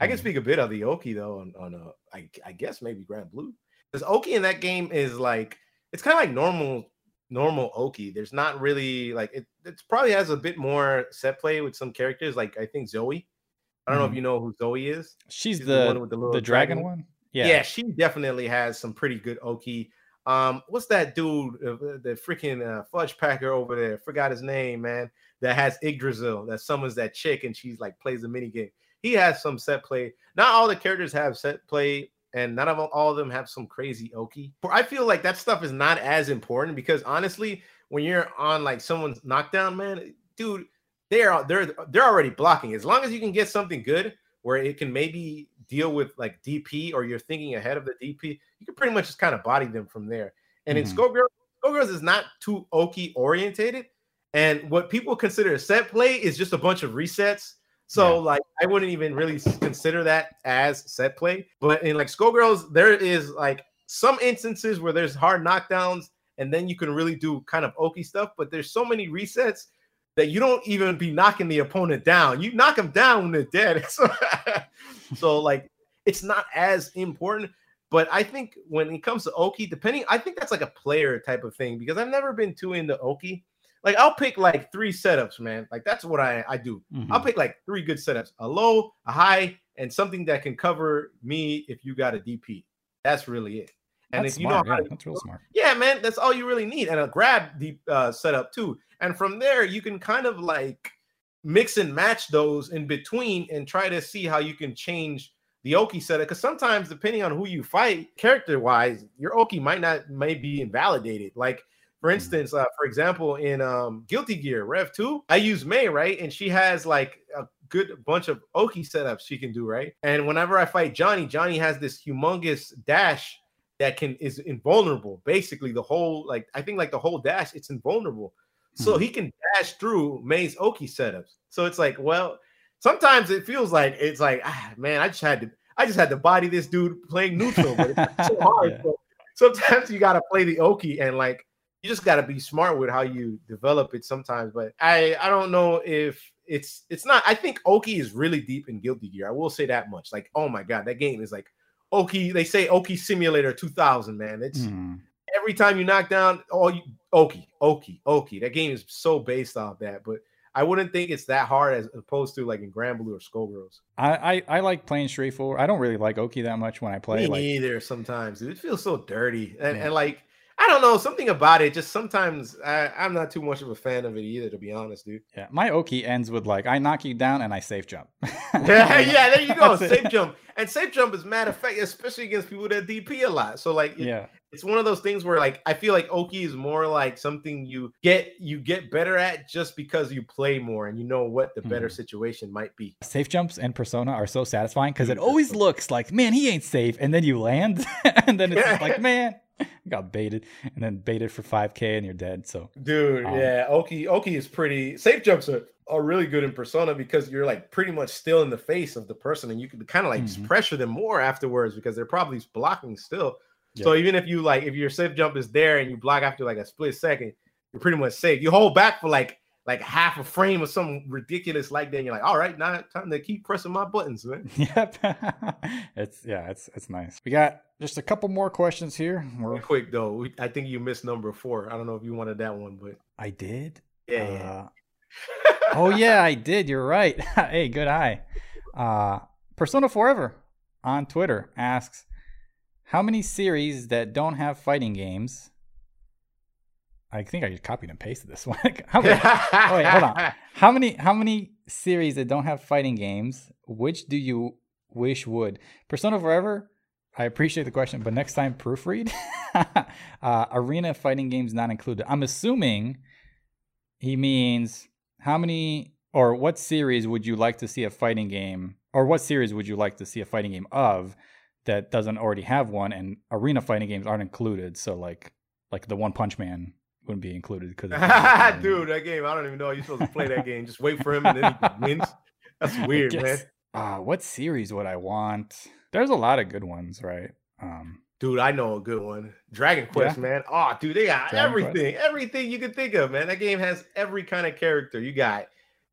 I can Mhm. speak a bit of the Oki though on on uh, I I guess maybe Granblue because Oki in that game is like it's kind of like normal normal Oki. There's not really like it. It probably has a bit more set play with some characters. Like I think Zoe. I don't know Mhm. if you know who Zoe is. She's She's the the the, one with the little dragon, dragon. one. Yeah. Yeah. she definitely has some pretty good Oki. Um, what's that dude, uh, the freaking uh, fudge packer over there? Forgot his name, man. That has Yggdrasil that summons that chick and she's like plays a mini game. He has some set play. Not all the characters have set play, and none of all of them have some crazy Oki. I feel like that stuff is not as important because honestly, when you're on like someone's knockdown, man, dude, they're they're they're already blocking. As long as you can get something good where it can maybe deal with like DP or you're thinking ahead of the DP, you can pretty much just kind of body them from there. And Mhm. in Skullgirls, Skullgirls is not too Oki orientated. And what people consider a set play is just a bunch of resets. So Yeah. like I wouldn't even really consider that as set play. But in like Skullgirls, there is like some instances where there's hard knockdowns, and then you can really do kind of Oki stuff. But there's so many resets that you don't even be knocking the opponent down. You knock them down when they're dead. So, so like it's not as important. But I think when it comes to Oki, depending, I think that's like a player type of thing because I've never been too into Oki. Like I'll pick like three setups, man. Like that's what I I do. Mhm. I'll pick like three good setups: a low, a high, and something that can cover me if you got a DP. That's really it. And That's if you smart. know how yeah, to that's real smart. yeah, man, that's all you really need, and a grab deep uh, setup too. And from there, you can kind of like mix and match those in between, and try to see how you can change the Oki setup. Because sometimes, depending on who you fight, character wise, your Oki might not may be invalidated. Like for instance, uh, for example, in um, Guilty Gear Rev Two, I use May right, and she has like a good bunch of Oki setups she can do right. And whenever I fight Johnny, Johnny has this humongous dash that can is invulnerable. Basically, the whole like I think like the whole dash, it's invulnerable. So Hmm. he can dash through May's Oki setups. So it's like, well, sometimes it feels like it's like, ah, man, I just had to, I just had to body this dude playing neutral, but it's so hard. Yeah. So sometimes you gotta play the Oki and like you just gotta be smart with how you develop it sometimes. But I I don't know if it's it's not. I think Oki is really deep in Guilty Gear. I will say that much. Like, oh my god, that game is like Oki. They say Oki Simulator 2000. Man, it's Mhm. every time you knock down all you Oki, Oki, Oki. That game is so based off that, but I wouldn't think it's that hard as opposed to like in Granblue or Skullgirls. I, I I like playing straightforward. I don't really like Oki that much when I play. Me Like neither. Sometimes dude. it feels so dirty, and, Yeah. and like I don't know something about it. Just sometimes I, I'm not too much of a fan of it either, to be honest, dude. yeah, my Oki ends with like I knock you down and I safe jump. yeah, yeah, there you go. That's it. Safe jump, and safe jump is matter of fact, especially against people that DP a lot. So like, it- yeah. it's one of those things where like I feel like Oki is more like something you get you get better at just because you play more and you know what the better Mhm. situation might be. Safe jumps and Persona are so satisfying because it always looks like, man, he ain't safe, and then you land, and then it's like, man, got baited, and then baited for five k, and you're dead. So Dude, Um, yeah, Oki Oki is pretty safe jumps are, are really good in persona because you're like pretty much still in the face of the person and you can kind of like Mhm. pressure them more afterwards because they're probably blocking still. So even if you like if your safe jump is there and you block after like a split second, you're pretty much safe. You hold back for like like half a frame or something ridiculous like that. And you're like, all right, now time to keep pressing my buttons, man. yep, it's yeah, it's it's nice. We got just a couple more questions here. Real We're, quick though, we, I think you missed number four. I don't know if you wanted that one, but I did. yeah, yeah. Uh, oh yeah, I did. You're right. hey, good eye. Uh, Persona Forever on Twitter asks, "How many series that don't have fighting games I think I just copied and pasted this one. how many, oh wait, hold on. How many how many series that don't have fighting games? Which do you wish would? Persona Forever. I appreciate the question, but next time proofread. uh, arena fighting games not included. I'm assuming he means how many or what series would you like to see a fighting game, or what series would you like to see a fighting game of that doesn't already have one? And arena fighting games aren't included. So like like the One Punch Man wouldn't be included because dude, that game I don't even know how you're supposed to play that game. Just wait for him and then he wins. That's weird, man. Uh, what series would I want? There's a lot of good ones, right? Um, dude, I know a good one. Dragon Quest, yeah. man. Oh, dude, they got Dragon everything, Quest. everything you can think of, man. That game has every kind of character. You got,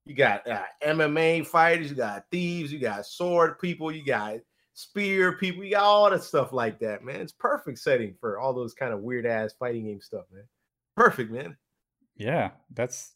you got uh, MMA fighters, you got thieves, you got sword people, you got spear people, you got all the stuff like that, man. It's perfect setting for all those kind of weird ass fighting game stuff, man. Perfect, man. Yeah, that's.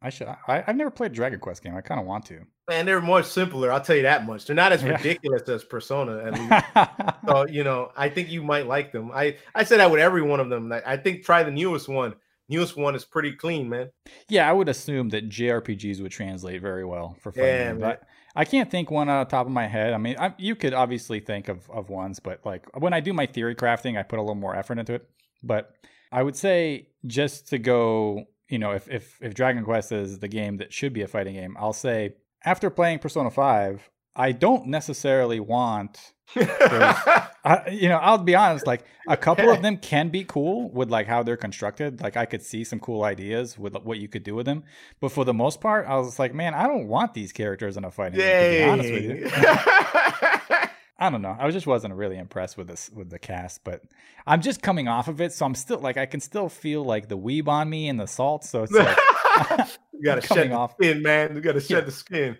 I should. I, I've never played a Dragon Quest game. I kind of want to. Man, they're much simpler. I'll tell you that much. They're not as yeah. ridiculous as Persona, at least. so you know, I think you might like them. I I said that with every one of them. I think try the newest one. Newest one is pretty clean, man. Yeah, I would assume that JRPGs would translate very well for fighting. Yeah, but I can't think one on the top of my head. I mean, I, you could obviously think of of ones, but like when I do my theory crafting, I put a little more effort into it. But I would say just to go, you know, if if if Dragon Quest is the game that should be a fighting game, I'll say after playing Persona 5, I don't necessarily want I, you know, I'll be honest, like a couple of them can be cool with like how they're constructed. Like I could see some cool ideas with what you could do with them. But for the most part, I was like, man, I don't want these characters in a fighting game, to be honest with you. I don't know. I just wasn't really impressed with this with the cast, but I'm just coming off of it, so I'm still like I can still feel like the weeb on me and the salt. So it's like you gotta shed the off. skin, man. You gotta shed yeah. the skin.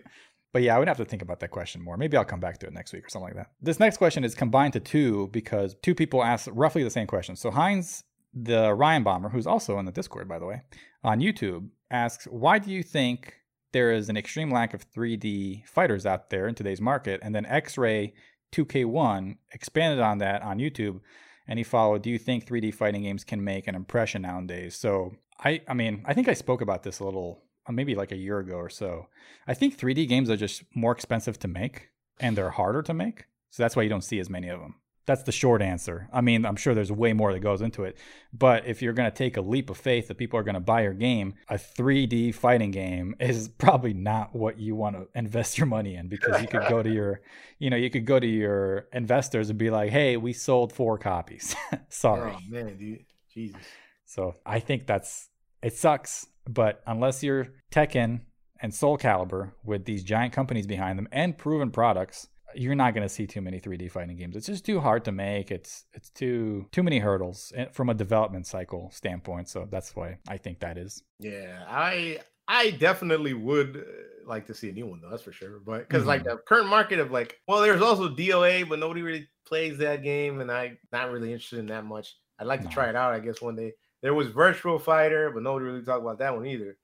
But yeah, I would have to think about that question more. Maybe I'll come back to it next week or something like that. This next question is combined to two because two people asked roughly the same question. So Heinz, the Ryan Bomber, who's also in the Discord, by the way, on YouTube, asks, Why do you think there is an extreme lack of 3D fighters out there in today's market? And then X Ray 2K1 expanded on that on YouTube and he followed, Do you think 3D fighting games can make an impression nowadays? So I, I mean, I think I spoke about this a little uh, maybe like a year ago or so. I think 3D games are just more expensive to make and they're harder to make. So that's why you don't see as many of them. That's the short answer. I mean, I'm sure there's way more that goes into it. But if you're going to take a leap of faith that people are going to buy your game, a 3D fighting game is probably not what you want to invest your money in because you could go to your, you know, you could go to your investors and be like, hey, we sold four copies. Sorry. Oh, man, dude. Jesus. So I think that's, it sucks but unless you're Tekken and Soul Calibur with these giant companies behind them and proven products, you're not going to see too many 3D fighting games. It's just too hard to make. It's it's too too many hurdles eh, from a development cycle standpoint. So that's why I think that is. Yeah, I I definitely would uh, like to see a new one though. That's for sure. But because mm-hmm. like the current market of like, well, there's also DOA, but nobody really plays that game, and I'm not really interested in that much. I'd like no. to try it out. I guess one day. There was Virtual Fighter, but nobody really talked about that one either.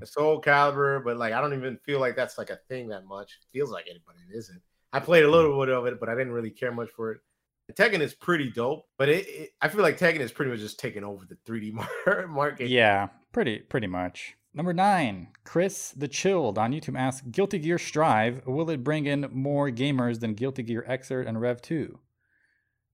The Soul Calibur, but like I don't even feel like that's like a thing that much. Feels like it, but it isn't. I played a little mm. bit of it, but I didn't really care much for it. Tekken is pretty dope, but it, it, I feel like Tekken is pretty much just taking over the 3D market. Yeah, pretty pretty much. Number nine, Chris the Chilled on YouTube asks, Guilty Gear Strive, will it bring in more gamers than Guilty Gear Xrd and Rev 2?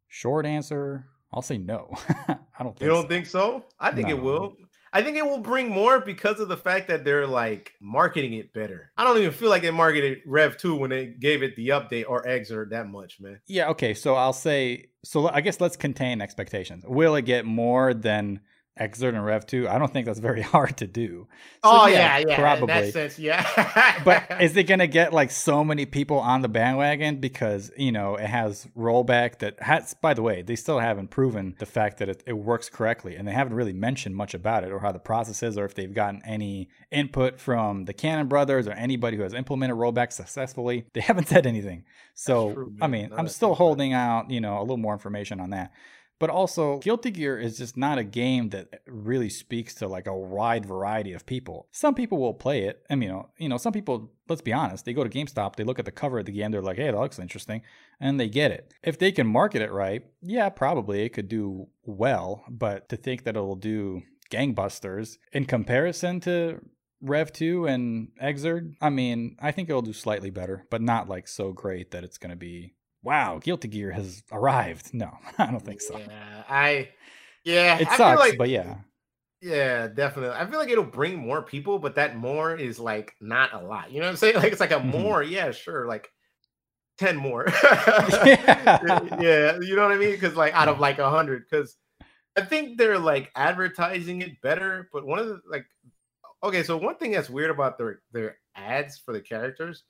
Short answer, I'll say no. I don't. you don't so. think so? I think no. it will. I think it will bring more because of the fact that they're like marketing it better. I don't even feel like they marketed Rev 2 when they gave it the update or Xrd that much, man. Yeah, okay. So I'll say so I guess let's contain expectations. Will it get more than Xrd and Rev 2, I don't think that's very hard to do. So, oh yeah, yeah, probably. In that sense, yeah. but is it gonna get like so many people on the bandwagon because you know it has rollback that has? By the way, they still haven't proven the fact that it, it works correctly, and they haven't really mentioned much about it or how the process is, or if they've gotten any input from the Cannon brothers or anybody who has implemented rollback successfully. They haven't said anything. So true, I mean, no, I'm still holding out, you know, a little more information on that. But also, Guilty Gear is just not a game that really speaks to like a wide variety of people. Some people will play it, and you know, you know, some people. Let's be honest. They go to GameStop, they look at the cover of the game, they're like, "Hey, that looks interesting," and they get it. If they can market it right, yeah, probably it could do well. But to think that it'll do gangbusters in comparison to Rev 2 and Xrd. I mean, I think it'll do slightly better, but not like so great that it's going to be wow, Guilty Gear has arrived. No, I don't think so. Yeah, I yeah, It I sucks, like- but yeah. Yeah, definitely. I feel like it'll bring more people, but that more is like not a lot. You know what I'm saying? Like it's like a Mhm. more, yeah, sure, like 10 more. Yeah. yeah, you know what I mean? Because like out of like a hundred, because I think they're like advertising it better. But one of the like okay, so one thing that's weird about their their ads for the characters,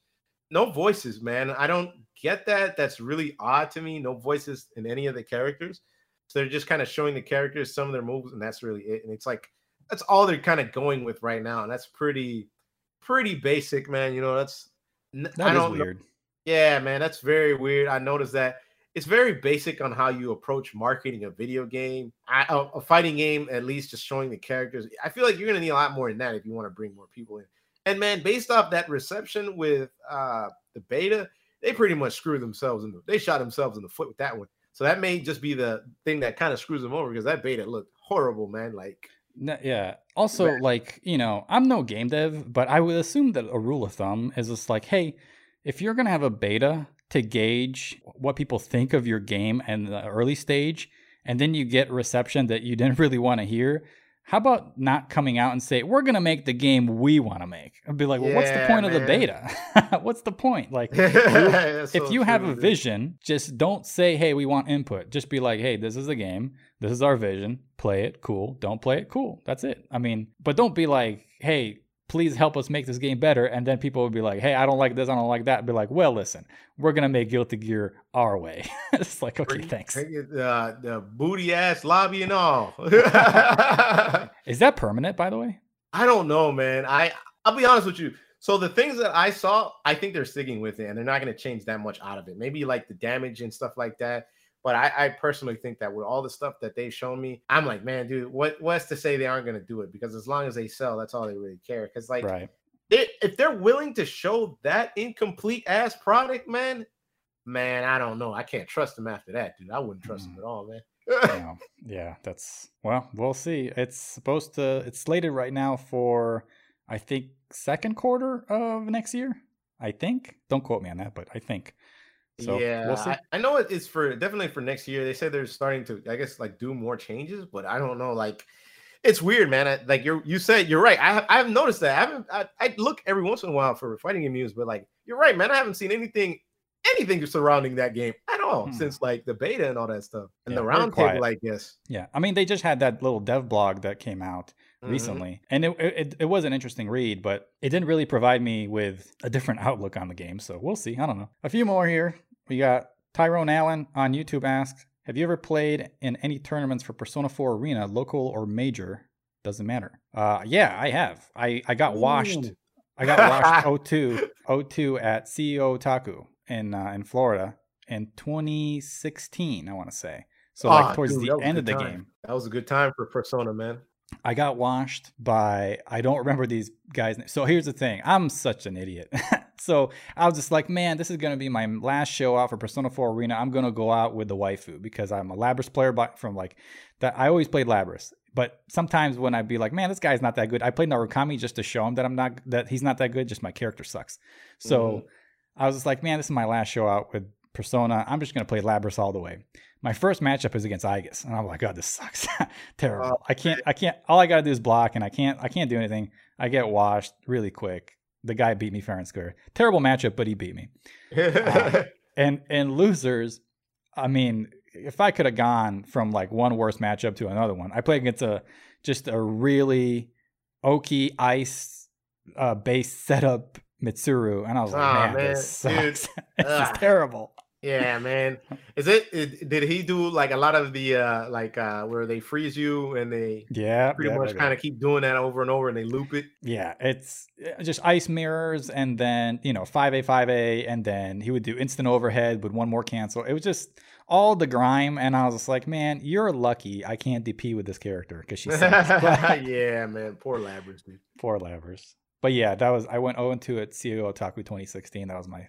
no voices, man. I don't get that. That's really odd to me. No voices in any of the characters. So they're just kind of showing the characters some of their moves, and that's really it. And it's like that's all they're kind of going with right now, and that's pretty pretty basic, man. You know, that's I That is don't know- weird. yeah, man, that's very weird. I noticed that it's very basic on how you approach marketing a video game, I, a, a fighting game. At least just showing the characters. I feel like you're gonna need a lot more than that if you want to bring more people in. And man, based off that reception with uh the beta, they pretty much screwed themselves in the. They shot themselves in the foot with that one. So that may just be the thing that kind of screws them over because that beta looked horrible, man. Like No, yeah. Also, Right. like, you know, I'm no game dev, but I would assume that a rule of thumb is just like, hey, if you're going to have a beta to gauge what people think of your game in the early stage, and then you get reception that you didn't really want to hear, how about not coming out and say, we're going to make the game we want to make? I'd be like, well, what's the Yeah, point of the beta? what's the point? Like, if so you have true, a dude. vision, just don't say, "Hey, we want input." Just be like, "Hey, this is the game. This is our vision. Play it, cool. Don't play it, cool." That's it. I mean, but don't be like, "Hey, please help us make this game better." And then people would be like, "Hey, I don't like this. I don't like that." Be like, "Well, listen, we're gonna make Guilty Gear our way." it's like, okay, thanks. uh, the booty ass lobby and all. Is that permanent, by the way? I don't know, man. I I'll be honest with you. So the things that I saw, I think they're sticking with it, and they're not going to change that much out of it. Maybe like the damage and stuff like that. But I, I personally think that with all the stuff that they've shown me, I'm like, man, dude, what what's to say they aren't going to do it? Because as long as they sell, that's all they really care. Because like, right. if they're willing to show that incomplete ass product, man, man, I don't know. I can't trust them after that, dude. I wouldn't trust them Mm. at all, man. yeah, yeah, that's well, we'll see. It's supposed to. It's slated right now for, I think, second quarter of next year. I think. Don't quote me on that, but I think. So yeah, we'll see. I, I know it's for definitely for next year. They said they're starting to, I guess, like do more changes, but I don't know. Like, it's weird, man. I, like you're, you said you're right. I have, I have noticed that. I haven't. I, I look every once in a while for fighting game news, but like you're right, man. I haven't seen anything, anything surrounding that game at all Hmm. since like the beta and all that stuff and Yeah, the very round quiet. table. I guess Yeah, I mean, they just had that little dev blog that came out Mhm. recently, and it, it it was an interesting read, but it didn't really provide me with a different outlook on the game. So we'll see. I don't know. A few more here. We got Tyrone Allen on YouTube asks, "Have you ever played in any tournaments for Persona 4 Arena, local or major? Doesn't matter." Uh, yeah, I have. I I got washed. I got washed 02, 02 at CEO Otaku in uh, in Florida in 2016. I want to say. So like Ah, towards dude, the that was a end of the time. game. That was a good time for Persona, man. I got washed by I don't remember these guys. So here's the thing: I'm such an idiot. so I was just like, man, this is gonna be my last show out for Persona 4 Arena. I'm gonna go out with the waifu because I'm a Labrys player, but from like that, I always played Labrys. But sometimes when I'd be like, man, this guy's not that good, I played Narukami just to show him that I'm not that he's not that good. Just my character sucks. So Mhm. I was just like, man, this is my last show out with Persona. I'm just gonna play Labrys all the way. My first matchup is against Aigis, and I'm like, God, this sucks. Terrible. Oh, I can't. I can't. All I gotta do is block, and I can't. I can't do anything. I get washed really quick. The guy beat me fair and square. Terrible matchup, but he beat me. And and losers, I mean, if I could have gone from like one worst matchup to another one, I played against a just a really Oki ice uh, base setup Mitsuru, and I was like, Aw, man, man, this sucks. is terrible. Yeah, man. Is it, it? Did he do like a lot of the uh like uh where they freeze you and they Yeah, pretty yeah, much kind of keep doing that over and over and they loop it? Yeah, it's uh, just ice mirrors and then, you know, 5A, 5A, and then he would do instant overhead with one more cancel. It was just all the grime. And I was just like, man, you're lucky I can't DP with this character because she sucks. But- yeah, man. Poor Labyrinth, dude. Poor Labrys. But yeah, that was, I went 0 2 at CEO Otaku 2016. That was my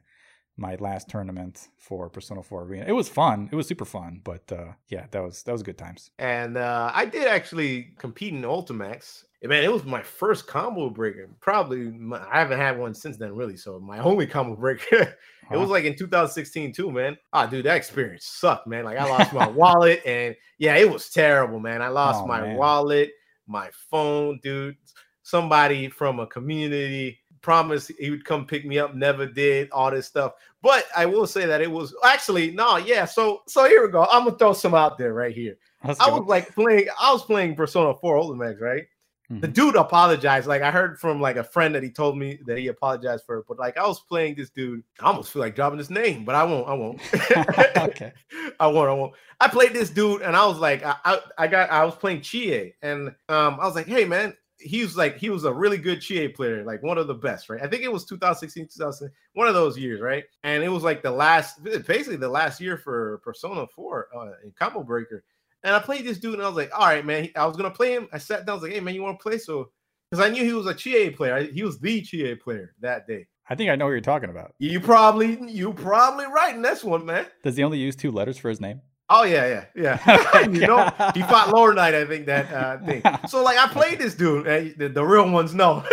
my last tournament for Persona 4 Arena. It was fun. It was super fun, but uh, yeah, that was that was good times. And uh, I did actually compete in Ultimax. Man, it was my first combo breaker. Probably my, I haven't had one since then, really. So my only combo breaker. it Huh? was like in 2016 too, man. Ah, dude, that experience sucked, man. Like I lost my wallet, and yeah, it was terrible, man. I lost Oh, my man. wallet, my phone, dude. Somebody from a community promised he would come pick me up, never did. All this stuff, but I will say that it was actually no, yeah. So so here we go. I'm gonna throw some out there right here. Let's I go. was like playing, I was playing Persona 4 Ultimax, right? The Mhm. dude apologized. Like I heard from like a friend that he told me that he apologized for it. But like I was playing this dude, I almost feel like dropping his name, but I won't. I won't. okay. I won't. I won't. I played this dude, and I was like, I, I, I got, I was playing Chie, and um, I was like, hey man, he was like, he was a really good Chie player, like one of the best, right? I think it was 2016, 2000, one of those years, right? And it was like the last, basically the last year for Persona 4 uh, in Combo Breaker. And I played this dude, and I was like, all right, man, I was gonna play him. I sat down, I was like, hey man, you want to play? So, because I knew he was a Chie player, he was the Chie player that day. I think I know what you're talking about. You probably, you probably right in this one, man. Does he only use two letters for his name? Oh yeah, yeah, yeah. You know, he fought Lower Knight, I think that uh, thing. So like, I played this dude, and the, the real ones know.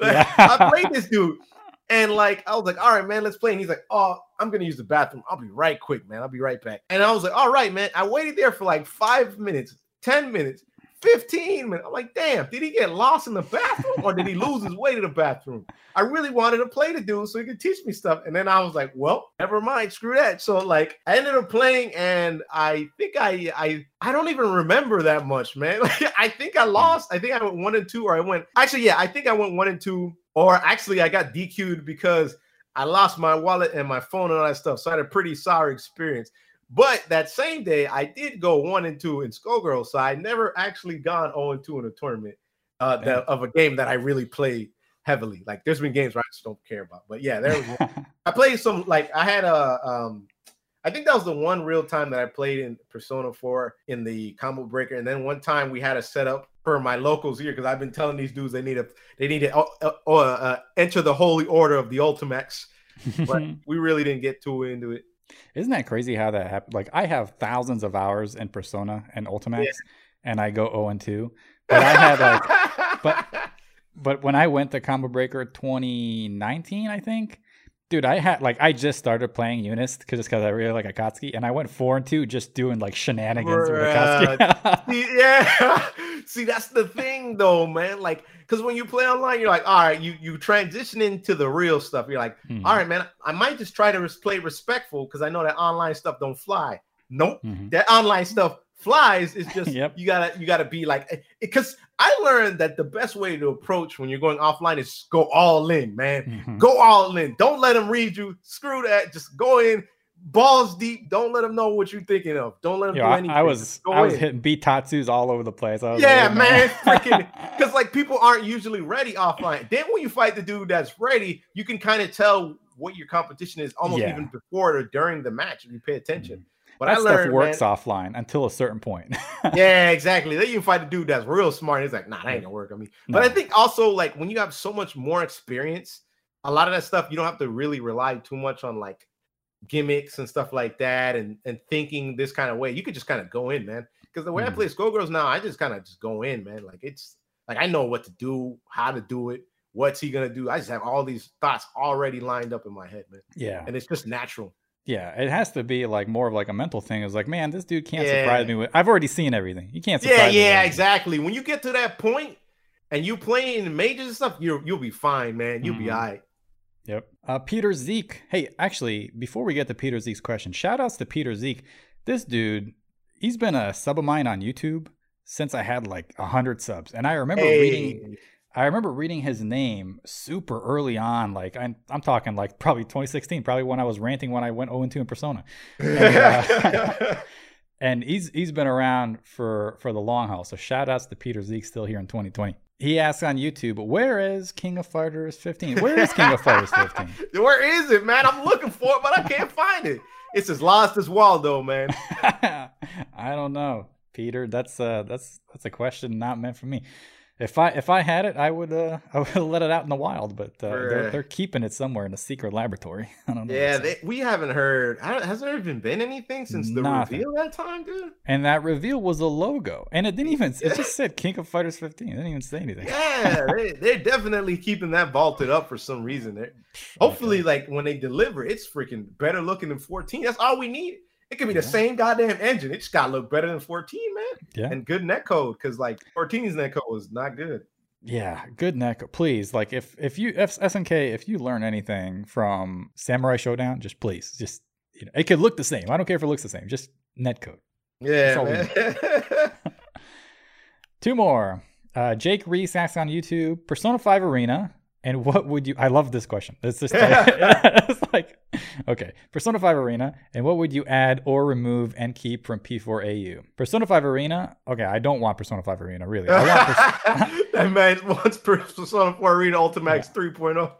Like, Yeah. I played this dude, and like, I was like, all right, man, let's play. And he's like, oh, I'm gonna use the bathroom. I'll be right quick, man. I'll be right back. And I was like, all right, man. I waited there for like five minutes, ten minutes. 15 minutes. I'm like, damn, did he get lost in the bathroom or did he lose his way to the bathroom? I really wanted to play the dude so he could teach me stuff. And then I was like, well, never mind, screw that. So like I ended up playing and I think I I I don't even remember that much, man. Like I think I lost. I think I went one and two, or I went actually, yeah, I think I went one and two, or actually I got DQ'd because I lost my wallet and my phone and all that stuff. So I had a pretty sour experience. But that same day, I did go one and two in Skullgirls, so I never actually gone 0 and 2 in a tournament uh, that, of a game that I really played heavily. Like there's been games where I just don't care about. But yeah, there was. I played some like I had a um I think that was the one real time that I played in Persona 4 in the combo breaker. And then one time we had a setup for my locals here because I've been telling these dudes they need to they need to uh, uh, enter the holy order of the Ultimax, but we really didn't get too into it. Isn't that crazy how that happened? Like I have thousands of hours in Persona and Ultimax, and I go 0 and 2. But I had like, but but when I went to Combo Breaker 2019, I think, dude, I had like I just started playing UNIST because just because I really like Akatsuki, and I went four and two just doing like shenanigans with Akatsuki. Yeah. See, that's the thing though, man. Like, because when you play online, you're like, all right, you you transition into the real stuff. You're like, Mhm. all right, man, I might just try to res- play respectful because I know that online stuff don't fly. Nope, Mhm. that online stuff flies. It's just Yep. you gotta you gotta be like because I learned that the best way to approach when you're going offline is go all in, man. Mhm. Go all in. Don't let them read you. Screw that. Just go in, balls deep. Don't let them know what you're thinking of. Don't let them Yo, do anything. I was I was in. hitting beat tatsus all over the place. I was Yeah, like, "Oh, man, freaking- Because like people aren't usually ready offline. Then when you fight the dude that's ready, you can kind of tell what your competition is almost Yeah. even before or during the match if you pay attention. Mm. But that I stuff learned, works man- offline until a certain point. yeah, exactly. Then you fight a dude that's real smart. He's like, nah, that ain't gonna work on me. But I think also like when you have so much more experience, a lot of that stuff you don't have to really rely too much on like gimmicks and stuff like that and and thinking this kind of way. You could just kind of go in, man. Because the way I Mhm. play Skullgirls now, I just kind of just go in, man. Like it's like I know what to do, how to do it, what's he gonna do. I just have all these thoughts already lined up in my head, man. yeah, And it's just natural. yeah. It has to be like more of like a mental thing. It's like, man, this dude can't Yeah. surprise me with. I've already seen everything. You can't. Yeah, Surprise yeah, everything. exactly. When you get to that point and you playing majors and stuff, you'll you'll be fine, man. You'll be Mhm. all right. Yep. Uh, Peter Zeke. Hey, actually, before we get to Peter Zeke's question, shout outs to Peter Zeke. This dude, he's been a sub of mine on YouTube since I had like a hundred subs, and I remember reading. I remember reading his name super early on. Like I'm, I'm talking like probably 2016, probably when I was ranting when I went 0 2 in Persona. And, uh, and he's he's been around for for the long haul. So shout outs to Peter Zeke still here in 2020. He asks on YouTube, where is King of Fighters 15? Where is King of Fighters 15? Where is it, man? I'm looking for it, but I can't find it. It's as lost as Waldo, man. I don't know, Peter. That's uh that's that's a question not meant for me. If I if I had it, I would uh I would let it out in the wild, but uh, they're, they're keeping it somewhere in a secret laboratory. I don't know. Yeah, they, we haven't heard. Has there even been anything since the Nothing. reveal that time, dude? and that reveal was a logo, and it didn't even. It just said King of Fighters 15. It didn't even say anything. Yeah, they, they're definitely keeping that vaulted up for some reason. They're, hopefully, like when they deliver, it's freaking better looking than 14. That's all we need. It could be the same goddamn engine. It just got to look better than 14, man. Yeah. And good netcode because like 14's netcode was not good. Yeah, good neck. Please, like if if you if SNK, if you learn anything from Samurai Shodown, just please, just you know, it could look the same. I don't care if it looks the same. Just netcode. Yeah, man. Two more. Uh, Jake Reese asks on YouTube, Persona 5 Arena, and what would you? I love this question. It's just it's like, okay, Persona 5 Arena, and what would you add or remove and keep from P4AU? Persona 5 Arena. Okay, I don't want Persona 5 Arena really. I want Pers- that man wants Persona 4 Arena Ultimax oh. 3.0.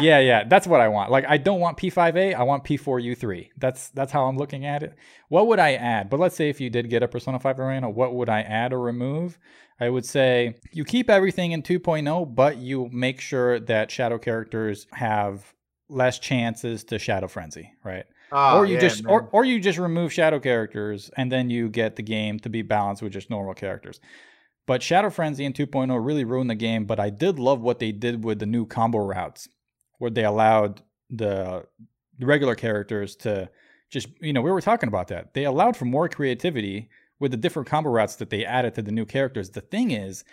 yeah, yeah, that's what I want. Like I don't want P5A, I want P4U3. That's that's how I'm looking at it. What would I add? But let's say if you did get a Persona 5 Arena, what would I add or remove? I would say you keep everything in 2.0, but you make sure that shadow characters have less chances to shadow frenzy, right? Oh, or you yeah, just man. or, or you just remove shadow characters and then you get the game to be balanced with just normal characters. But Shadow Frenzy in 2.0 really ruined the game, but I did love what they did with the new combo routes where they allowed the the regular characters to just you know, we were talking about that. They allowed for more creativity with the different combo routes that they added to the new characters. The thing is,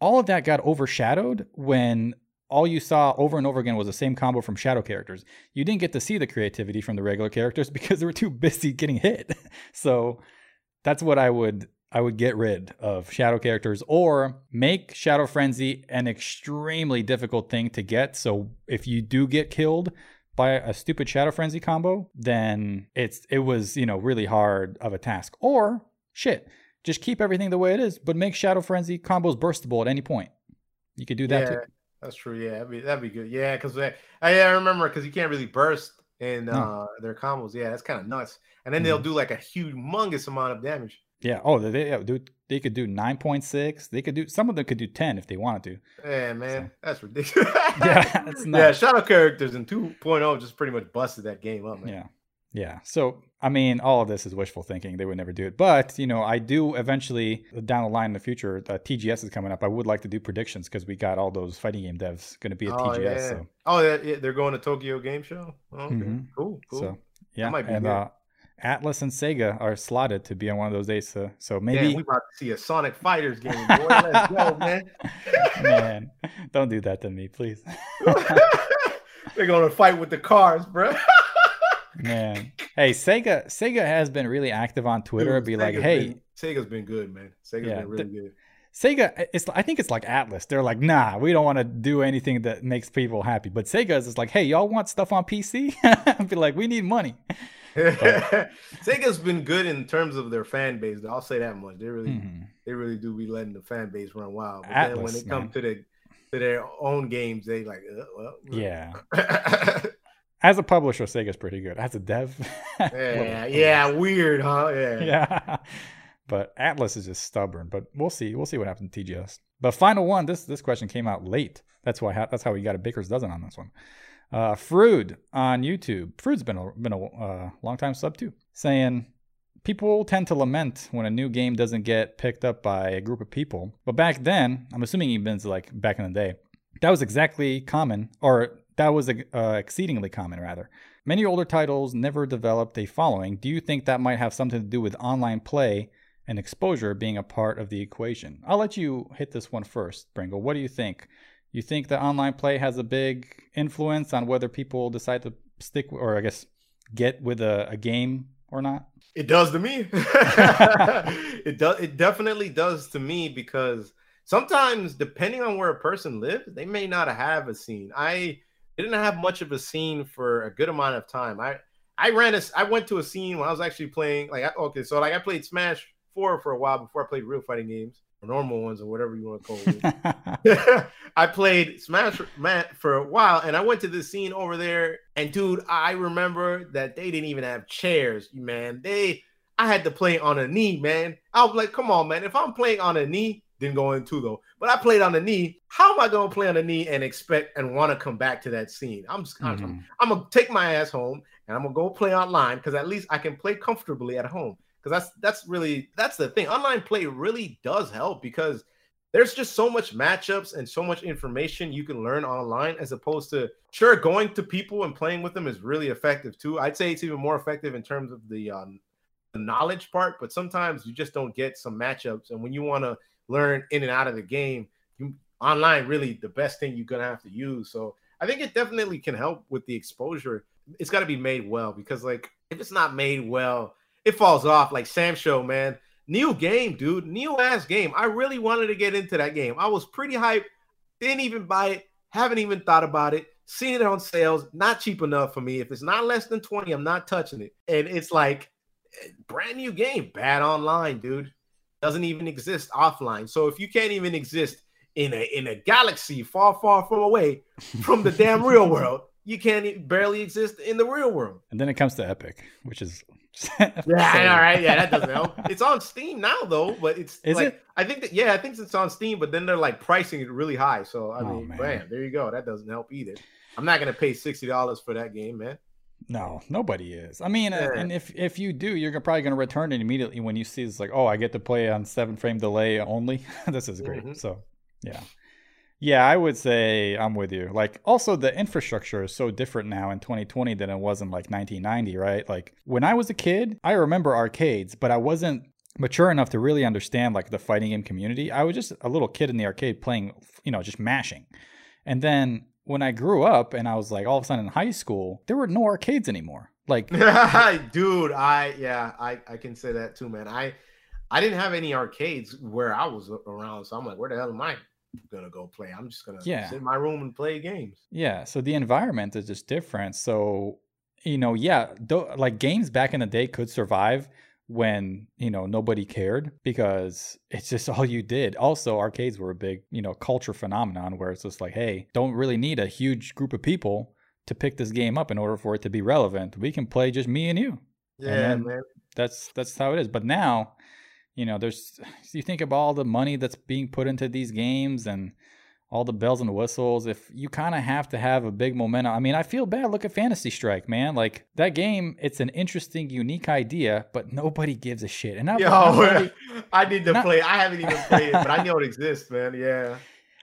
all of that got overshadowed when all you saw over and over again was the same combo from shadow characters. You didn't get to see the creativity from the regular characters because they were too busy getting hit. So that's what I would I would get rid of shadow characters or make Shadow Frenzy an extremely difficult thing to get. So if you do get killed by a stupid Shadow Frenzy combo, then it's it was, you know, really hard of a task. Or shit, just keep everything the way it is, but make Shadow Frenzy combos burstable at any point. You could do that yeah, too. that's true. Yeah, that'd be, that'd be good. Yeah, because I, I I remember because you can't really burst in uh, their combos. Yeah, that's kind of nuts. And then Mm-hmm. they'll do like a humongous amount of damage. Yeah. Oh, they they, do, they could do nine point six. They could do some of them could do ten if they wanted to. Yeah, man, that's ridiculous. Yeah, it's yeah, shadow characters in 2.0 just pretty much busted that game up, man. Yeah. Yeah. So, I mean, all of this is wishful thinking. They would never do it. But, you know, I do eventually down the line in the future, uh, TGS is coming up. I would like to do predictions because we got all those fighting game devs going to be at Oh, TGS. yeah. So, Oh, yeah, yeah, they're going to Tokyo Game Show. Oh, okay, Mhm. cool, cool. so yeah. might be and uh, Atlus and Sega are slotted to be on one of those days. So, so Maybe maybe, we about to see a Sonic Fighters game, boy. Let's go, man. man, don't do that to me, please. they're going to fight with the cars, bro. man. Hey, Sega, Sega has been really active on Twitter. Dude, be like, hey, been- Sega's been good, man. Sega's Yeah, been really good. Sega, it's I think it's like Atlus. They're like, nah, we don't want to do anything that makes people happy. But Sega's is like, hey, y'all want stuff on PC? I'd be like, we need money. Sega's been good in terms of their fan base. I'll say that much. They really, Mhm. they really do be letting the fan base run wild. But then when it comes to the to their own games, they like, uh, well, Yeah. As a publisher, Sega's pretty good. As a dev, yeah, yeah, weird, huh? Yeah, yeah. But Atlus is just stubborn. But we'll see. We'll see what happens to TGS. But final one. This this question came out late. That's why that's how we got a Baker's dozen on this one. Uh, Frood on YouTube. Frood's been a been a uh, long time sub too, saying people tend to lament when a new game doesn't get picked up by a group of people. But back then, I'm assuming he means like back in the day, that was exactly common, or that was uh, exceedingly common rather. Many older titles never developed a following. Do you think that might have something to do with online play and exposure being a part of the equation? I'll let you hit this one first, Pringle. What do you think? You think that online play has a big influence on whether people decide to stick, or I guess get with a, a game or not? It does to me. it does. It definitely does to me because sometimes, depending on where a person lives, they may not have a scene. I didn't have much of a scene for a good amount of time. I I ran a. I went to a scene when I was actually playing. Like, I- okay, so like I played Smash Four for a while before I played real fighting games or normal ones or whatever you want to call it. I played Smash for a while, and I went to this scene over there. And dude, I remember that they didn't even have chairs, man. They, I had to play on a knee, man. I was like, come on, man. If I'm playing on a knee, Didn't go into though. But I played on the knee. How am I gonna play on the knee and expect and want to come back to that scene? I'm just I'm, Mhm. I'm gonna take my ass home and I'm gonna go play online because at least I can play comfortably at home. Because that's that's really that's the thing. Online play really does help because there's just so much matchups and so much information you can learn online as opposed to sure going to people and playing with them is really effective too. I'd say it's even more effective in terms of the um, the knowledge part, but sometimes you just don't get some matchups. And when you want to learn in and out of the game, you online really the best thing you're gonna have to use. So I think it definitely can help with the exposure. It's got to be made well because like if it's not made well, it falls off. Like SamSho, man. New game, dude. New ass game. I really wanted to get into that game. I was pretty hyped. Didn't even buy it. Haven't even thought about it. Seen it on sales. Not cheap enough for me. If it's not less than 20, I'm not touching it. And it's like eh, brand new game. Bad online, dude. Doesn't even exist offline. So if you can't even exist in a in a galaxy far, far from away from the damn real world, you can't barely exist in the real world. And then it comes to Epic, which is Yeah, all right. Yeah, that doesn't help. It's on Steam now though, but it's Is like it? I think that yeah, I think it's on Steam, but then they're like pricing it really high. So I Oh, mean, man. bam, there you go. That doesn't help either. I'm not gonna pay sixty dollars for that game, man. No, nobody is. I mean, uh, Yeah. and if if you do, you're probably going to return it immediately when you see it's like, oh, I get to play on seven frame delay only. this is great. Mhm. So, yeah, yeah, I would say I'm with you. Like, also the infrastructure is so different now in 2020 than it was in like 1990, right? Like when I was a kid, I remember arcades, but I wasn't mature enough to really understand like the fighting game community. I was just a little kid in the arcade playing, you know, just mashing. And then when I grew up and I was like all of a sudden in high school, there were no arcades anymore. Like Dude, I yeah, I I can say that too, man. I I didn't have any arcades where I was around, so I'm like, where the hell am I gonna go play? I'm just gonna Yeah. sit in my room and play games. Yeah, so the environment is just different. So, you know, yeah, though, like games back in the day could survive when, you know, nobody cared because it's just all you did. Also, arcades were a big, you know, culture phenomenon where it's just like, hey, don't really need a huge group of people to pick this game up in order for it to be relevant. We can play just me and you. Yeah, then- man. That's that's how it is. But now, you know, there's you think of all the money that's being put into these games and all the bells and whistles. If you kind of have to have a big momentum, I mean, I feel bad. Look at Fantasy Strike, man. Like that game, it's an interesting, unique idea, but nobody gives a shit. And not, not Yo, I need to not- play. I haven't even played it, but I know it exists, man. Yeah.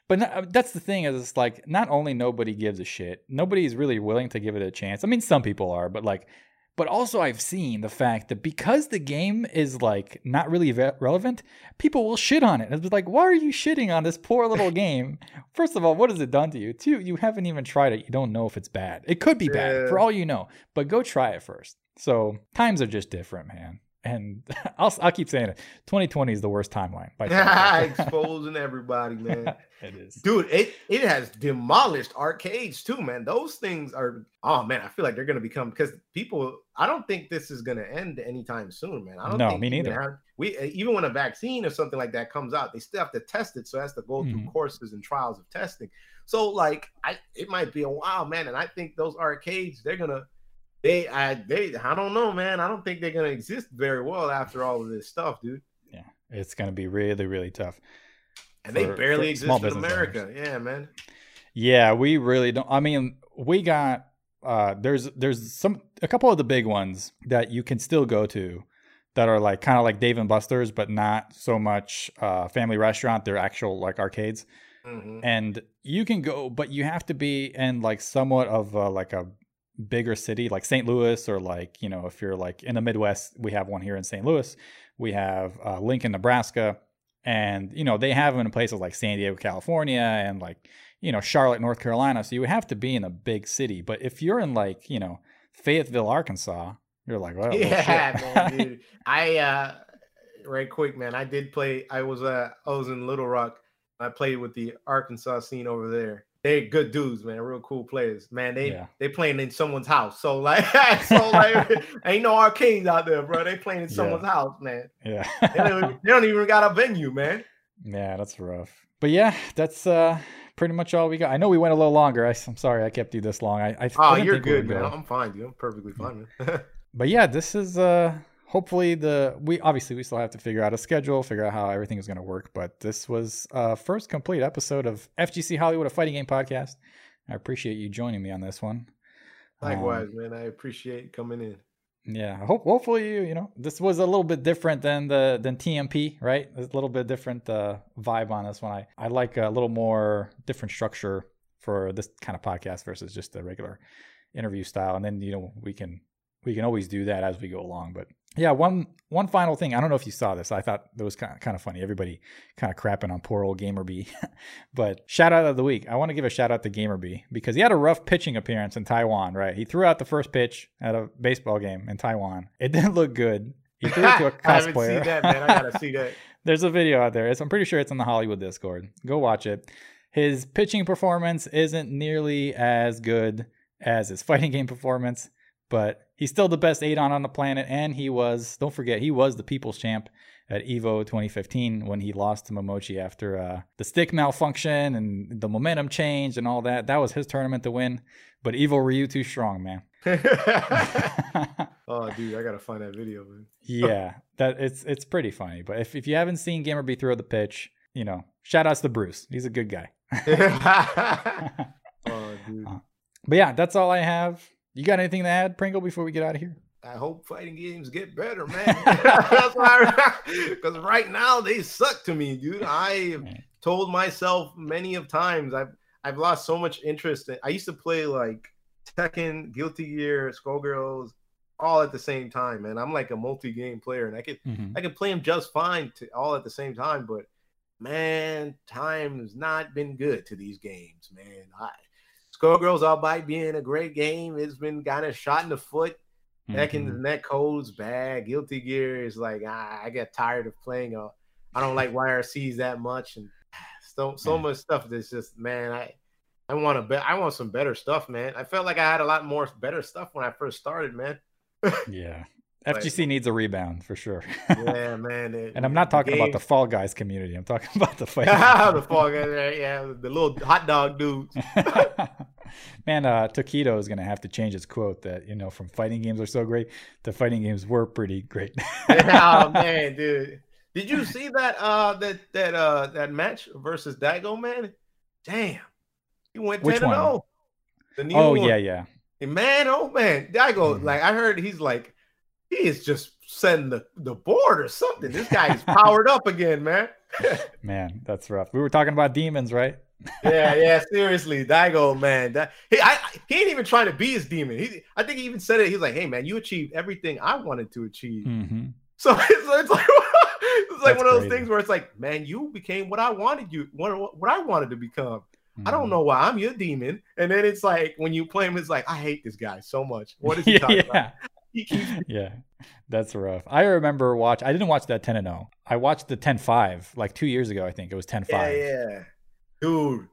But no, uh, that's the thing is, it's like not only nobody gives a shit, nobody's really willing to give it a chance. I mean, some people are, but like, but also I've seen the fact that because the game is like not really ve- relevant, people will shit on it. It's like, why are you shitting on this poor little game? First of all, what has it done to you? Two, you haven't even tried it. You don't know if it's bad. It could be bad for all you know, but go try it first. So times are just different, man. And I'll I'll keep saying it. 2020 is the worst timeline. By. Exposing everybody, man. it is. Dude, it it has demolished arcades too, man. Those things are oh man, I feel like they're gonna become because people. I don't think this is gonna end anytime soon, man. I don't No, think me neither. have- we uh, even when a vaccine or something like that comes out, they still have to test it, so it has to go through Mhm. courses and trials of testing. So like, I it might be a while, man, and I think those arcades they're gonna. They, I, they, I don't know, man. I don't think they're gonna exist very well after all of this stuff, dude. Yeah, it's going to be really, really tough. And they barely exist in America. owners. Yeah, man. Yeah, we really don't. I mean, we got uh, there's there's some a couple of the big ones that you can still go to that are like kind of like Dave and Buster's, but not so much uh, family restaurant. They're actual like arcades, Mhm. and you can go, but you have to be in like somewhat of a, like a bigger city, like St. Louis, or like you know if you're like in the Midwest, we have one here in St. Louis. We have uh, Lincoln, Nebraska, and you know they have them in places like San Diego, California, and like you know Charlotte, North Carolina. So you have to be in a big city. But if you're in like you know Fayetteville, Arkansas, you're like, well, yeah, man, dude. I uh right quick, man. I did play. I was uh I was in Little Rock. I played with the Arkansas scene over there. They're good dudes, man. Real cool players, man. They Yeah. they playing in someone's house. So like, so like, ain't no arcades out there, bro. They playing in Yeah. someone's house, man. yeah, They don't, even, they don't even got a venue, man. yeah, that's rough. But yeah, that's uh pretty much all we got. I know we went a little longer. I, am sorry I kept you this long. I, I Oh, you're think we would good, man. go. I'm fine, dude. I'm perfectly fine, man. But yeah, this is uh hopefully the we obviously we still have to figure out a schedule, figure out how everything is going to work. But this was uh first complete episode of FGC Hollywood, a fighting game podcast. I appreciate you joining me on this one. Likewise, um, man. I appreciate coming in. Yeah, I hope hopefully you you know this was a little bit different than the than TMP, right? a little bit different uh, vibe on this one. I I like a little more different structure for this kind of podcast versus just the regular interview style. And then you know we can we can always do that as we go along. But yeah, one one final thing. I don't know if you saw this. I thought that was kind of, kind of funny. Everybody kind of crapping on poor old GamerBee. but shout out of the week. I want to give a shout out to GamerBee because he had a rough pitching appearance in Taiwan. Right, he threw out the first pitch at a baseball game in Taiwan. It didn't look good. He threw it to a cosplayer. I haven't seen that, man. I gotta see that. There's a video out there. It's, I'm pretty sure it's on the Hollywood Discord. Go watch it. His pitching performance isn't nearly as good as his fighting game performance but he's still the best Adon on the planet. And he was, don't forget, he was the people's champ at Evo 2015 when he lost to Momochi after uh, the stick malfunction and the momentum change and all that. That was his tournament to win. But Evo Ryu too strong, man. oh, dude, I gotta find that video, man. yeah, that it's it's pretty funny. But if, if you haven't seen GamerBee throw the pitch, you know, shout outs to Bruce. He's a good guy. oh, dude. Uh, but yeah, that's all I have. You got anything to add, Pringle, before we get out of here? I hope fighting games get better, man. That's why, because right now they suck to me, dude. I told myself many of times I've I've lost so much interest. In, I used to play like Tekken, Guilty Gear, Skullgirls, all at the same time, man. I'm like a multi-game player, and I could mm-hmm. I can play them just fine to all at the same time. But man, time has not been good to these games, man. I Skullgirls, albeit being a great game, it's been kind of shot in the foot. Back in the net code's bad. Guilty Gear is like ah, I get tired of playing. Uh, I don't like YRCs that much, and so so much stuff that's just man. I I want to bet. I want some better stuff, man. I felt like I had a lot more better stuff when I first started, man. yeah, FGC needs a rebound for sure. yeah, man. It, and I'm not talking about the Fall Guys community. I'm talking about the fight. the Fall Guys, yeah, the little hot dog dudes. man, uh, Tokido is gonna have to change his quote that you know from fighting games are so great. The fighting games were pretty great. oh man, dude. Did you see that uh that that uh that match versus Daigo, man? Damn. He went 10 0. The new oh, one. yeah, yeah. man, oh man. Daigo, mm-hmm. like I heard he's like he is just setting the, the board or something. This guy is powered up again, man. man, that's rough. We were talking about demons, right? yeah, yeah, seriously, Daigo, man. That he, I, he ain't even trying to be his demon. He, I think he even said it. He's like, "Hey, man, you achieved everything I wanted to achieve." Mm-hmm. So, so, it's like, it's like one of those crazy. things where it's like, man, you became what I wanted you, what, what I wanted to become. Mm-hmm. I don't mm-hmm. know why I'm your demon. And then it's like when you play him, it's like, I hate this guy so much. What is he talking yeah. about? yeah, that's rough. I remember watch. I didn't watch that ten and zero. Oh. I watched the 10-5 like two years ago. I think it was 10-5. Yeah, yeah, dude.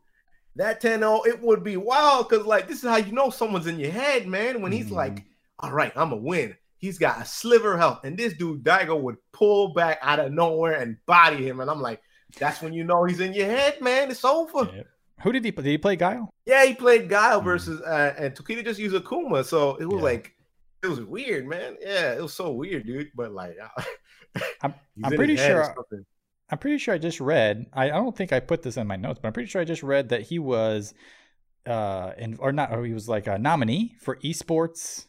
That 10-0, it would be wild because like this is how you know someone's in your head, man. When he's mm-hmm. like, "All right, I'm a win." He's got a sliver of health, and this dude Daigo would pull back out of nowhere and body him, and I'm like, "That's when you know he's in your head, man. It's over." Yeah. Who did he? Play? Did he play Guile? Yeah, he played Guile mm-hmm. versus uh, and Tokido just used Akuma, so it was yeah. like it was weird, man. Yeah, it was so weird, dude. But like, I'm, I'm pretty sure. I'm pretty sure I just read. I, I don't think I put this in my notes, but I'm pretty sure I just read that he was, uh, in, or not, or he was like a nominee for esports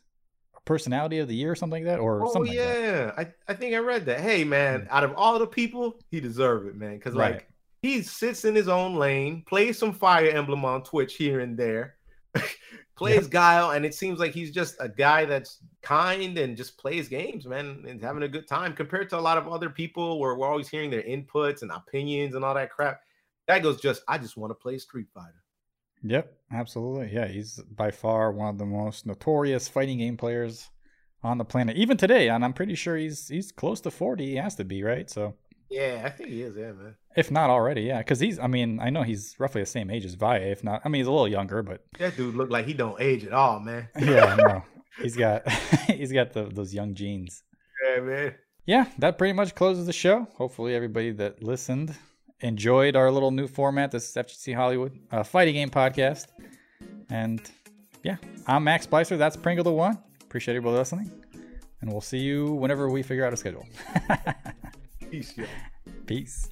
personality of the year or something like that, or oh, something. yeah, like I I think I read that. Hey, man, out of all the people, he deserved it, man, because like right. he sits in his own lane, plays some Fire Emblem on Twitch here and there. plays Guile, and it seems like he's just a guy that's kind and just plays games, man, and having a good time compared to a lot of other people where we're always hearing their inputs and opinions and all that crap. That goes just, I just want to play Street Fighter. Yep, absolutely. Yeah, he's by far one of the most notorious fighting game players on the planet, even today. And I'm pretty sure he's he's close to 40. He has to be, right? So yeah, I think he is. Yeah, man. If not already, yeah, because he's. I mean, I know he's roughly the same age as Valle. If not, I mean, he's a little younger, but that dude looked like he don't age at all, man. yeah, no, he's got he's got the, those young genes. Yeah, man. Yeah, that pretty much closes the show. Hopefully, everybody that listened enjoyed our little new format. This is FGC Hollywood uh, fighting game podcast, and yeah, I'm Max Splicer. That's Pringle the One. Appreciate everybody listening, And we'll see you whenever we figure out a schedule. Peace, yo. Peace.